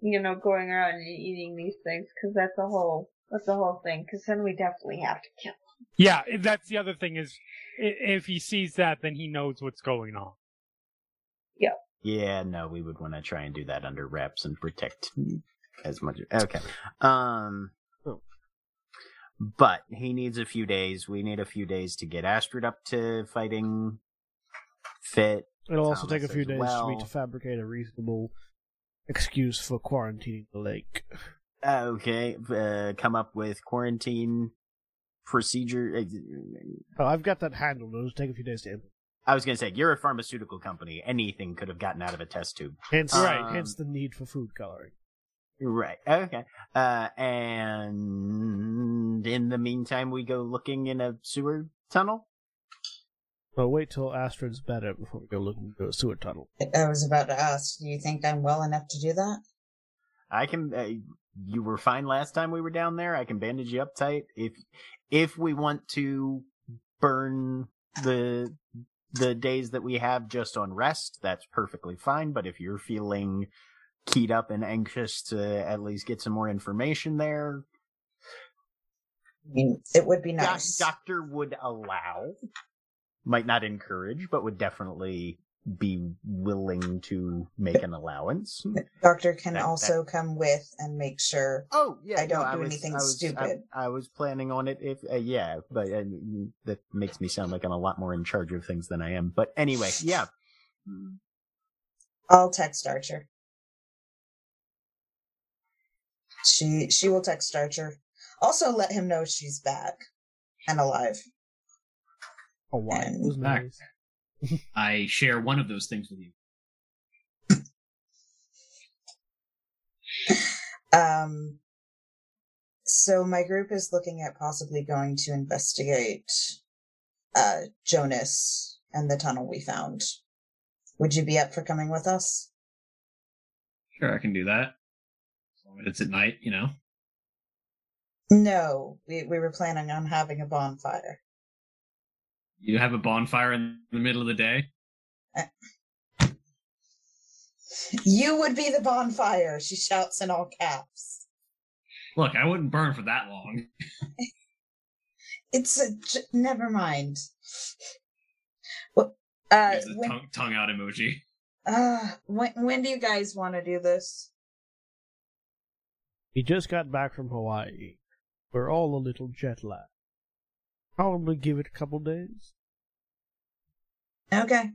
you know, going around and eating these things? Because that's a whole, that's a whole thing. Because then we definitely have to kill. Yeah, that's the other thing is if he sees that, then he knows what's going on. Yeah, Yeah, no, we would want to try and do that under wraps and protect as much. Okay. Um. But he needs a few days. We need a few days to get Astrid up to fighting fit. It'll also take a few as days for me to fabricate a reasonable excuse for quarantining the lake. Okay. Uh, come up with quarantine procedure. Oh, I've got that handled. It'll just take a few days to implement. I was going to say, you're a pharmaceutical company. Anything could have gotten out of a test tube. Hence, Right. hence the need for food coloring. Right. Okay. Uh, and in the meantime, we go looking in a sewer tunnel. But wait till Astrid's better before we go looking into a sewer tunnel. I was about to ask, do you think I'm well enough to do that? I can. Uh, you were fine last time we were down there. I can bandage you up tight. If if we want to burn the the days that we have just on rest, that's perfectly fine. But if you're feeling keyed up and anxious to at least get some more information there, I mean, it would be doc- nice. doctor would allow, might not encourage, but would definitely be willing to make an allowance. Doctor can That- also come with and make sure. Oh yeah, I don't no, do was- anything I was, stupid. I, I was planning on it. If uh, yeah, but uh, that makes me sound like I'm a lot more in charge of things than I am. But anyway, yeah. I'll text Archer. She she will text Archer. Also, let him know she's back and alive. Oh, wow. It was Back. nice. I share one of those things with you. Um. So my group is looking at possibly going to investigate uh Jonas and the tunnel we found. Would you be up for coming with us? Sure, I can do that. As long as it's at night, you know. No, we we were planning on having a bonfire. You have a bonfire in the middle of the day. You would be the bonfire, she shouts in all caps. Look, I wouldn't burn for that long. It's a j- never mind. Well, uh, There's a when, tongue, tongue out emoji. uh, when when do you guys want to do this? He just got back from Hawaii. We're all a little jet lagged. Probably give it a couple days. Okay.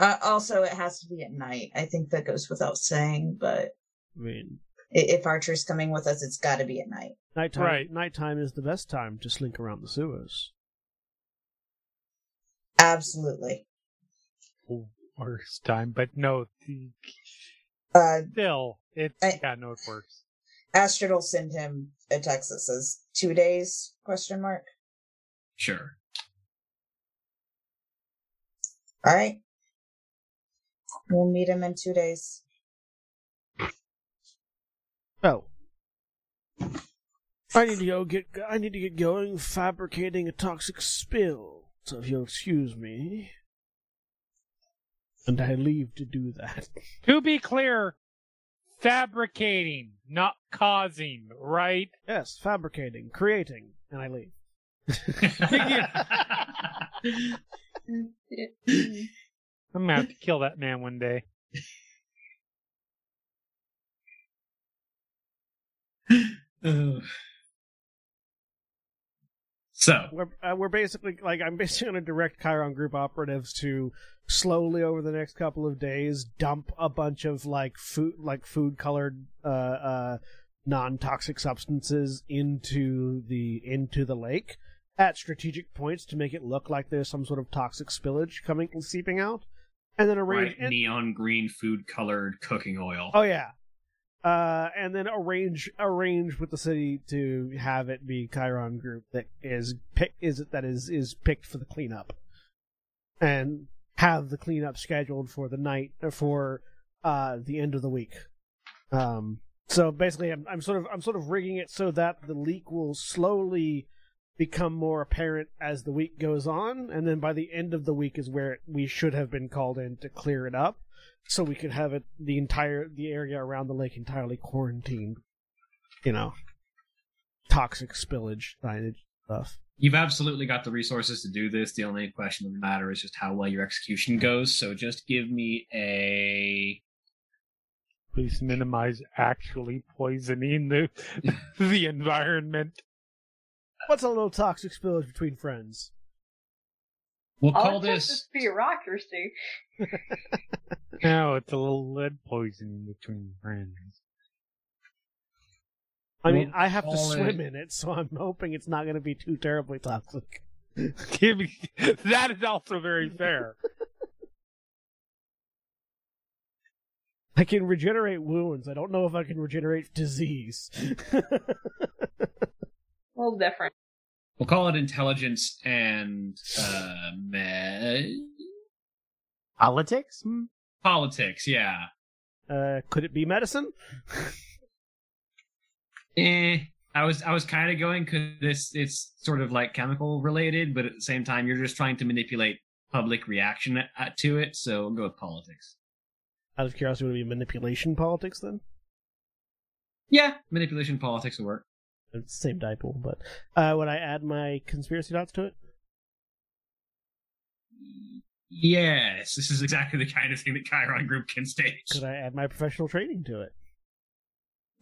Uh, also, it has to be at night. I think that goes without saying, but I mean, i- if Archer's coming with us, it's got to be at night. nighttime. Right. Nighttime is the best time to slink around the sewers. Absolutely. Worst time, but no, the- Uh, still, it I- yeah, no, it works. Astrid will send him a text that says two days question mark. Sure. All right. We'll meet him in two days. Oh. I need to go get. I need to get going fabricating a toxic spill. So if you'll excuse me, and I leave to do that. To be clear, fabricating, not causing, right? Yes, fabricating, creating, and I leave. I'm gonna have to kill that man one day. Ugh. so, We're uh, we're basically like I'm basically going to direct Chiron Group operatives to slowly over the next couple of days dump a bunch of like food like food colored uh uh non toxic substances into the into the lake at strategic points to make it look like there's some sort of toxic spillage coming and seeping out, and then arrange. bright neon green food colored cooking oil. Oh yeah. Uh, and then arrange arrange with the city to have it be Chiron Group that is pick is it that is is picked for the cleanup, and have the cleanup scheduled for the night or for uh the end of the week. Um, so basically, I'm I'm sort of I'm sort of rigging it so that the leak will slowly become more apparent as the week goes on, and then by the end of the week is where we should have been called in to clear it up so we could have it the entire the area around the lake entirely quarantined. You know, toxic spillage signage stuff. You've absolutely got the resources to do this. The only question of the matter is just how well your execution goes. So just give me a. Please minimize actually poisoning the the environment. What's a little toxic spillage between friends? We'll All call it takes this. is bureaucracy. No, it's a little lead poisoning between friends. I mean, We'll I have to swim it- in it, so I'm hoping it's not going to be too terribly toxic. That is also very fair. I can regenerate wounds. I don't know if I can regenerate disease. A little different. We'll call it intelligence and uh, me- Politics? Hmm? politics. Yeah. uh, could it be medicine? Eh. I was I was kind of going because this it's sort of like chemical related, but at the same time you're just trying to manipulate public reaction to it. So we'll go with politics. Out of curiosity, would it be manipulation politics then? Yeah, manipulation politics will work. It's the same dice pool, but uh, would I add my conspiracy dots to it? Yes, this is exactly the kind of thing that Chiron Group can stage. Could I add my professional training to it?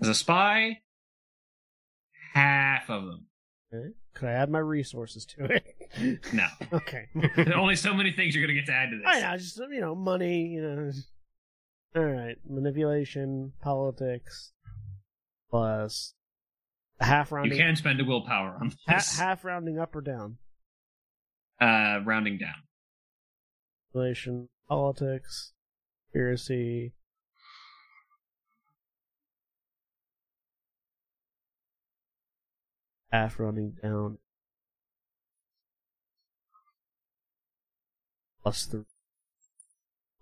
As a spy, half of them. Okay. Could I add my resources to it? No, okay. There's only so many things you're gonna get to add to this. I know, just you know, money. You know. All right, manipulation, politics, plus half You rounding. can spend a willpower on ha- half rounding up or down. uh, rounding down. Manipulation, politics, conspiracy. Half rounding down. Plus the.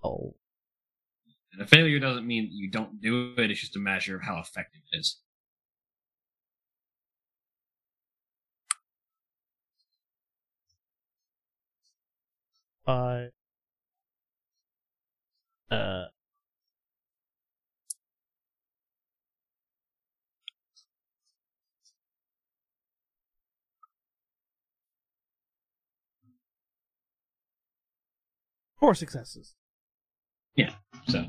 Oh. And a failure doesn't mean you don't do it. It's just a measure of how effective it is. Uh, uh, four successes. Yeah. So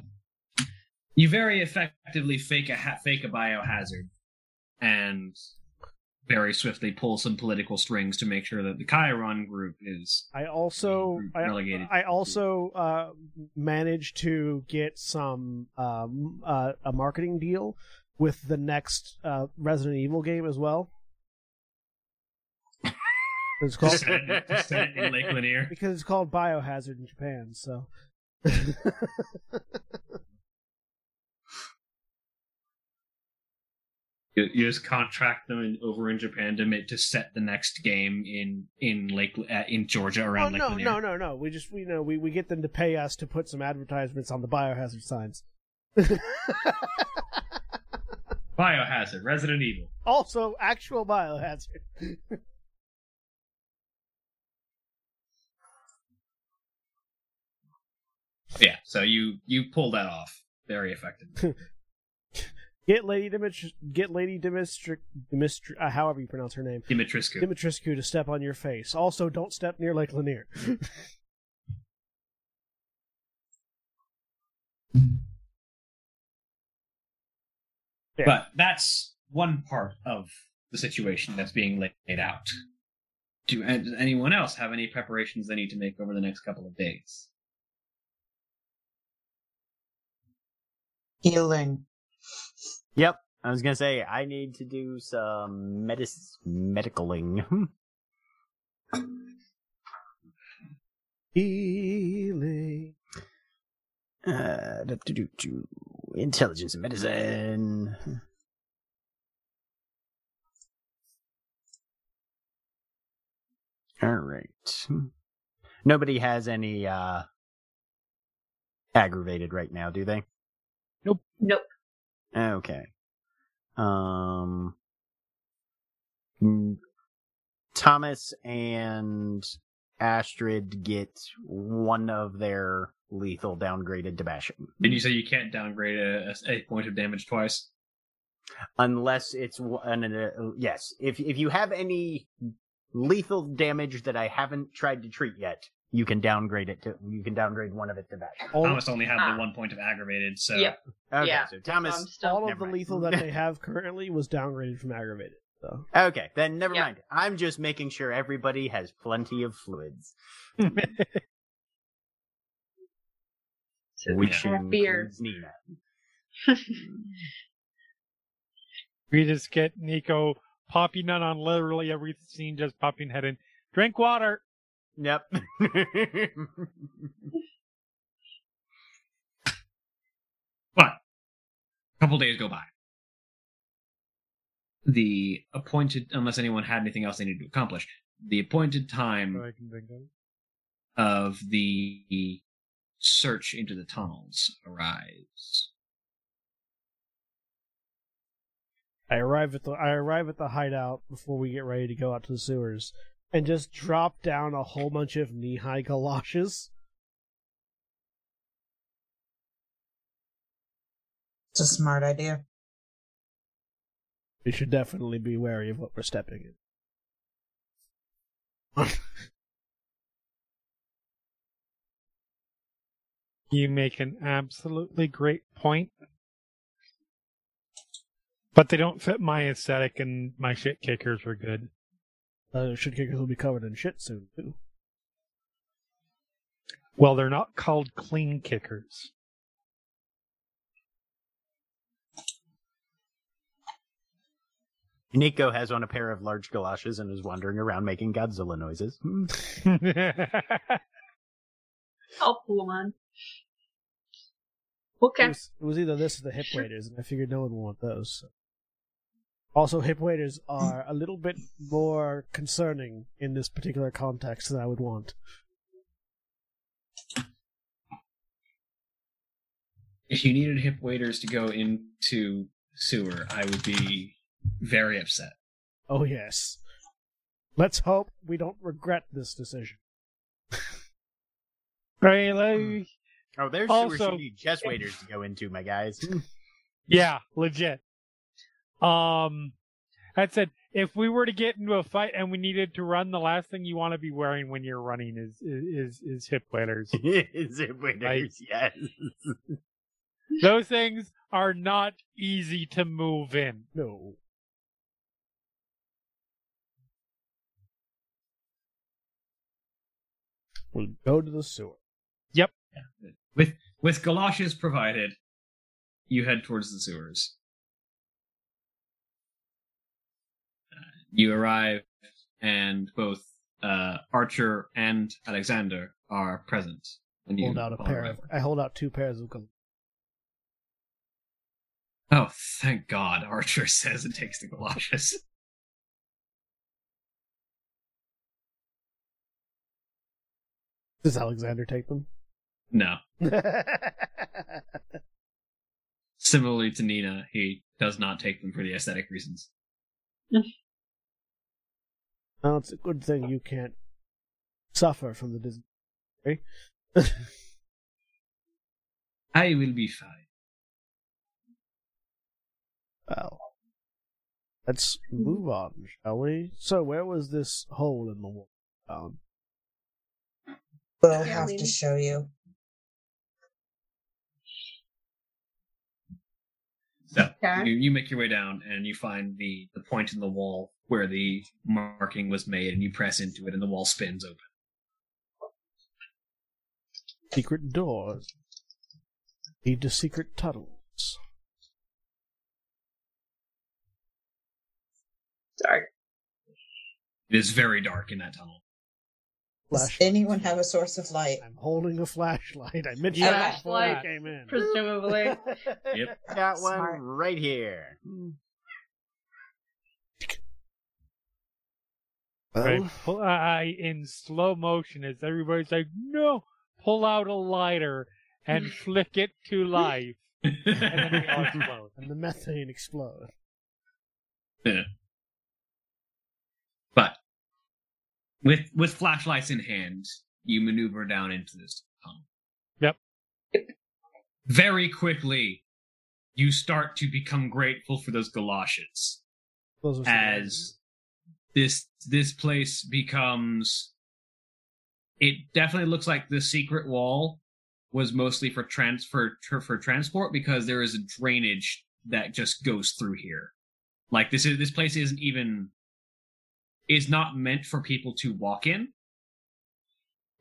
you very effectively fake a ha- fake a biohazard, and very swiftly pull some political strings to make sure that the Chiron group is I also Group I, relegated. I also uh, managed to get some um, uh, a marketing deal with the next uh, Resident Evil game as well. It's called set it, set it in Lake Lanier. because it's called Biohazard in Japan. So You, you just contract them in, over in Japan to make, to set the next game in in Lake uh, in Georgia Oh, around Lake no, Lanier. no, no, no. We just we know we, we get them to pay us to put some advertisements on the biohazard signs. Biohazard, Resident Evil. also, actual biohazard. Yeah, so you you pull that off very effectively. Get Lady Dimitri, get Lady Dimitri, Dimitri uh, however you pronounce her name, Dimitrescu. Dimitrescu to step on your face. Also, don't step near Lake Lanier. Yeah. But that's one part of the situation that's being laid out. Do does anyone else have any preparations they need to make over the next couple of days? Healing. Yep. I was gonna say I need to do some medis medicaling. Healing. uh, do, do, do, do. intelligence and medicine. All right. Nobody has any uh aggravated right now, do they? Nope. Nope. Okay. Um Thomas and Astrid get one of their lethal downgraded to bashing. Did you say you can't downgrade a, a, point of damage twice? Unless it's one uh, yes, if if you have any lethal damage that I haven't tried to treat yet, you can downgrade it to you can downgrade one of it to that. All, Thomas only had Ah. the one point of aggravated, so Yep. Okay, Yeah. so Thomas still all of the mind. lethal that they have currently was downgraded from aggravated. So Okay, then never Yeah. mind. I'm just making sure everybody has plenty of fluids. So Which yeah. beer. includes Nina. we just get Nico popping in on literally every scene, just popping head in. Drink water. Yep. But a couple days go by. The appointed, unless anyone had anything else they needed to accomplish, the appointed time I can think of. of the search into the tunnels arrives. I arrive at the I arrive at the hideout before we get ready to go out to the sewers, and just drop down a whole bunch of knee high galoshes. It's a smart idea. We should definitely be wary of what we're stepping in. You make an absolutely great point. But they don't fit my aesthetic, and my shit kickers are good. Uh, shit kickers will be covered in shit soon too. Well, they're not called clean kickers. Nico has on a pair of large galoshes and is wandering around making Godzilla noises. Hmm. I'll pull them on. It Okay. was, it was either this or the hip waders, and I figured no one would want those. so. Also, hip waders are a little bit more concerning in this particular context than I would want. If you needed hip waders to go into sewer, I would be very upset. Oh yes. Let's hope we don't regret this decision. Really? Hmm. Oh, there's Also- sewers you need chest waders to go into, my guys. yeah, legit. Um, that said, if we were to get into a fight and we needed to run, the last thing you want to be wearing when you're running is is is hip waders. is Zip waders, Right. yes. Those things are not easy to move in. No. We'll go to the sewer. Yep. With with galoshes provided, you head towards the sewers. You arrive, and both uh, Archer and Alexander are present. When you Hold out a pair arrive. of. I hold out two pairs of. gal- Oh, thank God, Archer says and takes the galoshes. Does Alexander take them? No. Similarly to Nina, he does not take them for the aesthetic reasons. Well, it's a good thing you can't suffer from the disease. okay? I will be fine. well, let's move on, shall we? So, where was this hole in the wall found? We'll Yeah, have we- to show you. So Okay. you, you make your way down and you find the, the point in the wall where the marking was made and you press into it and the wall spins open. Secret doors lead to secret tunnels. Sorry. It is very dark in that tunnel. Does Flashlight. anyone have a source of light? I'm holding a flashlight. I mentioned Yeah. that before I Flashlight. came in. Presumably. Yep. Got one Smart. right here. Hmm. Right, Well, uh, I in slow motion as everybody's like, "No!" Pull out a lighter and flick it to life, and then we all explode. and the methane explodes. but with with flashlights in hand, you maneuver down into this tunnel. Yep. Very quickly, you start to become grateful for those galoshes. Those are some- as this this place becomes it definitely looks like the secret wall was mostly for transfer for transport because there is a drainage that just goes through here. Like this is this place isn't even is not meant for people to walk in.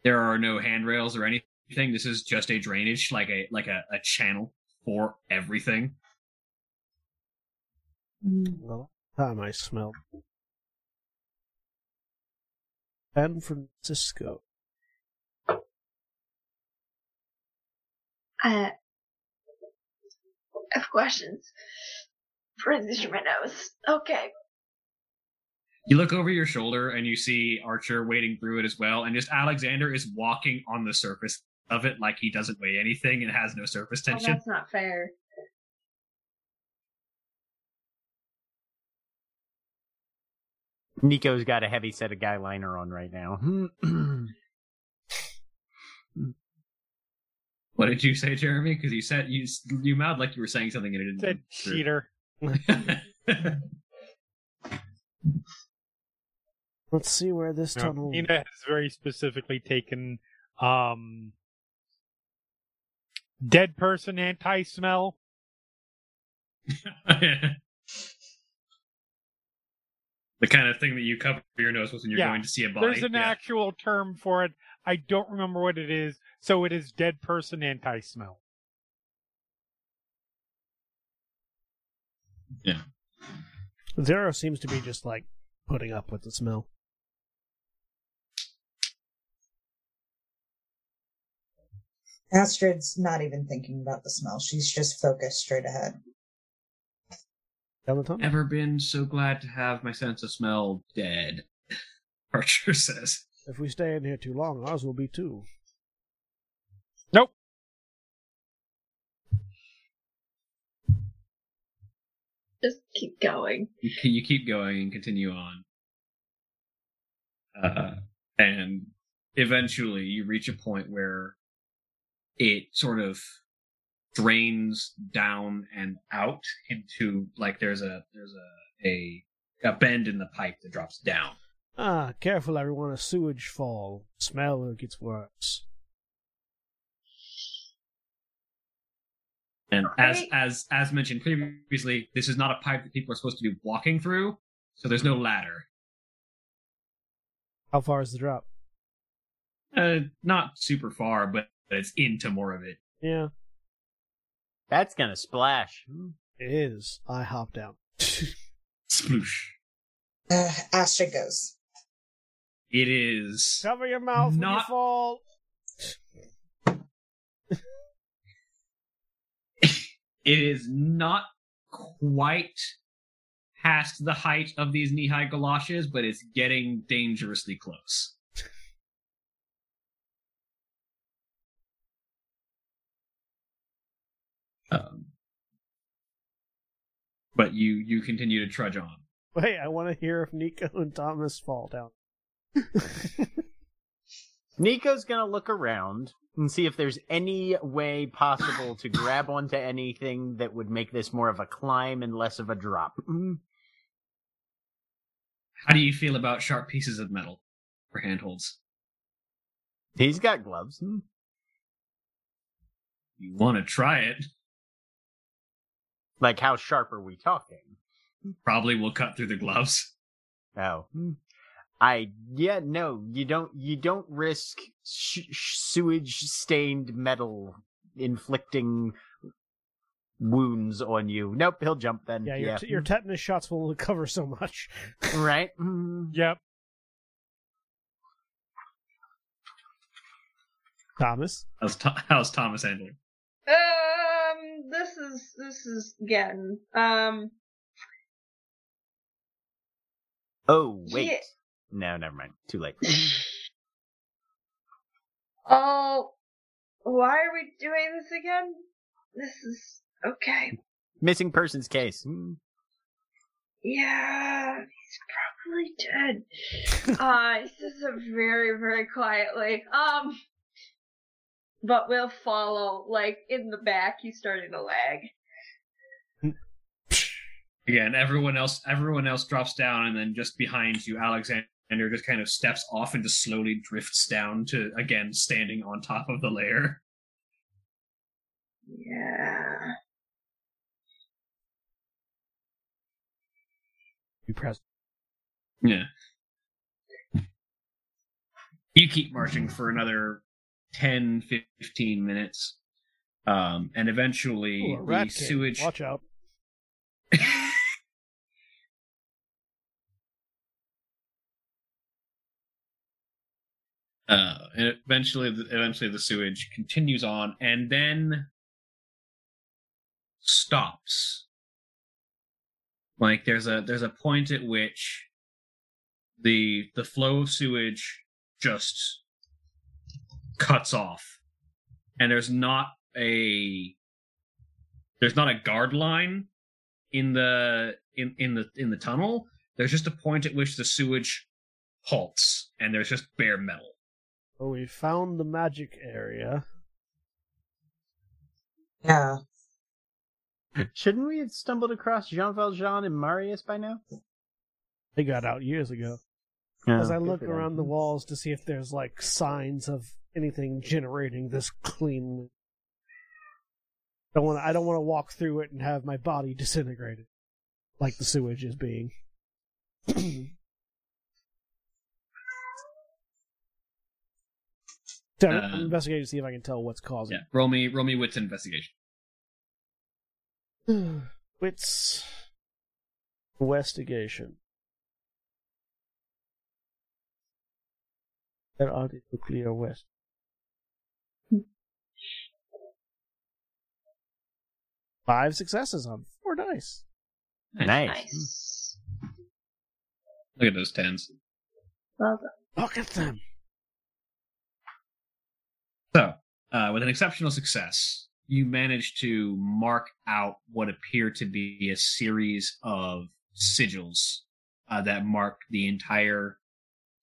There are no handrails or anything. This is just a drainage like a like a, a channel for everything. Mm. Well, time I smelled San Francisco. I have questions. Breathing through my nose. Okay. You look over your shoulder and you see Archer wading through it as well, and just Alexander is walking on the surface of it like he doesn't weigh anything and has no surface tension. Oh, tension. that's not fair. Nico's got a heavy set of guy liner on right now. What did you say, Jeremy? Because you said you you mouthed like you were saying something and it didn't. Said cheater. Let's see where this No, tunnel. Nina has very specifically taken um dead person anti smell. the kind of thing that you cover your nose with when you're Yeah. going to see a body. There's an Yeah. actual term for it. I don't remember what it is, so it is dead person anti smell. Yeah. Xaro seems to be just like putting up with the smell. Astrid's not even thinking about the smell. She's just focused straight ahead. Down the. Never been so glad to have my sense of smell dead. Archer says. If we stay in here too long, ours will be too. Nope. Just keep going. you, ke- you keep going and continue on. Uh, and eventually you reach a point where it sort of drains down and out into like there's a there's a a, a bend in the pipe that drops down. Ah, careful everyone, a sewage fall. Smell it gets worse. And as Right. as as mentioned previously, this is not a pipe that people are supposed to be walking through, so there's no ladder. How far is the drop? Uh, not super far, but it's into more of it. Yeah, That's gonna splash. it is. I hop down. Sploosh. Uh, Astrid goes. It is Cover your mouth when you Not- fall. it is not quite past the height of these knee-high galoshes, but it's getting dangerously close. But you you continue to trudge on. Wait, I want to hear if Nico and Thomas fall down. Nico's gonna look around and see if there's any way possible to grab onto anything that would make this more of a climb and less of a drop. Mm. How do you feel about sharp pieces of metal for handholds? He's got gloves. You want to try it? Like, how sharp are we talking? Probably will cut through the gloves. Oh. Mm. I yeah no you don't you don't risk sh- sewage stained metal inflicting wounds on you. Nope, he'll jump then. Yeah, your, yeah. T- your tetanus shots will cover so much. right. Mm. Yep. Thomas, How's, Th- how's Thomas handling? Um, this is this is getting um. Oh wait, Yeah. no, never mind. Too late. Oh, why are we doing this again? This is okay. Missing persons case. Mm. Yeah, he's probably dead. uh, he says it very, very quietly. Um, but we'll follow. Like in the back, he's starting to lag. Again, everyone else everyone else drops down, and then just behind you, Alexander just kind of steps off and just slowly drifts down to again standing on top of the layer. Yeah. you press. Yeah. You keep marching for another 10, 15 minutes. Um, and eventually Ooh, the king. sewage. Watch out. uh, and eventually, the, eventually the sewage continues on and then stops. Like there's a there's a point at which the the flow of sewage just cuts off, and there's not a there's not a guard line in the in in the in the tunnel. There's just a point at which the sewage halts, and there's just bare metal. Oh, we found the magic area. Yeah. Shouldn't we have stumbled across Jean Valjean and Marius by now? They got out years ago. As I look around the walls to see if there's like signs of anything generating this clean. Don't want. I don't want to walk through it and have my body disintegrated, like the sewage is being. so I'm Uh, investigating to see if I can tell what's causing. Yeah, roll me roll me wits investigation. Wits investigation. There are the nuclear west. Five successes on four dice. Nice. Nice. Look at those tens. Well done. Look at them. So, uh, with an exceptional success, you manage to mark out what appear to be a series of sigils uh, that mark the entire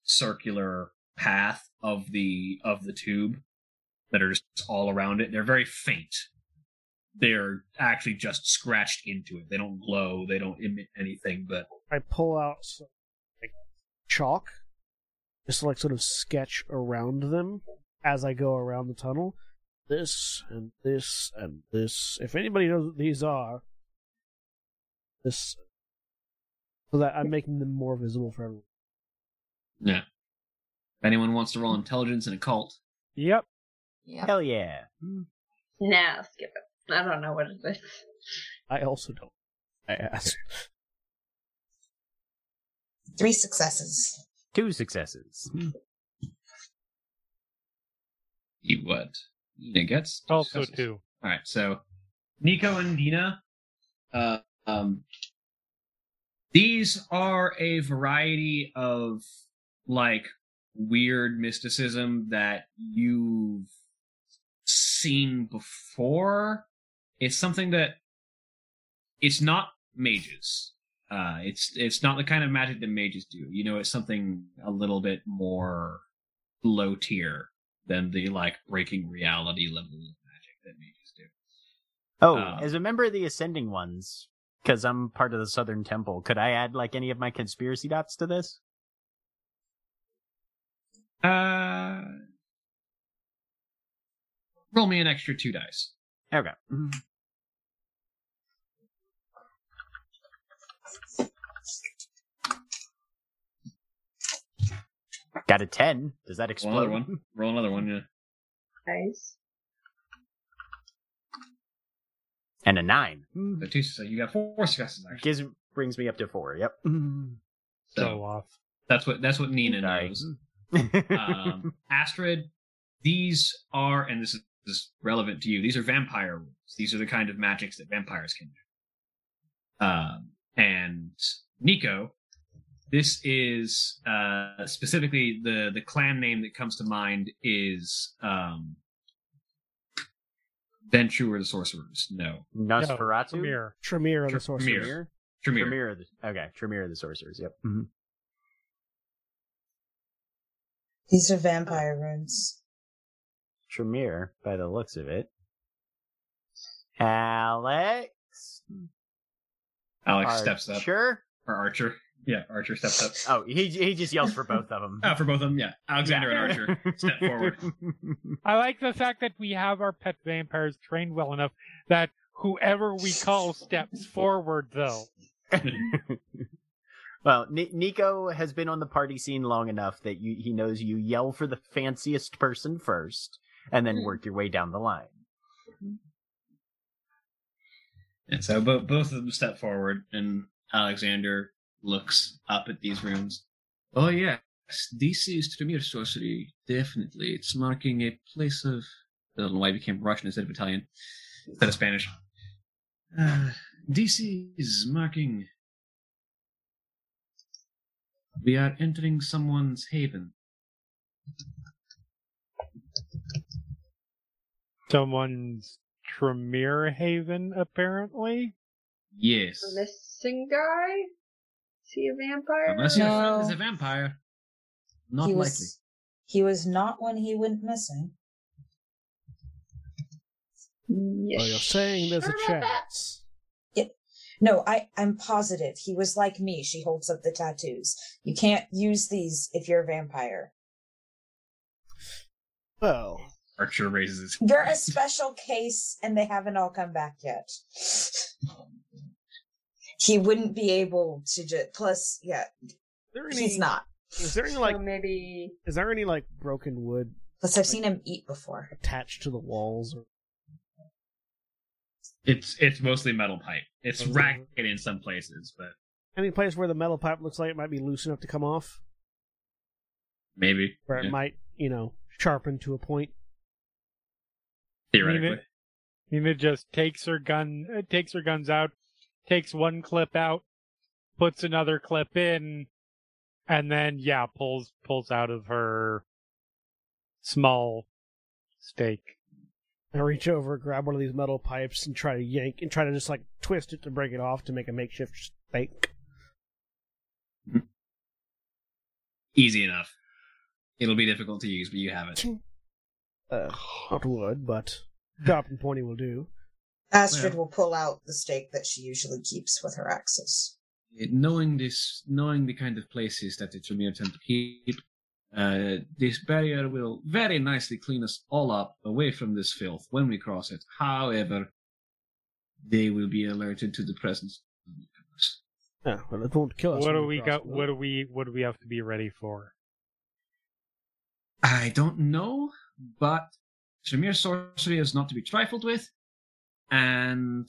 circular path of the of the tube that are just all around it. They're very faint. They're actually just scratched into it. They don't glow. They don't emit anything. But I pull out some, like chalk, just to, like sort of sketch around them as I go around the tunnel. This and this and this. If anybody knows what these are, this, so that I'm making them more visible for everyone. yeah, if anyone wants to roll intelligence in a cult, Yep. Yeah. Hell yeah. Mm. Nah, skip it. I don't know what it is. I also don't. I asked. Three successes. Two successes. Mm. you what? Nina gets Also successes. two. All right, so Nico and Nina, uh, Um, these are a variety of like weird mysticism that you've seen before. It's something that it's not mages. Uh, it's it's not the kind of magic that mages do. You know, it's something a little bit more low tier than the like breaking reality level of magic that mages do. Oh, Um, as a member of the Ascending Ones, because I'm part of the Southern Temple, could I add like any of my conspiracy dots to this? Uh, roll me an extra two dice. Okay. Got a 10. Does that Roll explode? another one. Roll another one. Yeah. Nice. And a 9. So two. So you got four successes actually. Gives, brings me up to 4. Yep. Go So off. that's what that's what Nina Sorry. knows. um, Astrid, these are, and this is, this is relevant to you. These are vampire rules. These are the kind of magics that vampires can do. Um, and Nico, this is uh, specifically the the clan name that comes to mind is um, Ventrue the Sorcerers. No, Nosferatu? Tremere. Tremere of the Tremere. Sorcerer. Tremere? Tremere. Tremere. the- Okay, Tremere the Sorcerers. Yep. These are vampire runes. Tremere, by the looks of it. Alex? Alex steps up, Sure. or Archer. Yeah, Archer steps up. Oh, he he just yells for both of them. Uh, for both of them, yeah. Alexander and Archer step forward. I like the fact that we have our pet vampires trained well enough that whoever we call steps forward, though. well, Ni- Nico has been on the party scene long enough that you, he knows you yell for the fanciest person first, and then work your way down the line. And so bo- both of them step forward, and Alexander looks up at these runes. Oh, yes, this is Tremere sorcery. Definitely. It's marking a place of. I don't know why I became Russian instead of Italian, instead of Spanish. Uh, this is marking. We are entering someone's haven. Someone's Tremere Haven, apparently. Yes. The missing guy? Is he a vampire? Unless your friend No. is a vampire. Not he likely. was he was not when he went missing. Mm, you Oh, you're saying there's a sure about that? chance. No, I I'm positive he was like me. She holds up the tattoos. You can't use these if you're a vampire. Well, Archer raises his You're a special case, and they haven't all come back yet. he wouldn't be able to just. Plus, yeah, any, he's not. Is there any So like? maybe Is there any like broken wood Plus, I've seen him eat before. attached to the walls? Or... It's it's mostly metal pipe. It's Okay. ragged in some places, but Any place where the metal pipe looks like it might be loose enough to come off, maybe where yeah, it might, you know, sharpen to a point. theoretically. Nina just takes her gun, uh, takes her guns out, takes one clip out, puts another clip in, and then yeah, pulls pulls out of her small stake. I reach over, grab one of these metal pipes, and try to yank and try to just like twist it to break it off to make a makeshift stake. Easy enough. It'll be difficult to use, but you have it. Uh, not wood, but sharp and pointy will do. Astrid Well. will pull out the stake that she usually keeps with her axes. It- knowing this, knowing the kind of places that the Tremere tend to keep, uh, this barrier will very nicely clean us all up away from this filth when we cross it. However, they will be alerted to the presence of newcomers. Yeah, well, it won't kill us. What do we cross got? What do we? What do we have to be ready for? I don't know, but Tremere sorcery is not to be trifled with, and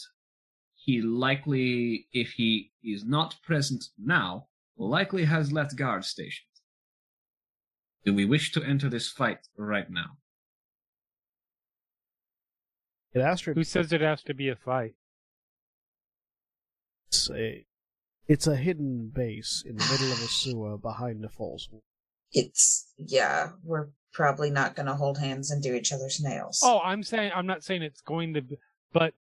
he likely, if he is not present now, likely has left guard stationed. Do we wish to enter this fight right now? Get Astrid. Who says it has to be a fight? it's a it's a hidden base in the middle of a sewer behind the falls. It's yeah, we're probably not going to hold hands and do each other's nails. Oh, I'm saying I'm not saying it's going to, be, but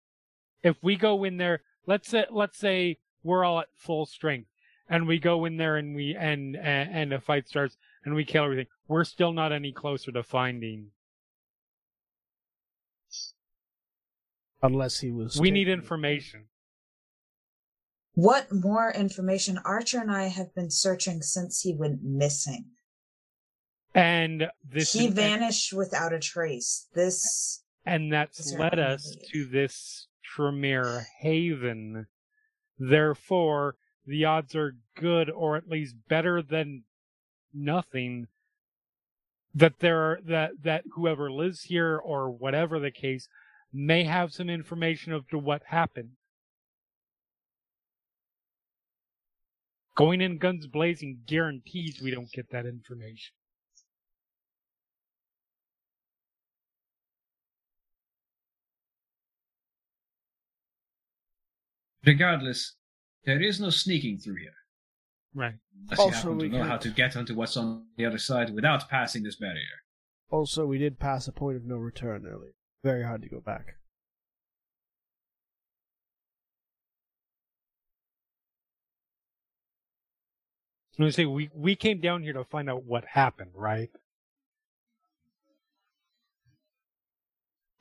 if we go in there, let's say let's say we're all at full strength, and we go in there and we and and, and a fight starts and we kill everything, we're still not any closer to finding. Unless he was. We need information. What more information? Archer and I have been searching since he went missing. And this he vanished without a trace. This and that's led us to this Tremere Haven. Therefore, the odds are good, or at least better than nothing, that there are, that that whoever lives here or whatever the case may have some information of to what happened. Going in guns blazing guarantees we don't get that information. Regardless, there is no sneaking through here. Right. Unless Also, you happen to we know can- how to get onto what's on the other side without passing this barrier. Also, we did pass a point of no return earlier. Very hard to go back. I'm gonna say we we came down here to find out what happened, right?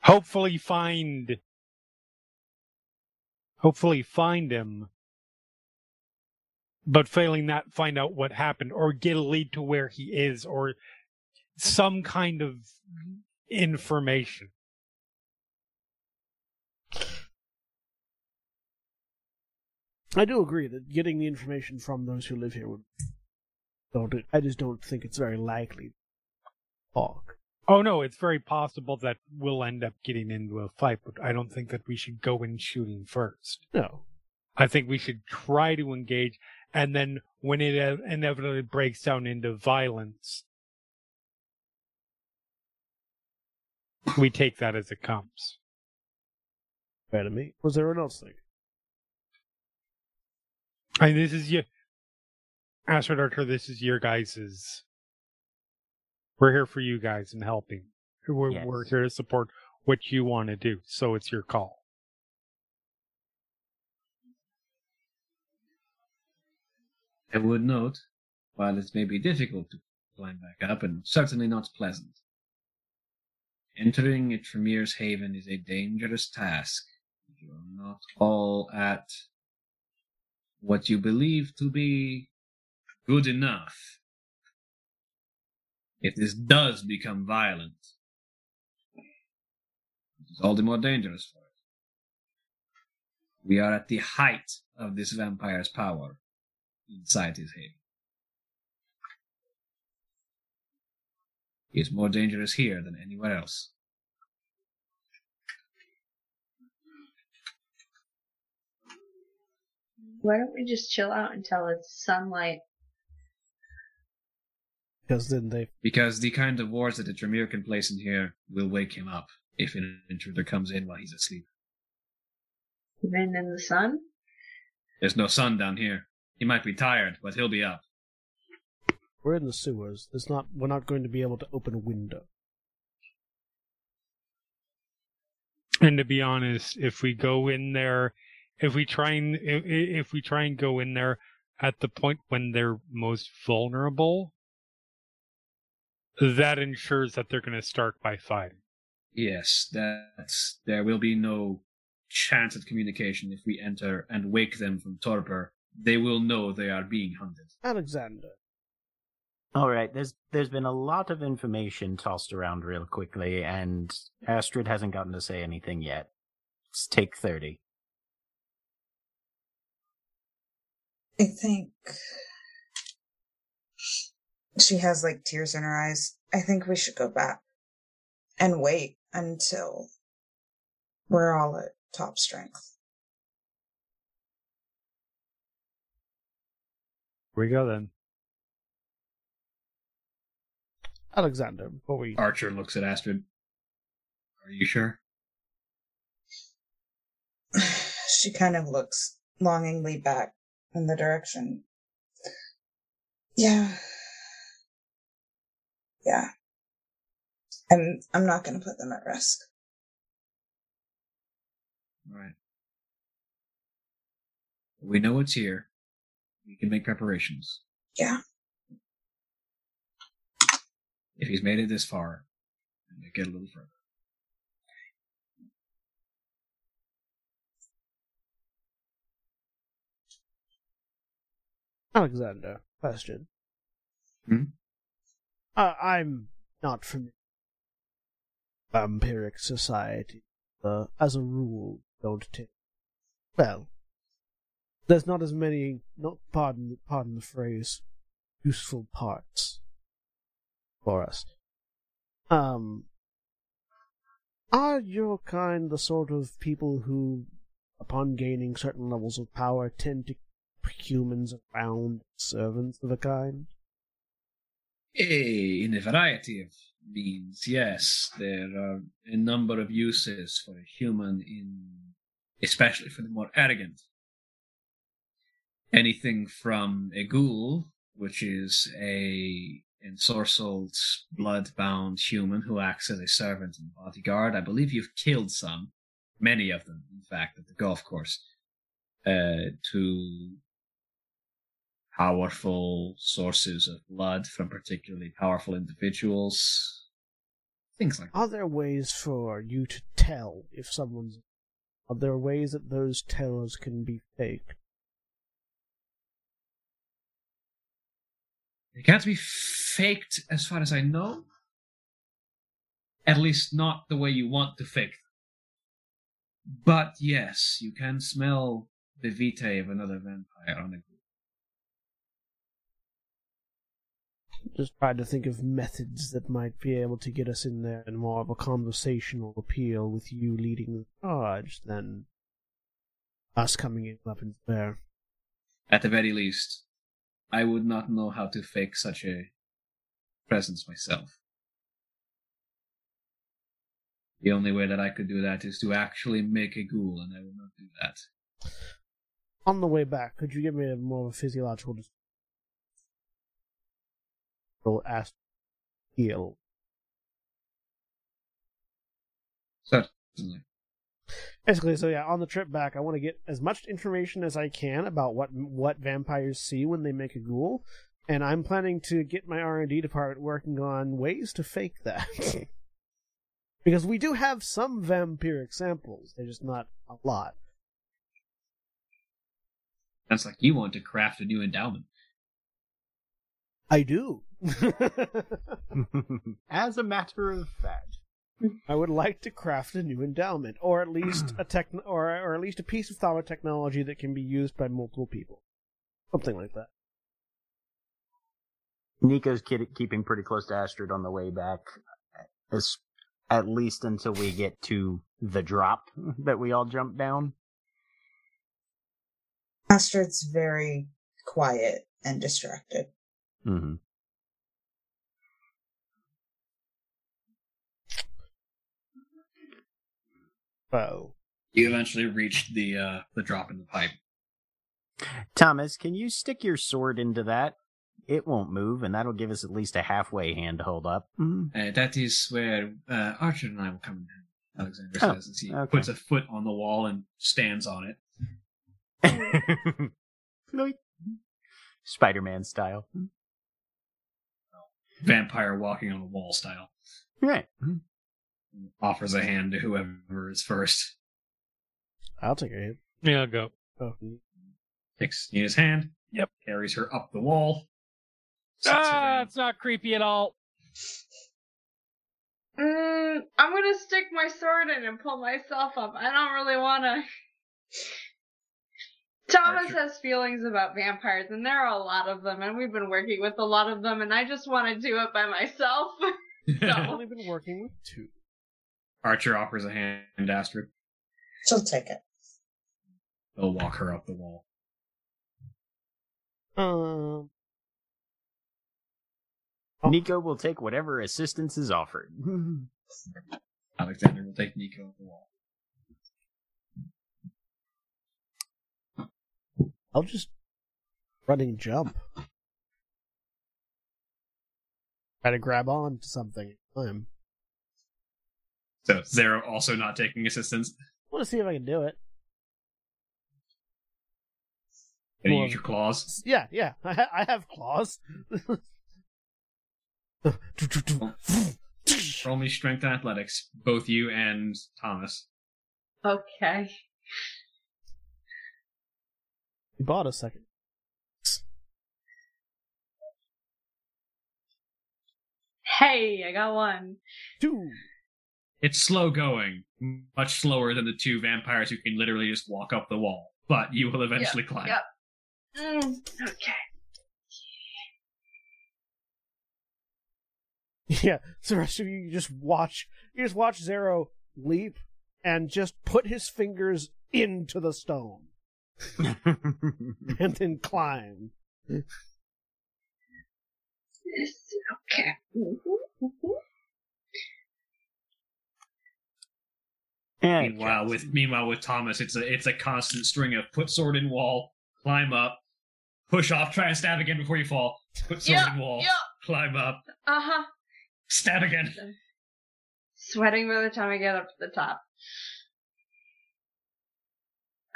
Hopefully find hopefully find him. But failing that, find out what happened or get a lead to where he is or some kind of information. I do agree that getting the information from those who live here would. Don't. I just don't think it's very likely. Talk. Oh no, it's very possible that we'll end up getting into a fight, but I don't think that we should go in shooting first. No. I think we should try to engage, and then when it uh, inevitably breaks down into violence, we take that as it comes. Fair to me. What does everyone else think? I mean, this is your Astrid Archer. This is your guys's. We're here for you guys and helping. We're, Yes. we're here to support what you want to do, so it's your call. I would note, while it may be difficult to climb back up and certainly not pleasant, entering Tremere's haven is a dangerous task. You are not all at what you believe to be good enough. If this does become violent, it is all the more dangerous for us. We are at the height of this vampire's power inside his head. He is more dangerous here than anywhere else. Why don't we just chill out until it's sunlight? Because then they. Because the kind of wars that the Tremere can place in here will wake him up if an intruder comes in while he's asleep. Even in the sun? There's no sun down here. He might be tired, but he'll be up. We're in the sewers. There's not. We're not going to be able to open a window. And to be honest, if we go in there, if we try and if, if we try and go in there at the point when they're most vulnerable, that ensures that they're going to start by fighting. Yes, that's there will be no chance at communication if we enter and wake them from torpor. They will know they are being hunted. Alexander. All right, there's there's been a lot of information tossed around real quickly, and Astrid hasn't gotten to say anything yet. Let's take thirty. I think she has like tears in her eyes. I think we should go back and wait until we're all at top strength. We go then. Alexander, before we. Archer looks at Astrid. Are you sure? she kind of looks longingly back in the direction. Yeah. Yeah. I'm I'm not gonna put them at risk. Right. We know it's here. We can make preparations. Yeah. If he's made it this far, and get a little further. Alexander, question. Hmm? Uh, I'm not from vampiric society. Uh, as a rule, don't take. Well, there's not as many. Not pardon, pardon the phrase. Useful parts for us. Um, are your kind the sort of people who, upon gaining certain levels of power, tend to humans around servants of a kind? In a variety of means, yes. There are a number of uses for a human in especially for the more arrogant. Anything from a ghoul, which is a ensorcelled, blood-bound human who acts as a servant and bodyguard. I believe you've killed some, many of them, in fact, at the golf course. Uh, to powerful sources of blood from particularly powerful individuals. Things like that. Are there ways for you to tell if someone's. Are there ways that those tellers can be faked? They can't be faked as far as I know. At least not the way you want to fake them. But yes, you can smell the vitae of another vampire on a group. Just trying to think of methods that might be able to get us in there and more of a conversational appeal with you leading the charge than us coming in weapons there. At the very least, I would not know how to fake such a presence myself. The only way that I could do that is to actually make a ghoul, and I will not do that. On the way back, could you give me a more of a physiological description? Ask heal. Certainly. Basically, so yeah, on the trip back, I want to get as much information as I can about what what vampires see when they make a ghoul, and I'm planning to get my R and D department working on ways to fake that. because we do have some vampiric samples, they're just not a lot. That's like you want to craft a new endowment. I do. As a matter of fact. I would like to craft a new endowment, or at least a tech, or or at least a piece of thauma technology that can be used by multiple people, something like that. Nico's kid- keeping pretty close to Astrid on the way back, as, at least until we get to the drop that we all jump down. Astrid's very quiet and distracted. Mm-hmm. Oh, You eventually reached the uh, the drop in the pipe. Thomas, can you stick your sword into that? It won't move, and that'll give us at least a halfway hand to hold up. Mhm. Uh, that is where uh, Archer and I will come in. Alexander Oh, says as he okay. puts a foot on the wall and stands on it. Spider-Man style. Vampire walking on the wall style. Right. Offers a hand to whoever is first. I'll take a hand. Yeah, I'll go. Oh, Takes Nina's hand. Yep. Carries her up the wall. Ah, it's not creepy at all. Mm, I'm gonna stick my sword in and pull myself up. I don't really wanna. Thomas Archer. has feelings about vampires, and there are a lot of them, and we've been working with a lot of them, and I just want to do it by myself. I've only been working with two. Archer offers a hand to Astrid. She'll take it. They'll walk her up the wall. Um, Oh. Nico will take whatever assistance is offered. Alexander will take Nico up the wall. I'll just running jump. Try to grab on to something. I'm. So Xaro also not taking assistance. I want to see if I can do it. Can you Well- use your claws? Yeah, yeah. I, ha- I have claws. Roll me strength and athletics, both you and Thomas. Okay. you bought a second. Hey, I got one. Two. It's slow going, much slower than the two vampires who can literally just walk up the wall. But you will eventually climb. yep. Mm, okay. Yeah. So the rest of you, you just watch. You just watch Xaro leap and just put his fingers into the stone and then climb. Yes, Okay. Mm-hmm, mm-hmm. Meanwhile, with meanwhile with Thomas, it's a it's a constant string of put sword in wall, climb up, push off, try and stab again before you fall, put sword Yeah, in wall, yeah. climb up, Uh huh. stab again. Sweating by the time I get up to the top.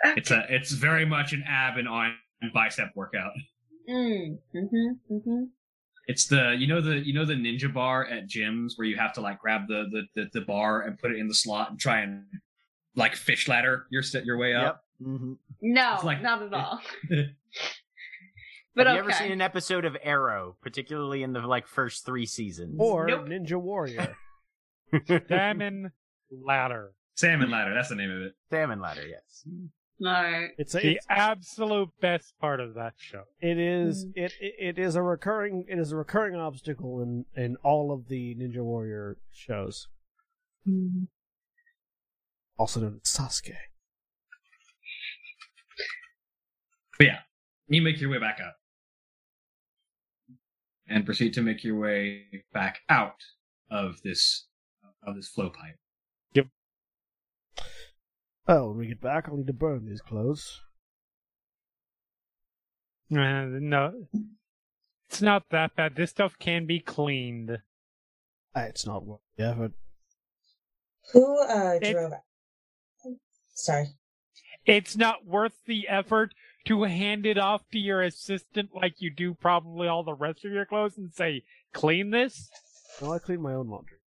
It's a it's very much an ab and arm and bicep workout. Mm. Mm-hmm. Mm-hmm. It's the you know the you know the ninja bar at gyms where you have to like grab the the, the, the bar and put it in the slot and try and like fish ladder your set your way up. Yep. hmm No, like- not at all. but Have you ever seen an episode of Arrow, particularly in the like first three seasons? Or Nope. Ninja Warrior. Salmon ladder. Salmon ladder, that's the name of it. Salmon ladder, yes. No. It's a, The it's, absolute best part of that show. it is Mm. it, it it is a recurring it is a recurring obstacle in in all of the Ninja Warrior shows. Mm. Also known as Sasuke. But yeah, you make your way back up. And proceed to make your way back out of this of this flow pipe. Oh, when we get back, I'll need to burn these clothes. Uh, no, it's not that bad. This stuff can be cleaned. Ah, It's not worth the effort. Who uh It- drove it? Sorry. It's not worth the effort to hand it off to your assistant like you do probably all the rest of your clothes and say, clean this? No, I clean my own laundry.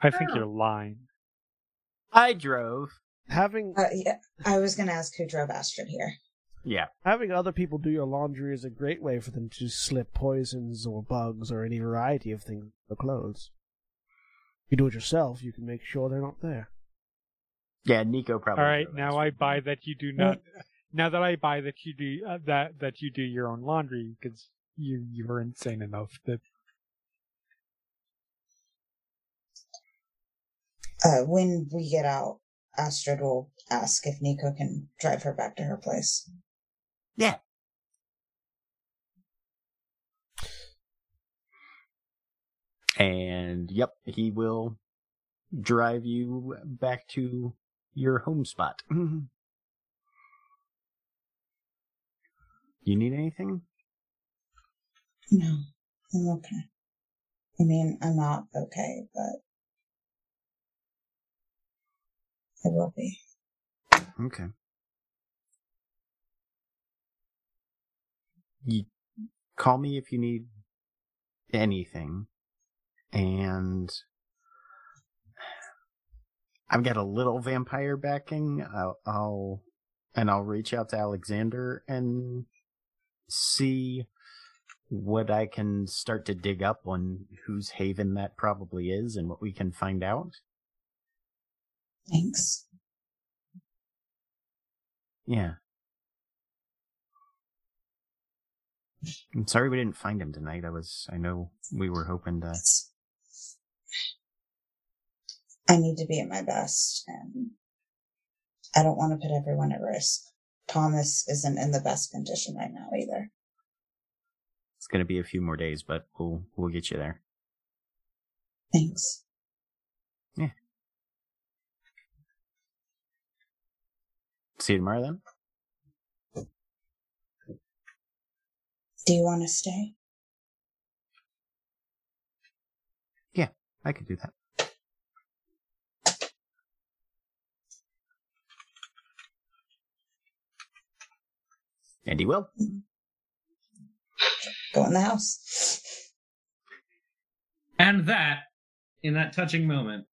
I think Oh. you're lying. I drove. Having Uh, yeah, I was gonna ask who drove Astrid here. Yeah. having other people do your laundry is a great way for them to slip poisons or bugs or any variety of things in the clothes. If you do it yourself, you can make sure they're not there. Yeah, Nico probably. All right, drove now I one. buy that you do not. Now that I buy that you do uh, that that you do your own laundry because you you are insane enough that Uh, when we get out, Astrid will ask if Nico can drive her back to her place. Yeah. And yep, he will drive you back to your home spot. you need anything? No, I'm okay. I mean, I'm not okay, but I will be. Okay. You call me if you need anything. And I've got a little vampire backing. I'll, I'll and I'll reach out to Alexander and see what I can start to dig up on whose haven that probably is and what we can find out. Thanks. Yeah. I'm sorry we didn't find him tonight. I was, I know we were hoping to. It's, I need to be at my best, and I don't want to put everyone at risk. Thomas isn't in the best condition right now either. It's gonna be a few more days, but we'll, we'll get you there. Thanks. See you tomorrow then. Do you want to stay? Yeah, I could do that. And he will. Mm-hmm. Go in the house. And that, in that touching moment,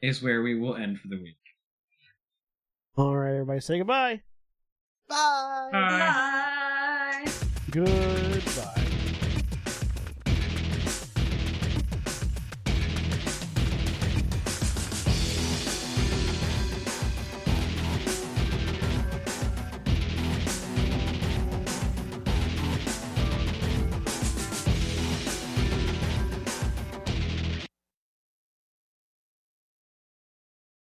is where we will end for the week. All right, everybody, say goodbye. Bye. Bye. Bye. Goodbye.